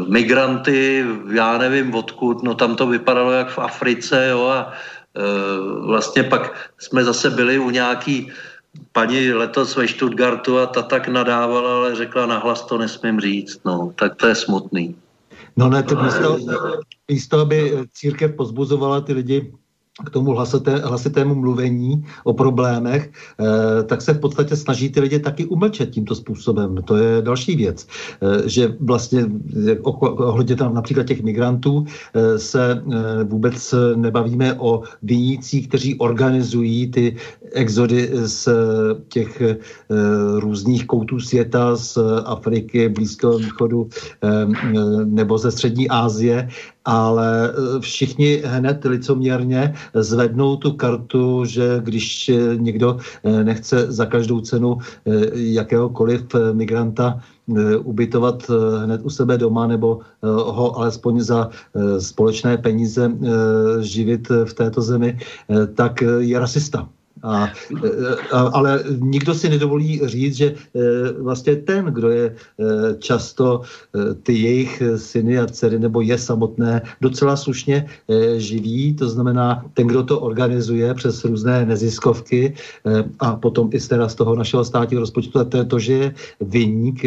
migranty, já nevím odkud, no tam to vypadalo jak v Africe, jo, a e, vlastně pak jsme zase byli u nějaký paní letos ve Stuttgartu a ta tak nadávala, ale řekla nahlas to nesmím říct, no, tak to je smutný. No ne, to místo, místo, aby církev pozbuzovala ty lidi k tomu hlasité, hlasitému mluvení o problémech, eh, tak se v podstatě snaží ty lidi taky umlčet tímto způsobem. To je další věc, eh, že vlastně ohledně tam například těch migrantů eh, se eh, vůbec nebavíme o vinících, kteří organizují ty exody z těch eh, různých koutů světa, z Afriky, Blízkého východu eh, nebo ze Střední Asie, ale eh, všichni hned licoměrně zvednou tu kartu, že když někdo eh, nechce za každou cenu eh, jakéhokoliv migranta ubytovat hned u sebe doma nebo ho alespoň za společné peníze živit v této zemi, tak je rasista. A, a, ale nikdo si nedovolí říct, že e, vlastně ten, kdo je e, často e, ty jejich syny a dcery, nebo je samotné, docela slušně živí, to znamená ten, kdo to organizuje přes různé neziskovky a potom i z, teda z toho našeho státního rozpočtu, a to je to, že je vyník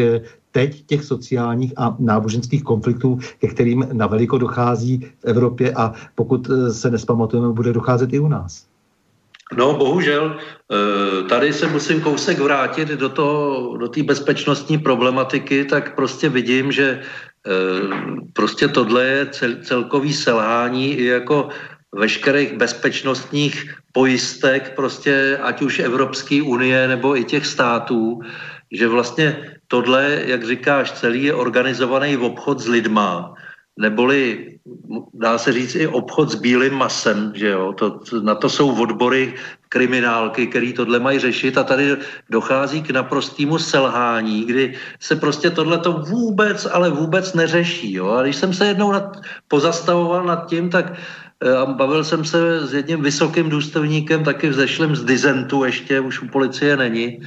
teď těch sociálních a náboženských konfliktů, ke kterým na veliko dochází v Evropě a pokud se nespamatujeme, bude docházet i u nás. No, bohužel, eh, tady se musím kousek vrátit do té do bezpečnostní problematiky, tak prostě vidím, že eh, prostě tohle je cel, celkový selhání i jako veškerých bezpečnostních pojistek, prostě ať už Evropské unie nebo i těch států, že vlastně tohle, jak říkáš, celý je organizovaný v obchod s lidma, neboli dá se říct i obchod s bílým masem, že jo, to, na to jsou odbory kriminálky, který tohle mají řešit a tady dochází k naprostému selhání, kdy se prostě tohle to vůbec, ale vůbec neřeší, jo, a když jsem se jednou nad, pozastavoval nad tím, tak eh, a bavil jsem se s jedním vysokým důstojníkem, taky vzešlým z Dizentu ještě, už u policie není,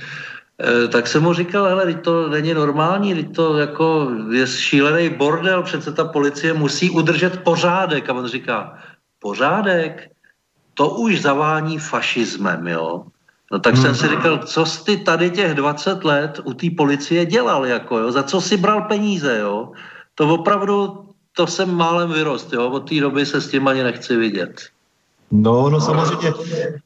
tak jsem mu říkal, hele, to není normální, to jako je šílený bordel, přece ta policie musí udržet pořádek. A on říká, pořádek? To už zavání fašismem, jo. No tak jsem si říkal, co jsi tady těch 20 let u té policie dělal, jako, jo? za co si bral peníze, jo. To opravdu, to jsem málem vyrost, jo. Od té doby se s tím ani nechci vidět. No, no samozřejmě,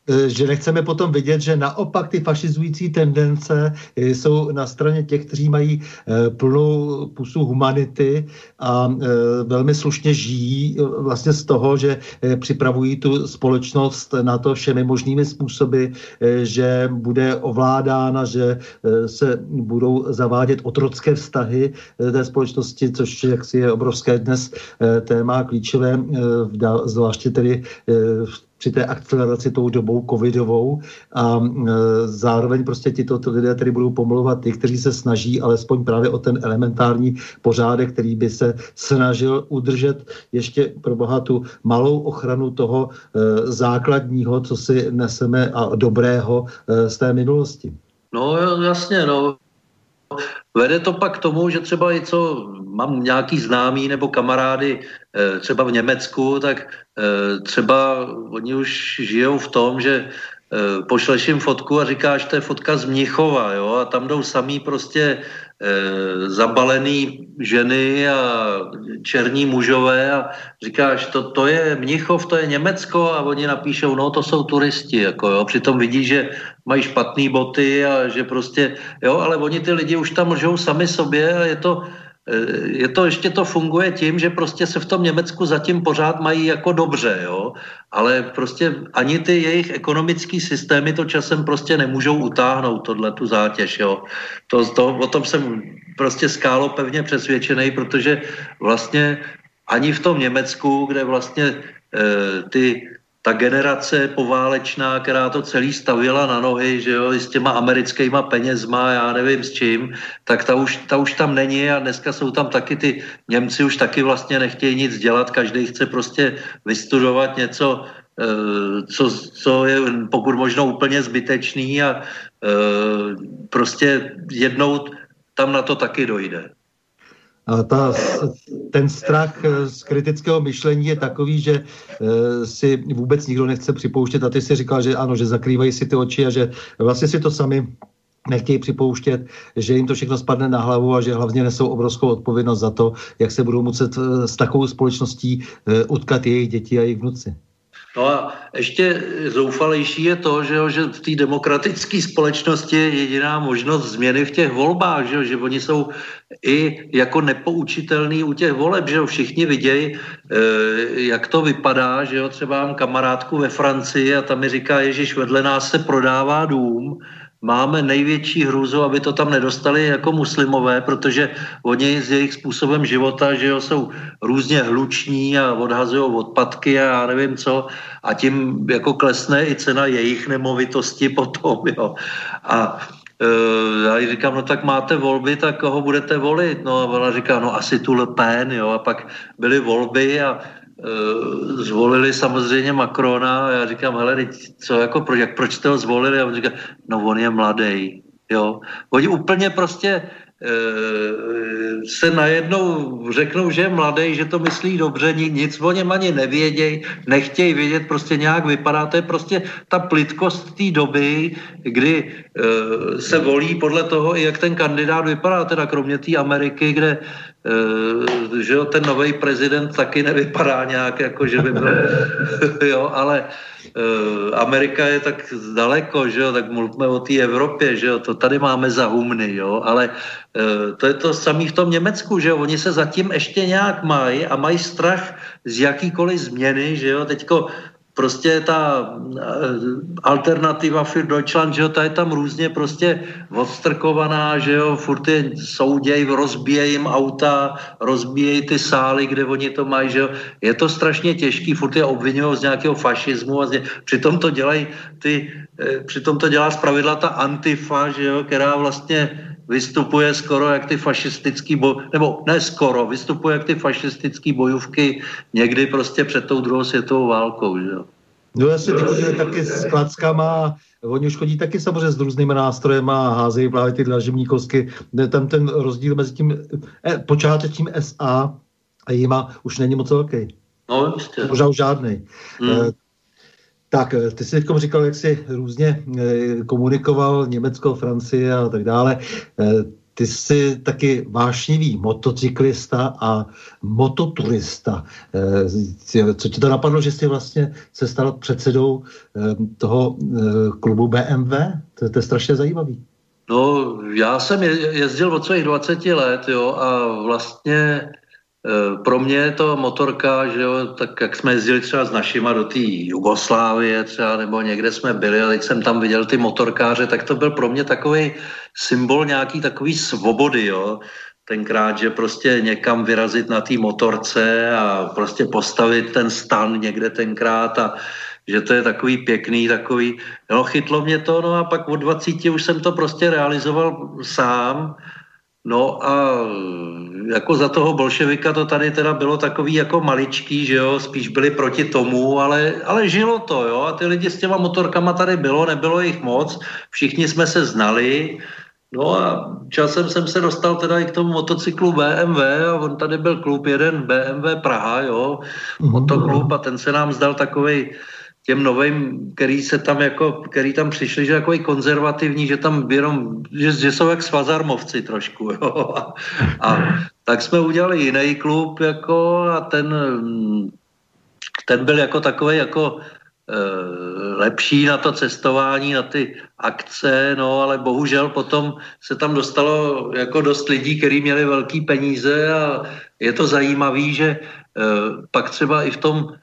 eh, že nechceme potom vidět, že naopak ty fašizující tendence eh, jsou na straně těch, kteří mají eh, plnou pusu humanity a velmi slušně žijí vlastně z toho, že připravují tu společnost na to všemi možnými způsoby, že bude ovládána, že se budou zavádět otrocké vztahy té společnosti, což jaksi je obrovské dnes téma klíčové, zvláště tedy v při té akceleraci tou dobou covidovou a e, zároveň prostě tito lidé tedy budou pomlouvat ty, kteří se snaží alespoň právě o ten elementární pořádek, který by se snažil udržet ještě pro boha tu malou ochranu toho e, základního, co si neseme a dobrého e, z té minulosti. No jasně, no Vede to pak k tomu, že třeba i co mám nějaký známý nebo kamarády třeba v Německu, tak eh, třeba oni už žijou v tom, že eh, pošleš jim fotku a říkáš, to je fotka z Mnichova, jo, a tam jdou samý prostě zabalený ženy a černí mužové a říkáš, to, to je Mnichov, to je Německo a oni napíšou, no to jsou turisti, jako jo, přitom vidí, že mají špatné boty a že prostě, jo, ale oni ty lidi už tam lžou sami sobě a je to, Eh, je to, ještě to funguje tím, že prostě se v tom Německu zatím pořád mají jako dobře, jo? ale prostě ani ty jejich ekonomické systémy to časem prostě nemůžou utáhnout, tohle tu zátěž. Jo? To, to, o tom jsem prostě skálo pevně přesvědčený, protože vlastně ani v tom Německu, kde vlastně e, ty ta generace poválečná, která to celý stavila na nohy, že jo, s těma americkýma penězma, já nevím s čím, tak ta už, ta už tam není a dneska jsou tam taky ty Němci už taky vlastně nechtějí nic dělat, každý chce prostě vystudovat něco, eh, co, co je pokud možno úplně zbytečný a eh, prostě jednou tam na to taky dojde. Ta, ten strach eh, z kritického myšlení je takový, že e, si vůbec nikdo nechce připouštět a ty si říkal, že ano, že zakrývají si ty oči a že vlastně si to sami nechtějí připouštět, že jim to všechno spadne na hlavu a že hlavně nesou obrovskou odpovědnost za to, jak se budou muset eh, s takovou společností utkat jejich děti a jejich vnuci. No a ještě zoufalejší je to, že, že v té demokratické společnosti je jediná možnost změny v těch volbách, že, že oni jsou i jako nepoučitelný u těch voleb, že všichni vidějí, e, jak to vypadá, že jo, třeba mám kamarádku ve Francii a tam mi říká, Ježíš, vedle nás se prodává dům, máme největší hrůzu, aby to tam nedostali jako muslimové, protože oni s jejich způsobem života, že jo, jsou různě hluční a odhazují odpadky a já nevím co a tím jako klesne i cena jejich nemovitosti [laughs] potom, jo. A e, já jí říkám, no tak máte volby, tak koho budete volit? No a ona říká, no asi tu Le Pen, jo. A pak byly volby a zvolili samozřejmě Macrona a já říkám, hele, co, jako, proč, jak, proč jste ho zvolili? A on říká, no on je mladý, jo. Oni úplně prostě Eh, se najednou řeknou, že je mladý, že to myslí dobře, nic o něm ani nevědějí, nechtějí vědět, prostě nějak vypadá. To je prostě ta plitkost té doby, kdy eh, se volí podle toho, jak ten kandidát vypadá, teda kromě té Ameriky, kde eh, že jo, ten nový prezident taky nevypadá nějak, jako že by byl, [laughs] jo, ale Eh, Amerika je tak daleko, že jo, tak mluvme o té Evropě, že jo, to tady máme za humny, jo, ale eh, to je to samé v tom Německu, že jo, oni se zatím ještě nějak mají a mají strach z jakýkoliv změny, že jo, teďko prostě ta eh, alternativa für Deutschland, že jo, ta je tam různě prostě odstrkovaná, že jo, furt je souděj, rozbíjejí jim auta, rozbíjejí ty sály, kde oni to mají, že jo. Je to strašně těžký, furt je obvinují z nějakého fašismu a z ně... přitom to dělají ty, eh, přitom to dělá zpravidla ta antifa, že jo, která vlastně vystupuje skoro jak ty fašistický boj, nebo ne skoro, vystupuje jak ty fašistický bojůvky někdy prostě před tou druhou světovou válkou, že jo. No já si chodili taky s klackama, oni už chodí taky samozřejmě s různými nástrojem a házejí právě ty dlažební kostky. Tam ten rozdíl mezi tím eh, počátečním SA a jima už není moc velký. No, jistě. Možná už žádný. Hmm. Tak, eh, ty jsi teď říkal, jak jsi různě eh, komunikoval Německo, Francie a tak dále. Eh, ty jsi taky vášnivý motocyklista a mototurista. Co ti to napadlo, že jsi vlastně se stal předsedou toho klubu BMW? To, to je strašně zajímavý. No, já jsem jezdil od svých 20 let, jo, a vlastně pro mě je to motorka, že jo, tak jak jsme jezdili třeba s našima do té Jugoslávie třeba, nebo někde jsme byli a teď jsem tam viděl ty motorkáře, tak to byl pro mě takový symbol nějaký takový svobody, jo. Tenkrát, že prostě někam vyrazit na té motorce a prostě postavit ten stan někde tenkrát a že to je takový pěkný, takový, no chytlo mě to, no a pak od 20 už jsem to prostě realizoval sám, No a jako za toho bolševika to tady teda bylo takový jako maličký, že jo, spíš byli proti tomu, ale, ale žilo to, jo, a ty lidi s těma motorkama tady bylo, nebylo jich moc, všichni jsme se znali, no a časem jsem se dostal teda i k tomu motocyklu BMW a on tady byl klub jeden BMW Praha, jo, mhm. motoklub a ten se nám zdal takovej, těm novým, který se tam jako, který tam přišli, že i konzervativní, že tam jenom, že, že jsou jak svazarmovci trošku, [laughs] jo. A, a tak jsme udělali jiný klub, jako, a ten, ten byl jako takový jako e, lepší na to cestování, na ty akce, no ale bohužel potom se tam dostalo jako dost lidí, kteří měli velký peníze a je to zajímavé, že e, pak třeba i v tom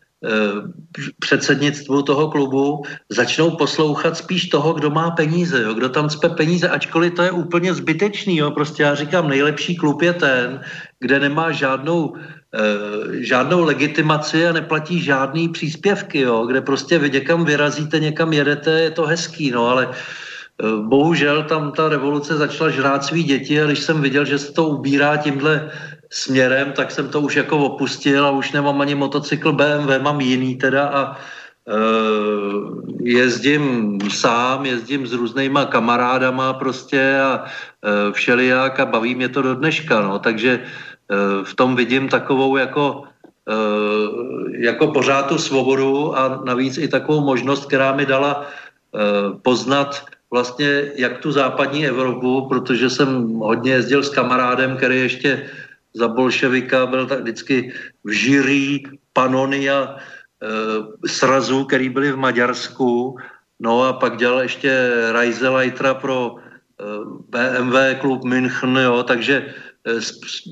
předsednictvu toho klubu začnou poslouchat spíš toho, kdo má peníze, jo, kdo tam cpe peníze, ačkoliv to je úplně zbytečný. Jo. Prostě já říkám, nejlepší klub je ten, kde nemá žádnou, eh, žádnou legitimaci a neplatí žádný příspěvky, jo, kde prostě vy někam vyrazíte, někam jedete, je to hezký, no, ale eh, bohužel tam ta revoluce začala žrát svý děti a když jsem viděl, že se to ubírá tímhle směrem, tak jsem to už jako opustil a už nemám ani motocykl BMW, mám jiný teda a e, jezdím sám, jezdím s různýma kamarádama prostě a e, všelijak a baví mě to do dneška, no, takže e, v tom vidím takovou jako jako pořád tu svobodu a navíc i takovou možnost, která mi dala poznat vlastně jak tu západní Evropu, protože jsem hodně jezdil s kamarádem, který ještě za bolševika byl tak vždycky v žirí Panonia srazů, který byly v Maďarsku, no a pak dělal ještě Reiseleitera pro BMW klub München, jo, takže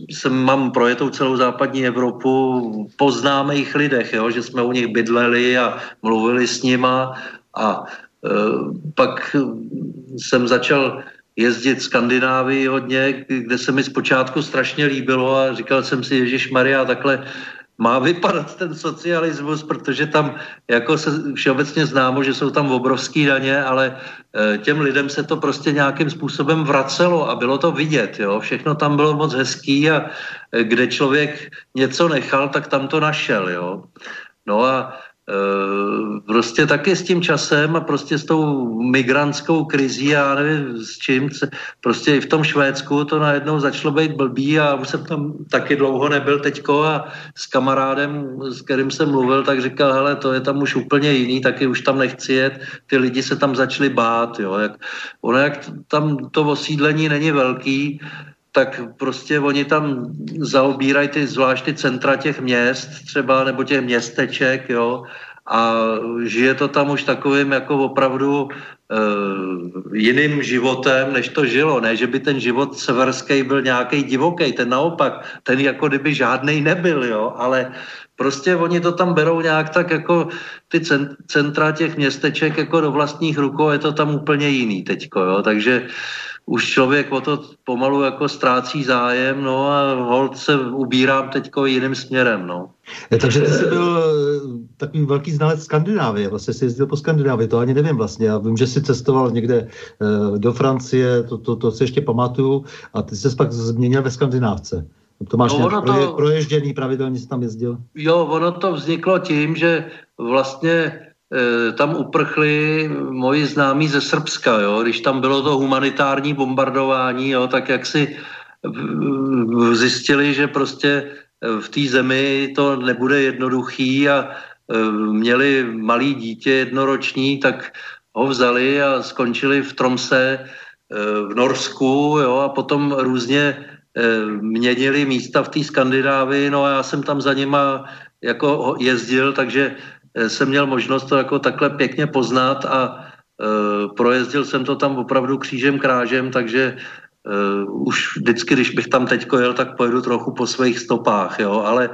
jsem, mám projetou celou západní Evropu po známých lidech, jo, že jsme u nich bydleli a mluvili s nima. A e, pak jsem začal jezdit Skandinávii hodně, kde se mi zpočátku strašně líbilo a říkal jsem si, Ježíš Maria, takhle má vypadat ten socialismus, protože tam jako se všeobecně známo, že jsou tam obrovský daně, ale eh, těm lidem se to prostě nějakým způsobem vracelo a bylo to vidět. Jo? Všechno tam bylo moc hezký a eh, kde člověk něco nechal, tak tam to našel. Jo? No a prostě taky s tím časem a prostě s tou migrantskou krizí, já nevím s čím, prostě i v tom Švédsku to najednou začalo být blbý a už jsem tam taky dlouho nebyl teďko a s kamarádem, s kterým jsem mluvil, tak říkal, hele, to je tam už úplně jiný, taky už tam nechci jet, ty lidi se tam začali bát, jo, jak, ono jak tam to osídlení není velký, tak prostě oni tam zaobírají ty zvlášť centra těch měst třeba, nebo těch městeček, jo, a žije to tam už takovým jako opravdu e, jiným životem, než to žilo. Ne, že by ten život severský byl nějaký divoký, ten naopak, ten jako kdyby žádnej nebyl, jo, ale prostě oni to tam berou nějak tak jako ty centra těch městeček jako do vlastních rukou, je to tam úplně jiný teďko, jo, takže už člověk o to pomalu jako ztrácí zájem, no a hold se ubírám teďko jiným směrem, no. Je, takže ty jsi byl eh, takový velký znalec Skandinávie, vlastně jsi jezdil po Skandinávii, to ani nevím vlastně. Já vím, že jsi cestoval někde eh, do Francie, to, to, to si ještě pamatuju, a ty jsi pak změnil ve Skandinávce. To máš no, nějak to, proježděný, pravidelně jsi tam jezdil? Jo, ono to vzniklo tím, že vlastně tam uprchli moji známí ze Srbska, jo? když tam bylo to humanitární bombardování, jo? tak jak si zjistili, že prostě eh, v té zemi to nebude jednoduchý a eh, měli malý dítě jednoroční, tak ho vzali a skončili v Tromse v Norsku jo? a potom různě měnili místa v té Skandinávii, no a já jsem tam za nima jako jezdil, takže Eh, jsem měl možnost to jako takhle pěkně poznat a uh, projezdil jsem to tam opravdu křížem krážem, takže uh, už vždycky, když bych tam teď jel, tak pojedu trochu po svých stopách, jo, ale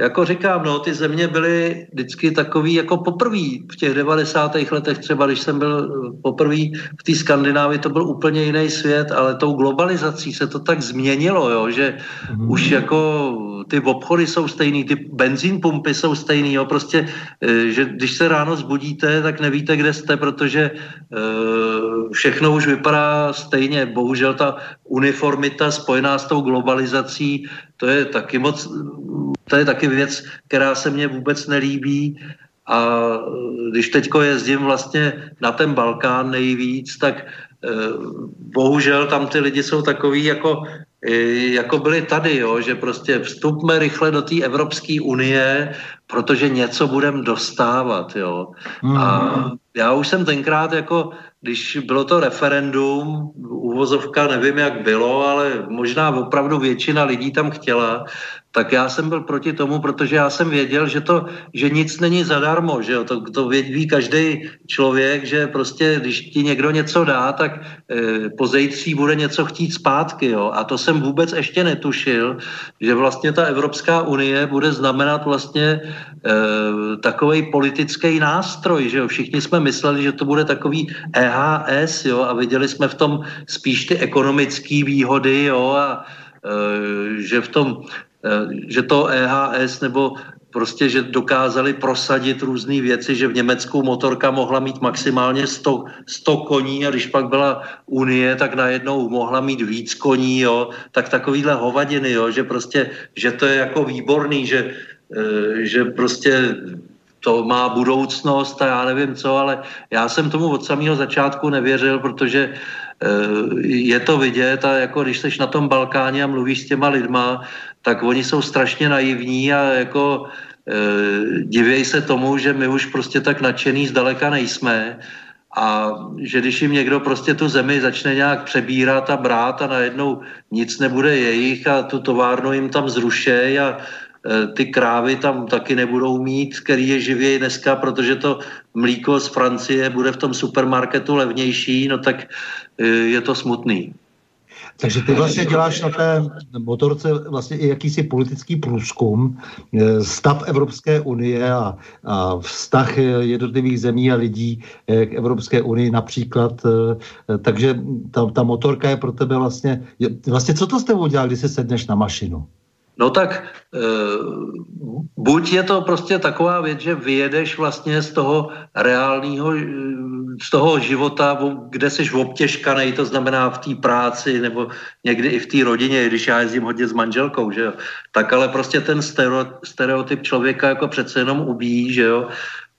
jako říkám, no, ty země byly vždycky takový jako poprvý v těch 90. letech třeba, když jsem byl poprvý v té Skandinávii, to byl úplně jiný svět, ale tou globalizací se to tak změnilo, jo, že mm. už jako ty obchody jsou stejný, ty benzín pumpy jsou stejný, jo, prostě, eh, že když se ráno zbudíte, tak nevíte, kde jste, protože uh, všechno už vypadá stejně. Bohužel ta uniformita spojená s tou globalizací, to je taky moc to je taky věc, která se mně vůbec nelíbí. A když teďko jezdím vlastně na ten Balkán nejvíc, tak eh, bohužel tam ty lidi jsou takový jako, eh, jako byli tady, jo, že prostě vstupme rychle do té Evropské unie, protože něco budeme dostávat. Jo. Mm. A mhm. já už jsem tenkrát jako když bylo to referendum, uvozovka nevím, jak bylo, ale možná opravdu většina lidí tam chtěla, tak já jsem byl proti tomu, protože já jsem věděl, že, to, že nic není zadarmo, že jo? To, to ví každý člověk, že prostě když ti někdo něco dá, tak e, po zejtří bude něco chtít zpátky. Jo? A to jsem vůbec ještě netušil, že vlastně ta Evropská unie bude znamenat vlastně e, takový politický nástroj, že jo? Všichni jsme mysleli, že to bude takový EHS, jo? A viděli jsme v tom spíš ty ekonomické výhody, jo? A e, že v tom Eh, že to EHS nebo prostě, že dokázali prosadit různé věci, že v Německu motorka mohla mít maximálně 100, 100 koní a když pak byla Unie, tak najednou mohla mít víc koní, jo, tak takovýhle hovadiny, jo, že prostě, že to je jako výborný, že, eh, že prostě to má budoucnost a já nevím co, ale já jsem tomu od samého začátku nevěřil, protože eh, je to vidět a jako když jsi na tom Balkáně a mluvíš s těma lidma, tak oni jsou strašně naivní a jako e, divějí se tomu, že my už prostě tak nadšený zdaleka nejsme a že když jim někdo prostě tu zemi začne nějak přebírat a brát a najednou nic nebude jejich a tu továrnu jim tam zrušej a ty krávy tam taky nebudou mít, který je živěji dneska, protože to mlíko z Francie bude v tom supermarketu levnější, no tak je to smutný. Takže ty vlastně děláš na té motorce vlastně i jakýsi politický průzkum, eh, stav Evropské unie a, a vztah jednotlivých zemí a lidí eh, k Evropské unii například. Eh, takže ta, ta motorka je pro tebe vlastně, vlastně co to s tebou dělá, když se sedneš na mašinu? No tak e, buď je to prostě taková věc, že vyjedeš vlastně z toho reálného, z toho života, kde jsi obtěžkaný, to znamená v té práci nebo někdy i v té rodině, když já jezdím hodně s manželkou, že jo, tak ale prostě ten stereotyp člověka jako přece jenom ubíjí, že jo,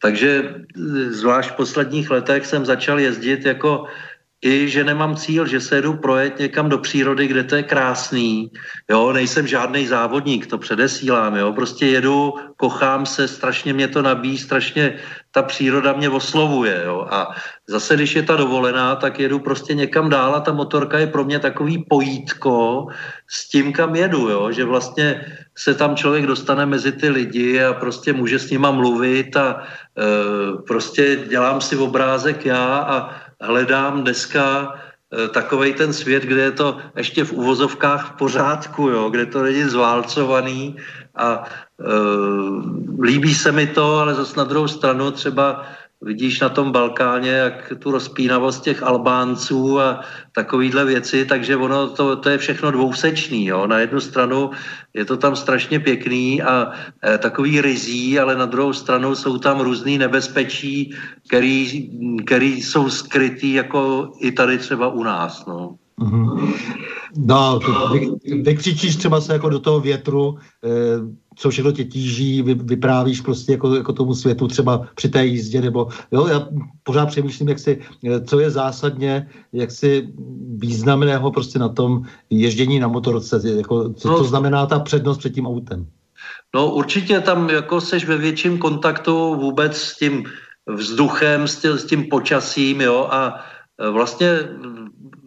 takže e, zvlášť v posledních letech jsem začal jezdit jako i že nemám cíl, že se jdu projet někam do přírody, kde to je krásný. Jo, nejsem žádný závodník, to předesílám, jo. Prostě jedu, kochám se, strašně mě to nabíjí, strašně ta příroda mě oslovuje, jo. A zase, když je ta dovolená, tak jedu prostě někam dál a ta motorka je pro mě takový pojítko s tím, kam jedu, jo. Že vlastně se tam člověk dostane mezi ty lidi a prostě může s nima mluvit a e, prostě dělám si obrázek já a hledám dneska eh, takový ten svět, kde je to ještě v uvozovkách v pořádku, jo, kde to není zválcovaný a e, líbí se mi to, ale zase na druhou stranu třeba vidíš na tom Balkáně, jak tu rozpínavost těch Albánců a takovýhle věci, takže ono to, to je všechno dvousečný. Jo. Na jednu stranu je to tam strašně pěkný a e, takový rizí, ale na druhou stranu jsou tam různý nebezpečí, který, který jsou skrytý jako i tady třeba u nás. No. Mm-hmm. No, vy, vykřičíš třeba se jako do toho větru, eh, co všechno tě tíží, vy, vyprávíš prostě jako, jako tomu světu třeba při té jízdě, nebo jo, já pořád přemýšlím, jak si, eh, co je zásadně, jak si významného prostě na tom ježdění na motorce, jako, co, no, co znamená ta přednost před tím autem. No určitě tam jako seš ve větším kontaktu vůbec s tím vzduchem, s tím, s tím počasím, jo, a eh, vlastně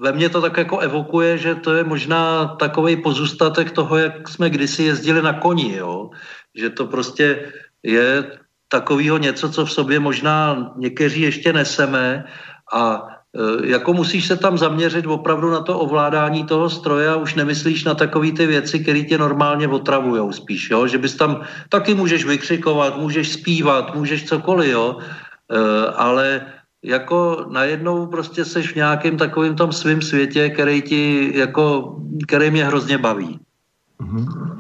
ve mně to tak jako evokuje, že to je možná takový pozůstatek toho, jak jsme kdysi jezdili na koni, jo? že to prostě je takového něco, co v sobě možná někteří ještě neseme a e, jako musíš se tam zaměřit opravdu na to ovládání toho stroje a už nemyslíš na takové ty věci, které tě normálně otravujou spíš, jo? že bys tam taky můžeš vykřikovat, můžeš zpívat, můžeš cokoliv, jo? E, ale jako najednou prostě seš v nějakém takovém tom svém světě, který ti jako, který mě hrozně baví. Mm-hmm.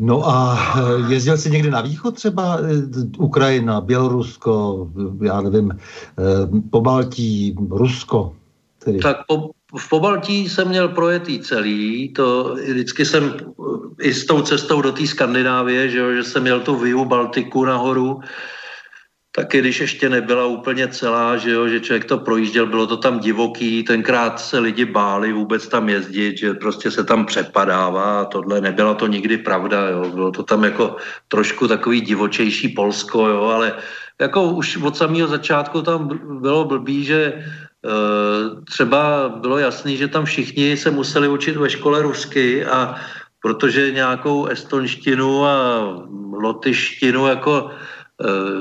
No a eh, jezdil jsi někdy na východ třeba? Eh, Ukrajina, Bělorusko, já nevím, eh, po Baltí, Rusko? Tedy. Tak po, v Pobaltí jsem měl projetý celý, to vždycky jsem i s tou cestou do té Skandinávie, že, jo, že jsem měl tu Viu Baltiku nahoru, taky když ještě nebyla úplně celá, že, jo, že člověk to projížděl, bylo to tam divoký, tenkrát se lidi báli vůbec tam jezdit, že prostě se tam přepadává a tohle, nebyla to nikdy pravda, jo, bylo to tam jako trošku takový divočejší Polsko, jo, ale jako už od samého začátku tam bylo blbý, že e, třeba bylo jasný, že tam všichni se museli učit ve škole rusky a protože nějakou estonštinu a lotyštinu jako Eh,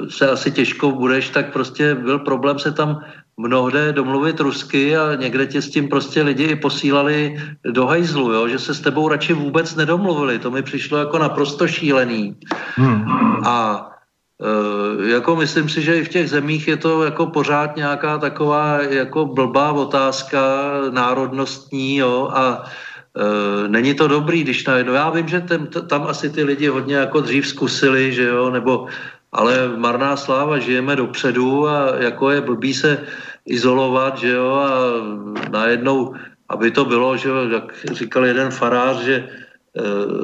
se asi těžko budeš, tak prostě byl problém se tam mnohde domluvit rusky a někde tě s tím prostě lidi i posílali do hajzlu, jo? že se s tebou radši vůbec nedomluvili. To mi přišlo jako naprosto šílený. Hmm. A e, jako myslím si, že i v těch zemích je to jako pořád nějaká taková jako blbá otázka národnostní jo? a e, není to dobrý, když najednou, já vím, že tam, tam asi ty lidi hodně jako dřív zkusili, že jo, nebo ale marná sláva, žijeme dopředu a jako je blbý se izolovat, že jo, a najednou, aby to bylo, že jo, jak říkal jeden farář, že e,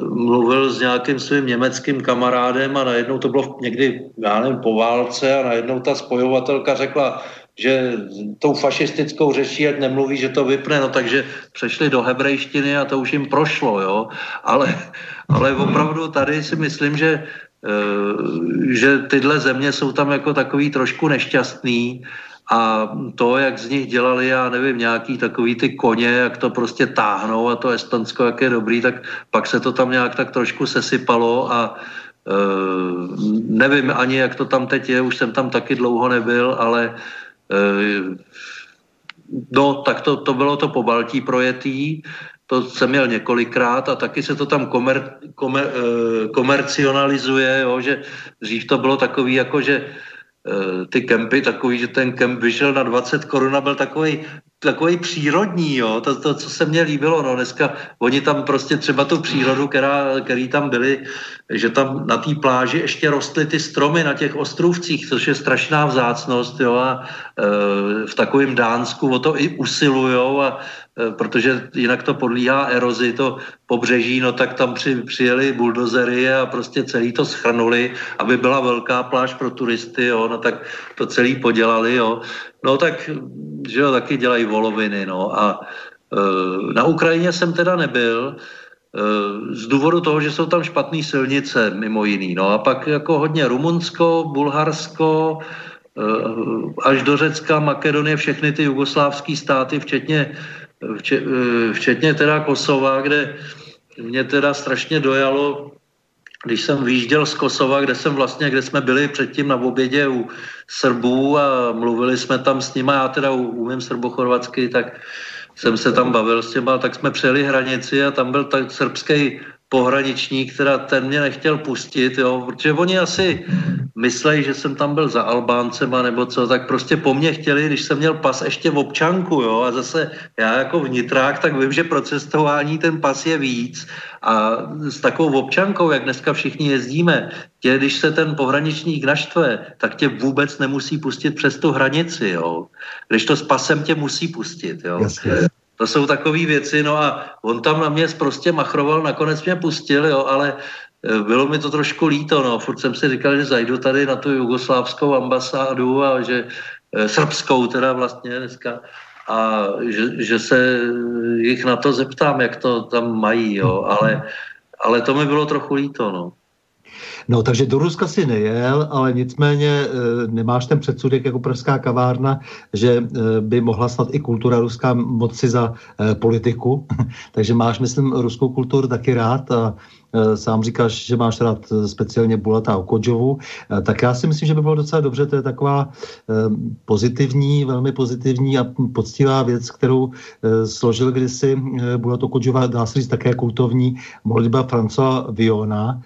mluvil s nějakým svým německým kamarádem a najednou to bylo někdy, já nevím, po válce a najednou ta spojovatelka řekla, že tou fašistickou řečí, ať nemluví, že to vypne, no takže přešli do hebrejštiny a to už jim prošlo, jo. Ale, ale opravdu tady si myslím, že že tyhle země jsou tam jako takový trošku nešťastný a to, jak z nich dělali, já nevím, nějaký takový ty koně, jak to prostě táhnou a to Estonsko, jak je dobrý, tak pak se to tam nějak tak trošku sesypalo a e, nevím ani, jak to tam teď je, už jsem tam taky dlouho nebyl, ale e, no, tak to, to bylo to po Baltí projetý, to jsem měl několikrát a taky se to tam komer, komer, e, komercionalizuje, jo, že dřív to bylo takový, jako že Eh, ty kempy takový, že ten kemp vyšel na 20 korun a byl takový takový přírodní, jo, to, to, co se mně líbilo, no, dneska oni tam prostě třeba tu přírodu, která, který tam byli, že tam na té pláži ještě rostly ty stromy na těch ostrovcích, což je strašná vzácnost, jo, a e, v takovém Dánsku o to i usilujou a e, protože jinak to podlíhá erozi, to pobřeží, no tak tam při, přijeli buldozery a prostě celý to schrnuli, aby byla velká pláž pro turisty, jo, no tak to celý podělali, jo. No tak, že jo, taky dělají voloviny, no a e, na Ukrajině jsem teda nebyl, e, z důvodu toho, že jsou tam špatné silnice, mimo jiný. No a pak jako hodně Rumunsko, Bulharsko, e, až do Řecka, Makedonie, všechny ty jugoslávské státy, včetně, vče, včetně teda Kosova, kde mě teda strašně dojalo, když jsem vyjížděl z Kosova, kde jsem vlastně, kde jsme byli předtím na obědě u Srbů a mluvili jsme tam s nimi, já teda umím srbochorvatsky, tak jsem se tam bavil s těma, tak jsme přejeli hranici a tam byl tak srbský pohraničník, která ten mě nechtěl pustit, jo, protože oni asi myslejí, že jsem tam byl za Albáncema nebo co, tak prostě po mně chtěli, když jsem měl pas ještě v občanku, jo, a zase já jako vnitrák, tak vím, že pro cestování ten pas je víc a s takovou občankou, jak dneska všichni jezdíme, tě, když se ten pohraničník naštve, tak tě vůbec nemusí pustit přes tu hranici, jo. Když to s pasem tě musí pustit, jo. Jasně. To jsou takové věci, no a on tam na mě prostě machroval, nakonec mě pustil, jo, ale e, bylo mi to trošku líto, no, furt jsem si říkal, že zajdu tady na tu jugoslávskou ambasádu a že e, srbskou teda vlastně dneska. A že, že se jich na to zeptám, jak to tam mají, jo, ale, ale to mi bylo trochu líto, no. No, takže do Ruska si nejel, ale nicméně e, nemáš ten předsudek jako pražská kavárna, že e, by mohla snad i kultura ruská moci za e, politiku. [laughs] takže máš, myslím, ruskou kulturu taky rád a Eh, sám říkáš, že máš rád eh, speciálně Bulata Okodžovu, eh, tak já si myslím, že by bylo docela dobře, to je taková pozitivní, velmi pozitivní a poctivá věc, kterou složil kdysi Bulat Okodžova, dá se říct také kultovní modlitba Francois Viona,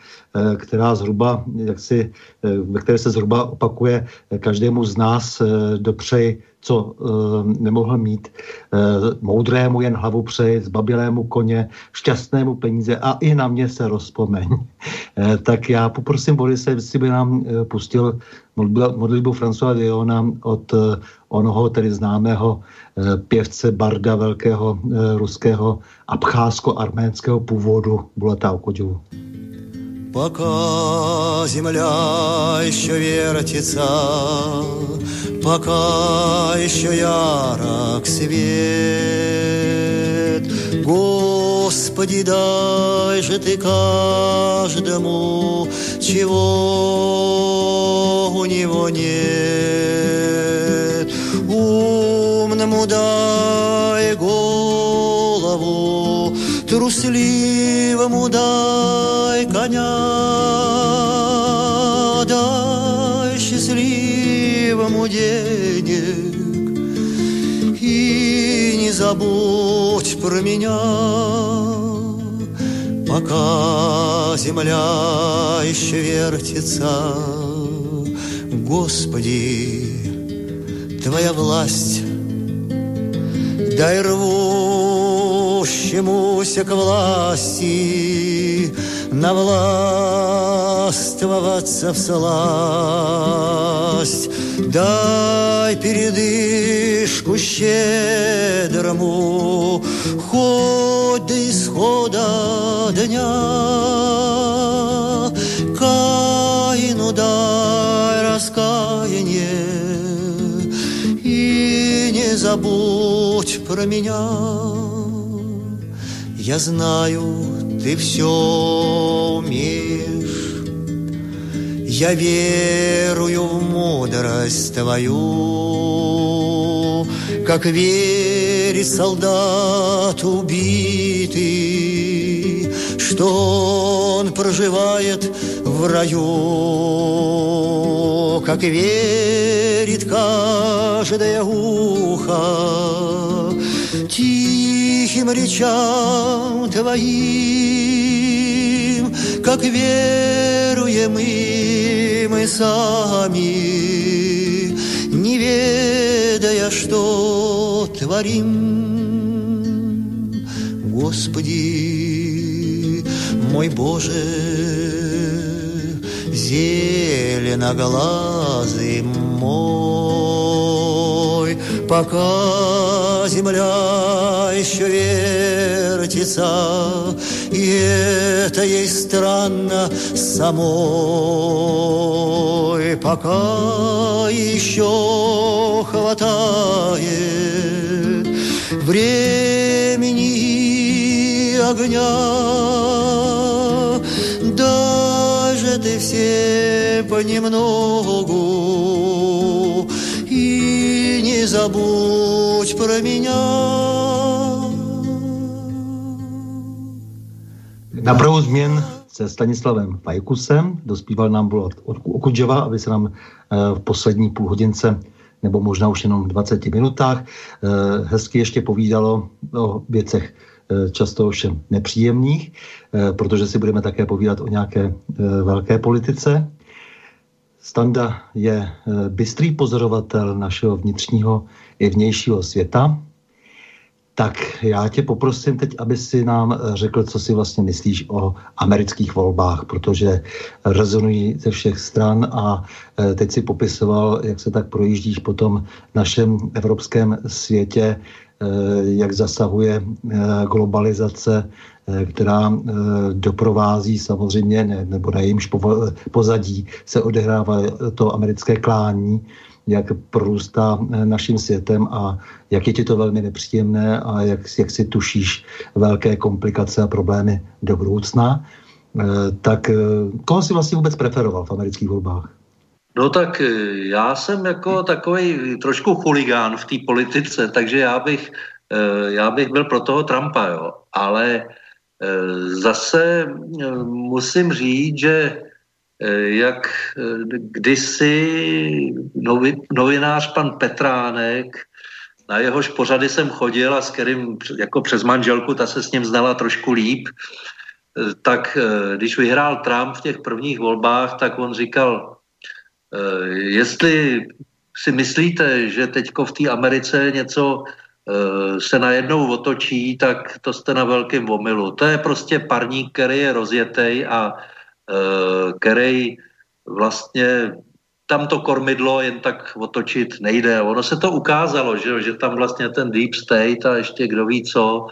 která zhruba, jak si, ve které se zhruba opakuje každému z nás dopřeji co uh, nemohl mít. Uh, moudrému jen hlavu přeji, zbabilému koně, šťastnému peníze a i na mě se rozpomeň. Uh, [laughs] tak já poprosím Borise, jestli by nám uh, pustil modlitbu François Diona od uh, onoho tedy známého uh, pěvce Barda velkého uh, ruského abcházsko-arménského původu Bulata Okodžovu. Пока земля еще вертится, пока еще ярок свет. Господи, дай же ты каждому, чего у него нет. Умному дай голову, трусливому дай коня, дай счастливому денег и не забудь про меня, пока земля еще вертится. Господи, Твоя власть, дай рвущемуся к власти навластвоваться в сласть. Дай передышку щедрому, хоть до исхода дня. Каину дай раскаяние и не забудь про меня. Я знаю, ты все умеешь, Я верую в мудрость твою, Как верит солдат убитый, Что он проживает в раю, Как верит каждое ухо Тихим речам твоим, Как веруем и мы сами, Не ведая, что творим. Господи, мой Боже, зеленоглазый мой, пока земля еще вертится, и это ей странно самой, пока еще хватает времени и огня. Даже ты все понемногу забудь про меня. Na pravou změn se Stanislavem Fajkusem dospíval nám bylo od Okudževa, aby se nám eh, v poslední půl hodince nebo možná už jenom 20 minutách eh, hezky ještě povídalo o věcech eh, často ovšem nepříjemných, protože si budeme také povídat o nějaké velké politice. Standa je bystrý pozorovatel našeho vnitřního i vnějšího světa, tak já tě poprosím teď, aby si nám eh, řekl, co si vlastně myslíš o amerických volbách, protože rezonují ze všech stran a eh, teď si popisoval, jak se tak projíždíš po tom našem evropském světě, eh, jak zasahuje globalizace, která doprovází samozřejmě, nebo na jejímž pozadí se odehrává to americké klání, jak prorůstá eh, naším světem a jak je ti to velmi nepříjemné a jak, jak si tušíš velké komplikace a problémy do budoucna. Eh, tak eh, koho si vlastně vůbec preferoval v amerických volbách? No tak já jsem jako takový trošku chuligán v té politice, takže já bych, já bych byl pro toho Trumpa, jo. Ale zase musím říct, že Eh, jak eh, kdysi novi, novinář pan Petránek, na jehož pořady jsem chodil a s kterým jako přes manželku, ta se s ním znala trošku líp, eh, tak když vyhrál Trump v těch prvních volbách, tak on říkal, jestli si myslíte, že teďko v té Americe něco se najednou otočí, tak to jste na velkém omilu. To je prostě parník, který je rozjetej a Eh, který vlastně tam to kormidlo jen tak otočit nejde. Ono se to ukázalo, že, že tam vlastně ten deep state a ještě kdo ví co.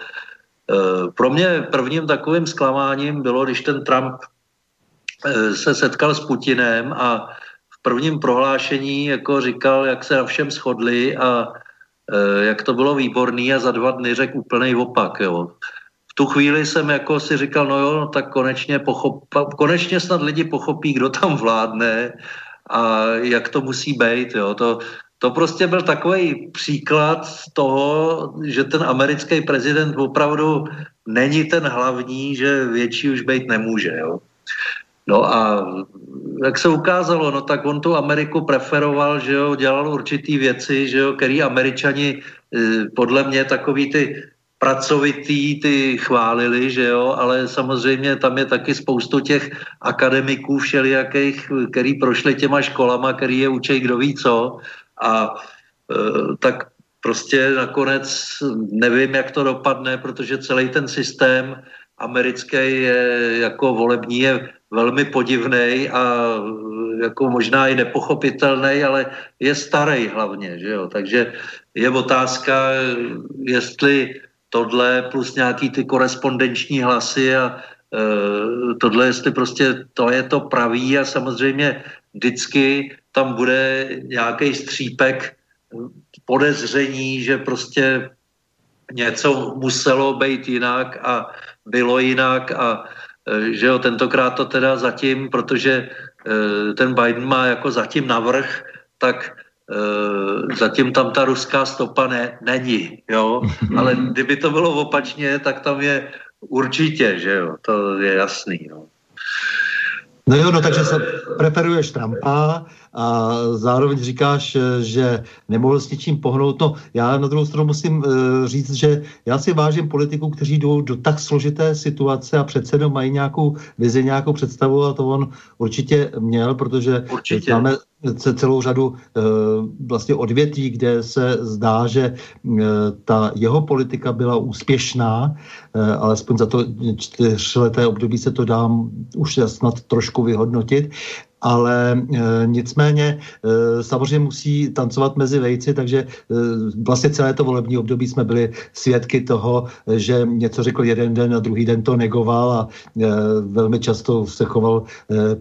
Eh, pro mě prvním takovým zklamáním bylo, když ten Trump eh, se setkal s Putinem a prvním prohlášení jako říkal, jak se na všem shodli a jak to bylo výborný a za dva dny řekl úplný opak. Jo tu chvíli jsem jako si říkal, no jo, no tak konečně, pochop, konečně snad lidi pochopí, kdo tam vládne a jak to musí být. Jo. To, to prostě byl takový příklad toho, že ten americký prezident opravdu není ten hlavní, že větší už být nemůže. Jo. No a jak se ukázalo, no tak on tu Ameriku preferoval, že jo, dělal určitý věci, že jo, který američani eh, podle mě takový ty pracovitý ty chválili, že jo, ale samozřejmě tam je taky spoustu těch akademiků všelijakých, který prošli těma školama, který je učej kdo ví co. A e, tak prostě nakonec nevím, jak to dopadne, protože celý ten systém americký je jako volební je velmi podivný a jako možná i nepochopitelný, ale je starý hlavně, že jo? takže je otázka, jestli tohle plus nějaký ty korespondenční hlasy a e, tohle, jestli prostě to je to pravý a samozřejmě vždycky tam bude nějaký střípek podezření, že prostě něco muselo být jinak a bylo jinak a že jo, tentokrát to teda zatím, protože ten Biden má jako zatím navrh, tak zatím tam ta ruská stopa ne, není, jo. Ale kdyby to bylo opačně, tak tam je určitě, že jo, to je jasný, no. No jo, no takže se preferuješ Trumpa a zároveň říkáš, že nemohl s něčím pohnout. No, já na druhou stranu musím uh, říct, že já si vážím politiků, kteří jdou do tak složité situace a přece jenom mají nějakou vizi, nějakou představu a to on určitě měl, protože určitě. máme celou řadu uh, vlastně odvětví, kde se zdá, že ta jeho politika byla úspěšná, alespoň za to čtyřleté období se to dá už snad trošku vyhodnotit ale e, nicméně e, samozřejmě musí tancovat mezi vejci, takže e, vlastně celé to volební období jsme byli svědky toho, že něco řekl jeden den a druhý den to negoval a velmi často se choval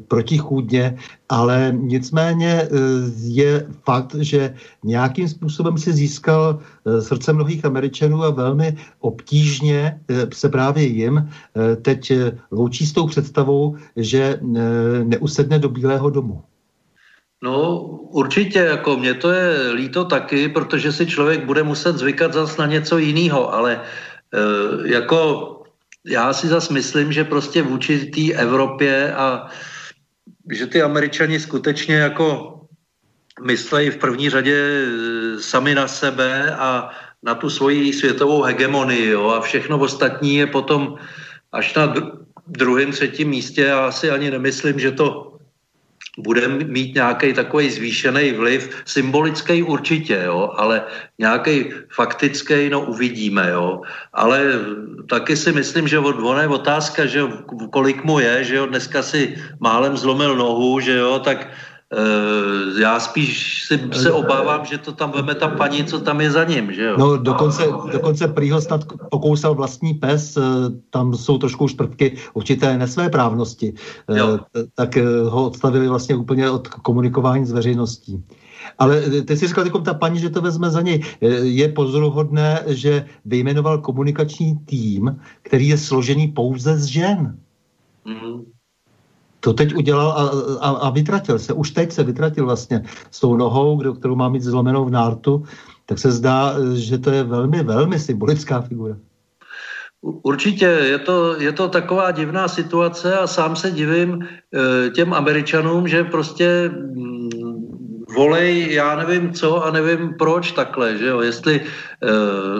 protichůdně ale nicméně e, je fakt, že nějakým způsobem si získal e, srdce mnohých Američanů a velmi obtížně e, se právě jim teď loučí s tou představou, že neusedne do Bílého domu. No určitě, jako mě to je líto taky, protože si člověk bude muset zvykat zas na něco jiného, ale jako já si zas myslím, že prostě vůči té Evropě a že ty američani skutečně jako myslejí v první řadě e, sami na sebe a na tu svoji světovou hegemonii jo, a všechno ostatní je potom až na druhém, třetím místě. Já si ani nemyslím, že to bude mít nějaký takový zvýšený vliv, symbolický určitě, jo, ale nějaký faktický, no uvidíme, jo. Ale taky si myslím, že od, je otázka, že kolik mu je, že jo, dneska si málem zlomil nohu, že jo, tak já spíš si, se obávám, že to tam veme ta paní, co tam je za ním, že jo? No dokonce, dokonce prý ho snad pokousal vlastní pes, eh, tam jsou trošku už prvky určité nesvéprávnosti, eh, jo. tak ho odstavili vlastně úplně od komunikování s veřejností. Ale ty jsi říkal, jako ta paní, že to vezme za něj. Je pozoruhodné, že vyjmenoval komunikační tým, který je složený pouze z žen. Mm-hmm to teď udělal a, a, a vytratil se. Už teď se vytratil vlastně s tou nohou, kterou má mít zlomenou v nártu, tak se zdá, že to je velmi, velmi symbolická figura. Určitě, je to, je to taková divná situace a sám se divím e, těm Američanům, že prostě mm, volej, já nevím co a nevím proč takhle, že jo, jestli e,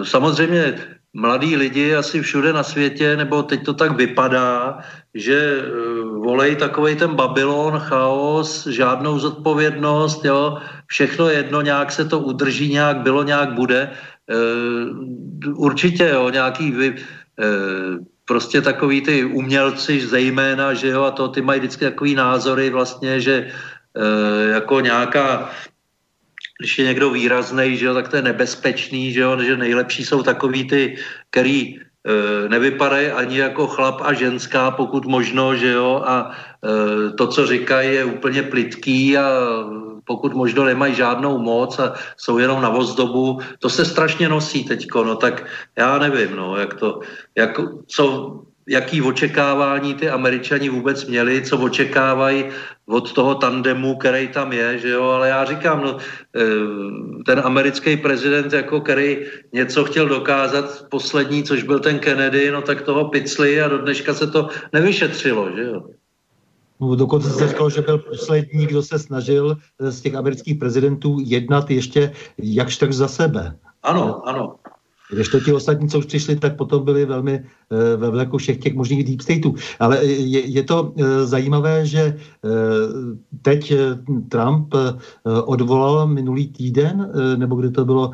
samozřejmě mladí lidi asi všude na světě, nebo teď to tak vypadá, že eh, volej takový ten Babylon, chaos, žádnou zodpovědnost, jo, všechno jedno, nějak se to udrží, nějak bylo, nějak bude. E, určitě, jo, nějaký vy, e, prostě takový ty umělci zejména, že jo, a to ty mají vždycky takový názory vlastně, že jako nějaká když je někdo výrazný, že jo, tak to je nebezpečný, že jo, že nejlepší jsou takový ty, který e, nevypadají ani jako chlap a ženská, pokud možno, že jo, a e, to, co říkají, je úplně plitký a pokud možno nemají žádnou moc a jsou jenom na vozdobu, to se strašně nosí teďko, no tak já nevím, no, jak to, jak, co, jaký očekávání ty američani vůbec měli, co očekávají od toho tandemu, který tam je, že jo, ale já říkám, no, eh, ten americký prezident, jako který něco chtěl dokázat poslední, což byl ten Kennedy, no tak toho picli a do dneška se to nevyšetřilo, že jo. No, dokonce se říkalo, že byl poslední, kdo se snažil z těch amerických prezidentů jednat ještě jakž tak za sebe. Ano, ano. Když to ti ostatní, co už přišli, tak potom byli velmi ve vleku všech těch možných deep stateů. Ale je, je to eh, zajímavé, že eh, teď Trump odvolal minulý týden, nebo kdy to bylo,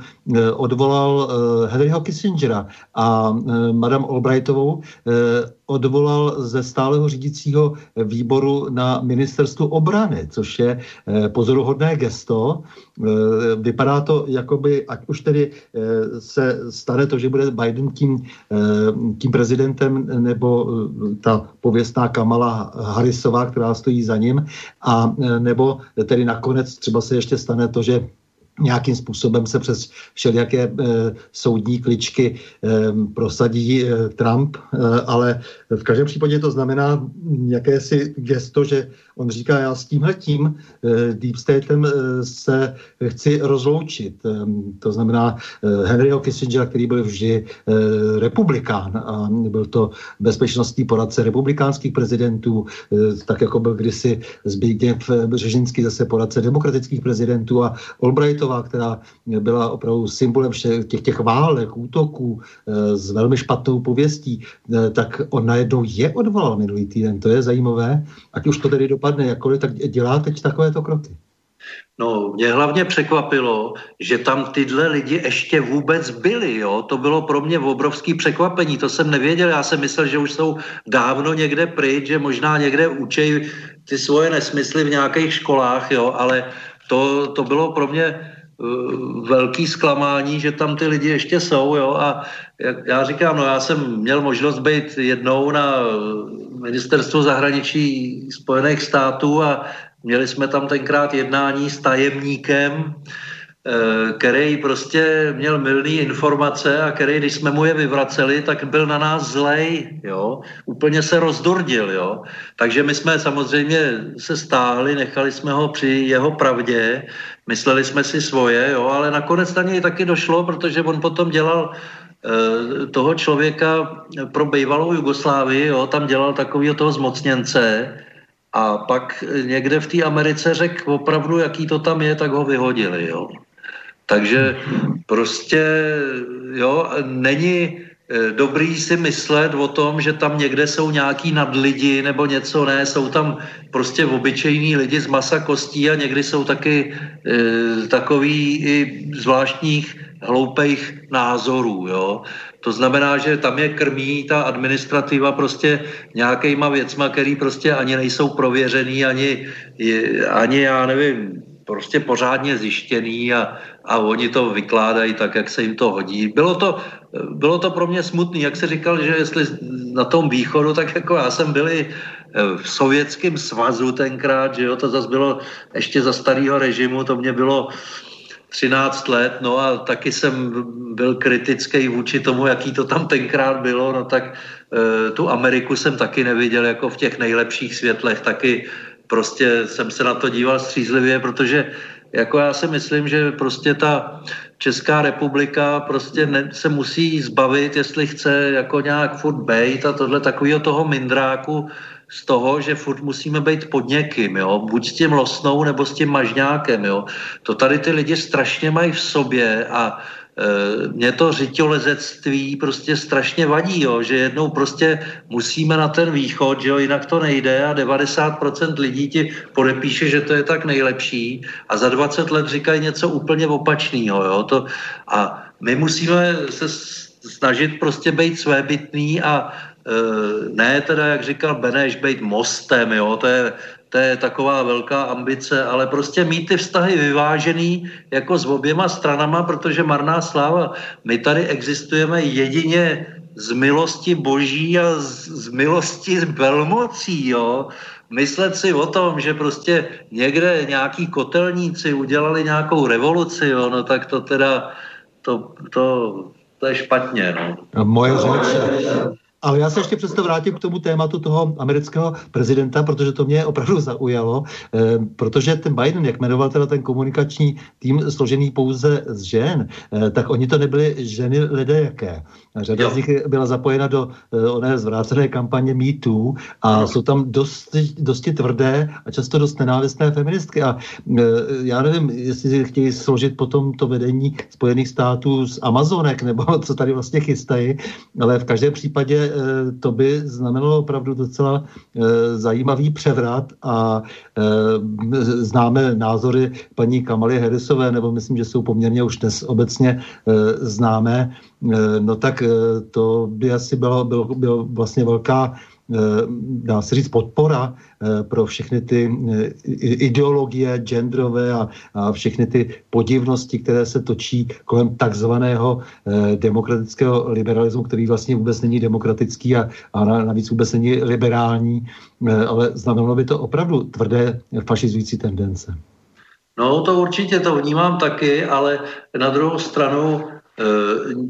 odvolal Henryho Kissingera a Madame Albrightovou odvolal ze stáleho řídícího výboru na ministerstvu obrany, což je pozoruhodné gesto. Vypadá to, jakoby, ať už tedy se stane to, že bude Biden tím, eh, tím prezidentem nebo eh, ta pověstná Kamala Harrisová, která stojí za ním, a eh, nebo tedy nakonec třeba se ještě stane to, že nějakým způsobem se přes všelijaké e, soudní kličky e, prosadí e, Trump, e, ale v každém případě to znamená jakési gesto, že on říká, já s tímhletím e, Deep Statem e, se chci rozloučit. E, to znamená e, Henryho Kissingera, který byl vždy e, republikán a byl to bezpečnostní poradce republikánských prezidentů, e, tak jako byl kdysi Zbigněv Břežinský zase poradce demokratických prezidentů a Albrightová Šabatová, která byla opravdu symbolem těch, těch válek, útoků eh, s velmi špatnou pověstí, eh, tak on najednou je odvolal minulý týden. To je zajímavé. Ať už to tedy dopadne jakkoliv, tak dělá teď takovéto kroky. No, mě hlavně překvapilo, že tam tyhle lidi ještě vůbec byli, jo. To bylo pro mě obrovský překvapení, to jsem nevěděl, já jsem myslel, že už jsou dávno někde pryč, že možná někde učej ty svoje nesmysly v nějakých školách, jo, ale to, to bylo pro mě velký zklamání, že tam ty lidi ještě jsou, jo, a já říkám, no já jsem měl možnost být jednou na ministerstvu zahraničí Spojených států a měli jsme tam tenkrát jednání s tajemníkem, eh, který prostě měl milný informace a který, když jsme mu je vyvraceli, tak byl na nás zlej, jo, úplně se rozdordil, jo. Takže my jsme samozřejmě se stáhli, nechali jsme ho při jeho pravdě, Mysleli jsme si svoje, jo, ale nakonec na něj taky došlo, protože on potom dělal e, toho člověka pro bývalou Jugoslávii, jo, tam dělal takového toho zmocněnce a pak někde v té Americe řekl opravdu, jaký to tam je, tak ho vyhodili, jo. Takže prostě, jo, není, Eh, dobrý si myslet o tom, že tam někde jsou nějaký nadlidi nebo něco, ne, jsou tam prostě obyčejní lidi z masa kostí a někdy jsou taky e, takový i zvláštních hloupých názorů, jo. To znamená, že tam je krmí ta administrativa prostě nějakýma věcma, který prostě ani nejsou prověřený, ani, ani já nevím, prostě pořádně zjištěný a, a oni to vykládají tak, jak se jim to hodí. Bylo to, bylo to pro mě smutný, jak se říkal, že jestli na tom východu, tak jako já jsem byli v sovětském svazu tenkrát, že jo, to zase bylo ještě za starého režimu, to mě bylo 13 let, no a taky jsem byl kritický vůči tomu, jaký to tam tenkrát bylo, no tak e, tu Ameriku jsem taky neviděl jako v těch nejlepších světlech, taky prostě jsem se na to díval střízlivě, protože jako já si myslím, že prostě ta Česká republika prostě ne, se musí zbavit, jestli chce jako nějak furt bejt a tohle takového toho mindráku z toho, že furt musíme být pod někým, jo? buď s tím losnou nebo s tím mažňákem. Jo? To tady ty lidi strašně mají v sobě a mě to řiťolezectví prostě strašně vadí, jo, že jednou prostě musíme na ten východ, že jo, jinak to nejde a 90% lidí ti podepíše, že to je tak nejlepší a za 20 let říkají něco úplně opačného, jo, to, a my musíme se snažit prostě být svébytný a e, ne teda, jak říkal Beneš, být mostem, jo, to je to je taková velká ambice, ale prostě mít ty vztahy vyvážený jako s oběma stranama, protože marná sláva, my tady existujeme jedině z milosti boží a z, milosti velmocí, jo. Myslet si o tom, že prostě někde nějaký kotelníci udělali nějakou revoluci, jo, no tak to teda, to, to, to je špatně, no. Moje řeč, ale já se ještě přesto vrátím k tomu tématu toho amerického prezidenta, protože to mě opravdu zaujalo, eh, protože ten Biden, jak jmenoval teda ten komunikační tým složený pouze z žen, eh, tak oni to nebyly ženy lidé jaké. Řada jo. z nich byla zapojena do eh, oné zvrácené kampaně Me Too a no. jsou tam dosti, dosti tvrdé a často dost nenávistné feministky. A já nevím, jestli chtějí složit potom to vedení Spojených států z Amazonek, nebo [laughs] co tady vlastně chystají, ale v každém případě Eh, to by znamenalo opravdu docela eh, zajímavý převrat a eh, známe názory paní Kamaly Harrisové, nebo myslím, že jsou poměrně už dnes obecně známé, no tak to by asi bylo, bylo, bylo vlastně velká dá se říct, podpora eh, pro všechny ty eh, ideologie genderové a, a všechny ty podivnosti, které se točí kolem takzvaného demokratického liberalismu, který vlastně vůbec není demokratický a, a navíc vůbec není liberální, ale znamenalo by to opravdu tvrdé fašizující tendence. No to určitě to vnímám taky, ale na druhou stranu Eh,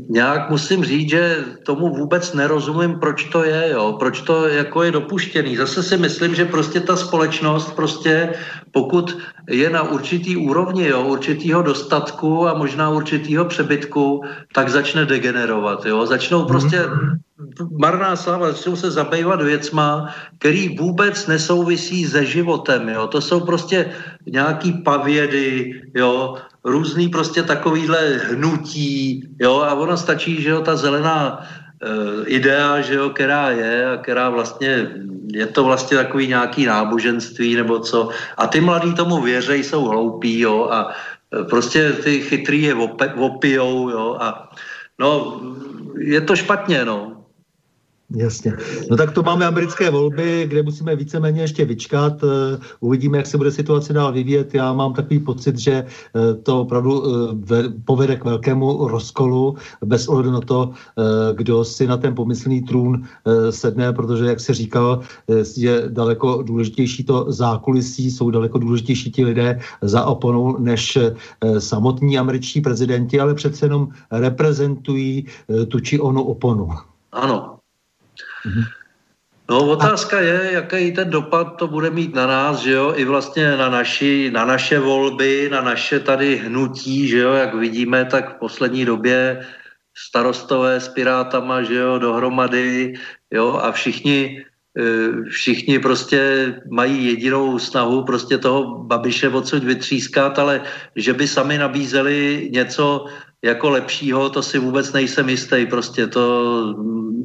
nějak musím říct, že tomu vůbec nerozumím, proč to je, jo, proč to jako je dopuštěný. Zase si myslím, že prostě ta společnost prostě, pokud je na určitý úrovni, jo, určitýho dostatku a možná určitýho přebytku, tak začne degenerovat, jo, začnou prostě marná sláva, začnou se zabývat věcma, který vůbec nesouvisí se životem, jo, to jsou prostě nějaký pavědy, jo, různý prostě takovýhle hnutí, jo, a ono stačí, že jo, ta zelená e, idea, že jo, která je a která vlastně, je to vlastně takový nějaký náboženství nebo co. A ty mladí tomu věřej, jsou hloupí, jo, a e, prostě ty chytrý je opijou, jo, a no, je to špatně, no. Jasně. No tak to máme americké volby, kde musíme víceméně ještě vyčkat. Eh, uvidíme, jak se bude situace dál vyvíjet. Já mám takový pocit, že eh, to opravdu eh, povede k velkému rozkolu bez ohledu na to, kdo si na ten pomyslný trůn sedne, protože, jak se říkal, je daleko důležitější to zákulisí, jsou daleko důležitější ti lidé za oponou než samotní američtí prezidenti, ale přece jenom reprezentují tu či onu oponu. Ano, No otázka je, jaký ten dopad to bude mít na nás, že jo, i vlastně na, naši, na naše volby, na naše tady hnutí, že jo, jak vidíme, tak v poslední době starostové s pirátama, že jo, dohromady, jo, a všichni, e, všichni prostě mají jedinou snahu prostě toho Babiše odsud vytřískat, ale že by sami nabízeli něco jako lepšího, to si vůbec nejsem jistý. Prostě to,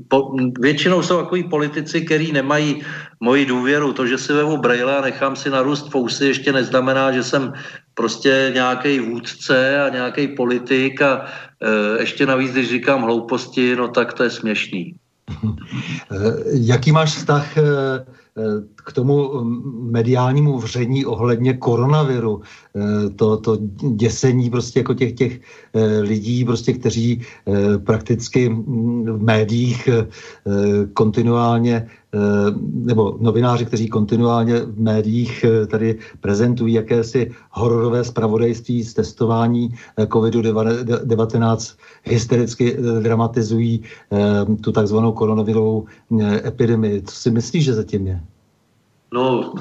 po, většinou jsou takový politici, kteří nemají moji důvěru. To, že si vevu brejle a nechám si narůst fousy, ještě neznamená, že jsem prostě nějaký vůdce a nějaký politik a e, ještě navíc, když říkám hlouposti, no tak to je směšný. [laughs] Jaký máš vztah e, k tomu mediálnímu vření ohledně koronaviru, eh, to, to děsení prostě jako těch, těch eh, lidí, prostě, kteří eh, prakticky mm, v médiích kontinuálně nebo novináři, kteří kontinuálně v médiích tady prezentují jakési hororové zpravodajství z testování COVID-19, hystericky dramatizují tu takzvanou koronavirovou epidemii. Co si myslíš, že zatím je? No,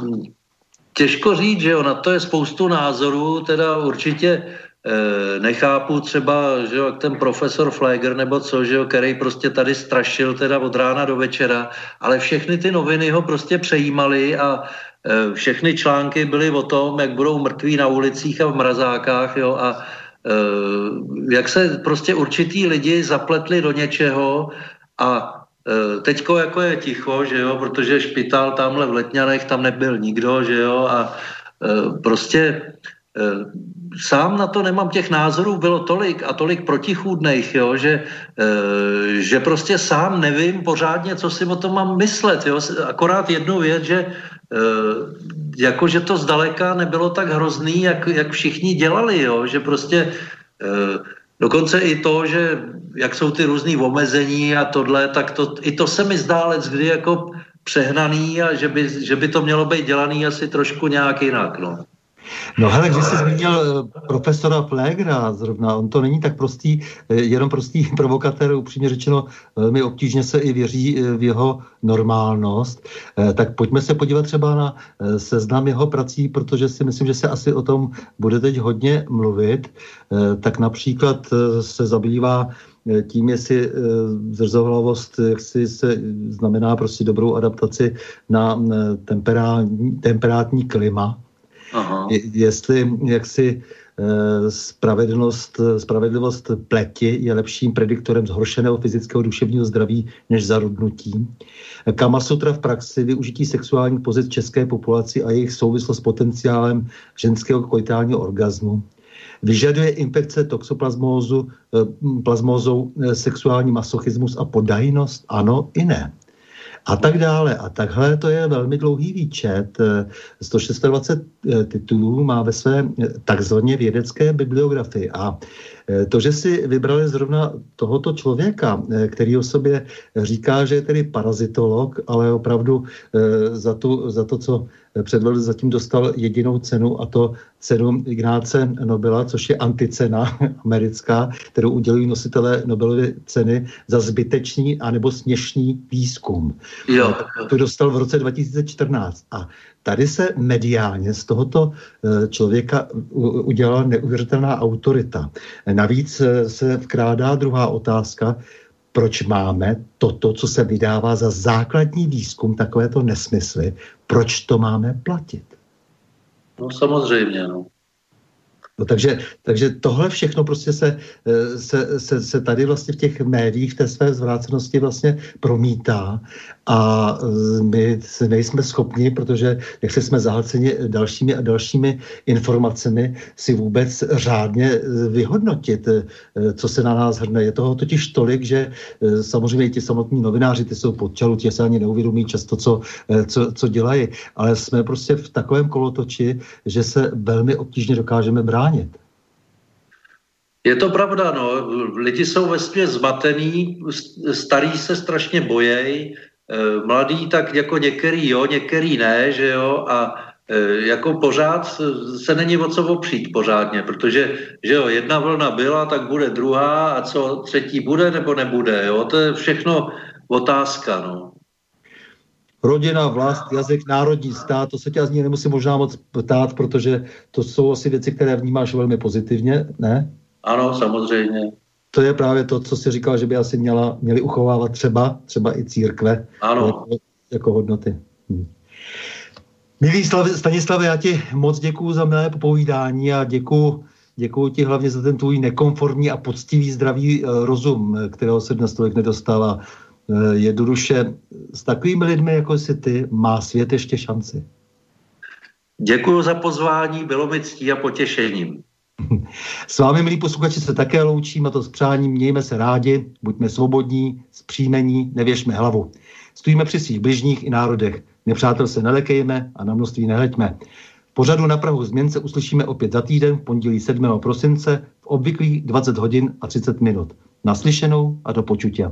těžko říct, že jo, na to je spoustu názorů, teda určitě e, nechápu třeba, že jo, jak ten profesor Flager nebo co, že jo, který prostě tady strašil teda od rána do večera, ale všechny ty noviny ho prostě přejímaly a e, všechny články byly o tom, jak budou mrtví na ulicích a v mrazákách, jo, a e, jak se prostě určitý lidi zapletli do něčeho a teďko jako je ticho, že jo, protože špitál tamhle v Letňanech, tam nebyl nikdo, že jo, a eh, prostě eh, sám na to nemám těch názorů, bylo tolik a tolik protichůdných, jo, že, že prostě sám nevím pořádně, co si o tom mám myslet. Jo. Akorát jednu věc, že jako, že to zdaleka nebylo tak hrozný, jak, jak všichni dělali, jo, že prostě Dokonce i to, že jak jsou ty různý omezení a tohle, tak to, i to se mi zdá let, kdy jako přehnaný a že by, že by to mělo být dělaný asi trošku nějak jinak. No. No hele, když jsi zmínil eh, profesora Flegra zrovna, on to není tak prostý, eh, jenom prostý [laughs] provokatér, upřímně řečeno, velmi obtížně se i věří eh, v jeho normálnost. Tak pojďme se podívat třeba na seznam jeho prací, protože si myslím, že se asi o tom bude teď hodně mluvit. Tak například se zabývá tím, jestli zrzohlavost jak si se znamená prostě dobrou adaptaci na temperátní klima, Aha. jestli jaksi eh, spravedlnost, spravedlivost pleti je lepším prediktorem zhoršeného fyzického duševního zdraví než zarudnutí. Kamasutra v praxi využití sexuálních pozic české populaci a jejich souvislost s potenciálem ženského koitálního orgazmu. Vyžaduje infekce toxoplasmózu, eh, plazmózou eh, sexuální masochismus a podajnost? Ano i ne a tak dále. A takhle to je velmi dlouhý výčet. 126 eh, titulů má ve své eh, takzvaně vědecké bibliografii. A To, že si vybrali zrovna tohoto člověka, který o sobě říká, že je tedy parazitolog, ale opravdu za, tu, za to, co předvedl, zatím dostal jedinou cenu a to cenu Ignáce Nobela, což je anticena [laughs] americká, kterou udělují nositelé Nobelovy ceny za zbytečný anebo směšný výzkum. Jo. To dostal v roce 2014. A tady se mediálně z tohoto eh, člověka udělala neuvěřitelná autorita. Navíc eh, se vkrádá druhá otázka, proč máme toto, co se vydává za základní výzkum, takovéto nesmysly, proč to máme platit? No samozřejmě, no. No takže, takže tohle všechno prostě se, eh, se, se, se tady vlastně v těch médiích, v té své zvrácenosti vlastně promítá a eh, my nejsme schopni, protože jak se jsme zahlceni dalšími a dalšími informacemi, si vůbec řádně eh, vyhodnotit, co se na nás hrne. Je toho totiž tolik, že samozřejmě i ti samotní novináři, ty jsou podčalu, ti se ani neuvědomí často, co, co, co dělají, ale jsme prostě v takovém kolotoči, že se velmi obtížně dokážeme brát bránit. Je to pravda, no. Lidi jsou ve zmatený, starí se strašně bojej, eh, mladý tak jako některý jo, některý ne, že jo, a eh, jako pořád se není o co opřít pořádně, protože že jo, jedna vlna byla, tak bude druhá a co třetí bude nebo nebude, jo, to je všechno otázka, no rodina, vlast, jazyk, národní stát, to se tě z ní nemusí možná moc ptát, protože to jsou asi věci, které vnímáš velmi pozitivně, ne? Ano, samozřejmě. To je právě to, co jsi říkal, že by asi měla, měli uchovávat třeba, třeba i církve ano. Jako, jako hodnoty. Hm. Milý Stanislave, já ti moc děkuji za milé popovídání a děkuji Děkuji ti hlavně za ten tvůj nekonformní a poctivý zdravý eh, rozum, kterého se dnes tolik nedostává. Eh, jednoduše s takovými lidmi, jako jsi ty, má svět ještě šanci. Děkuji za pozvání, bylo mi ctí a potěšením. [laughs] S vámi, milí posluchači, se také loučím a to s přáním mějme se rádi, buďme svobodní, zpříjmení, nevěšme hlavu. Stojíme při svých bližních i národech. Nepřátel se nelekejme a na množství nehleďme. Pořadu na Prahu změn se uslyšíme opět za týden v pondělí 7. prosince v obvyklých 20 hodin a 30 minut. Naslyšenou a do počutě.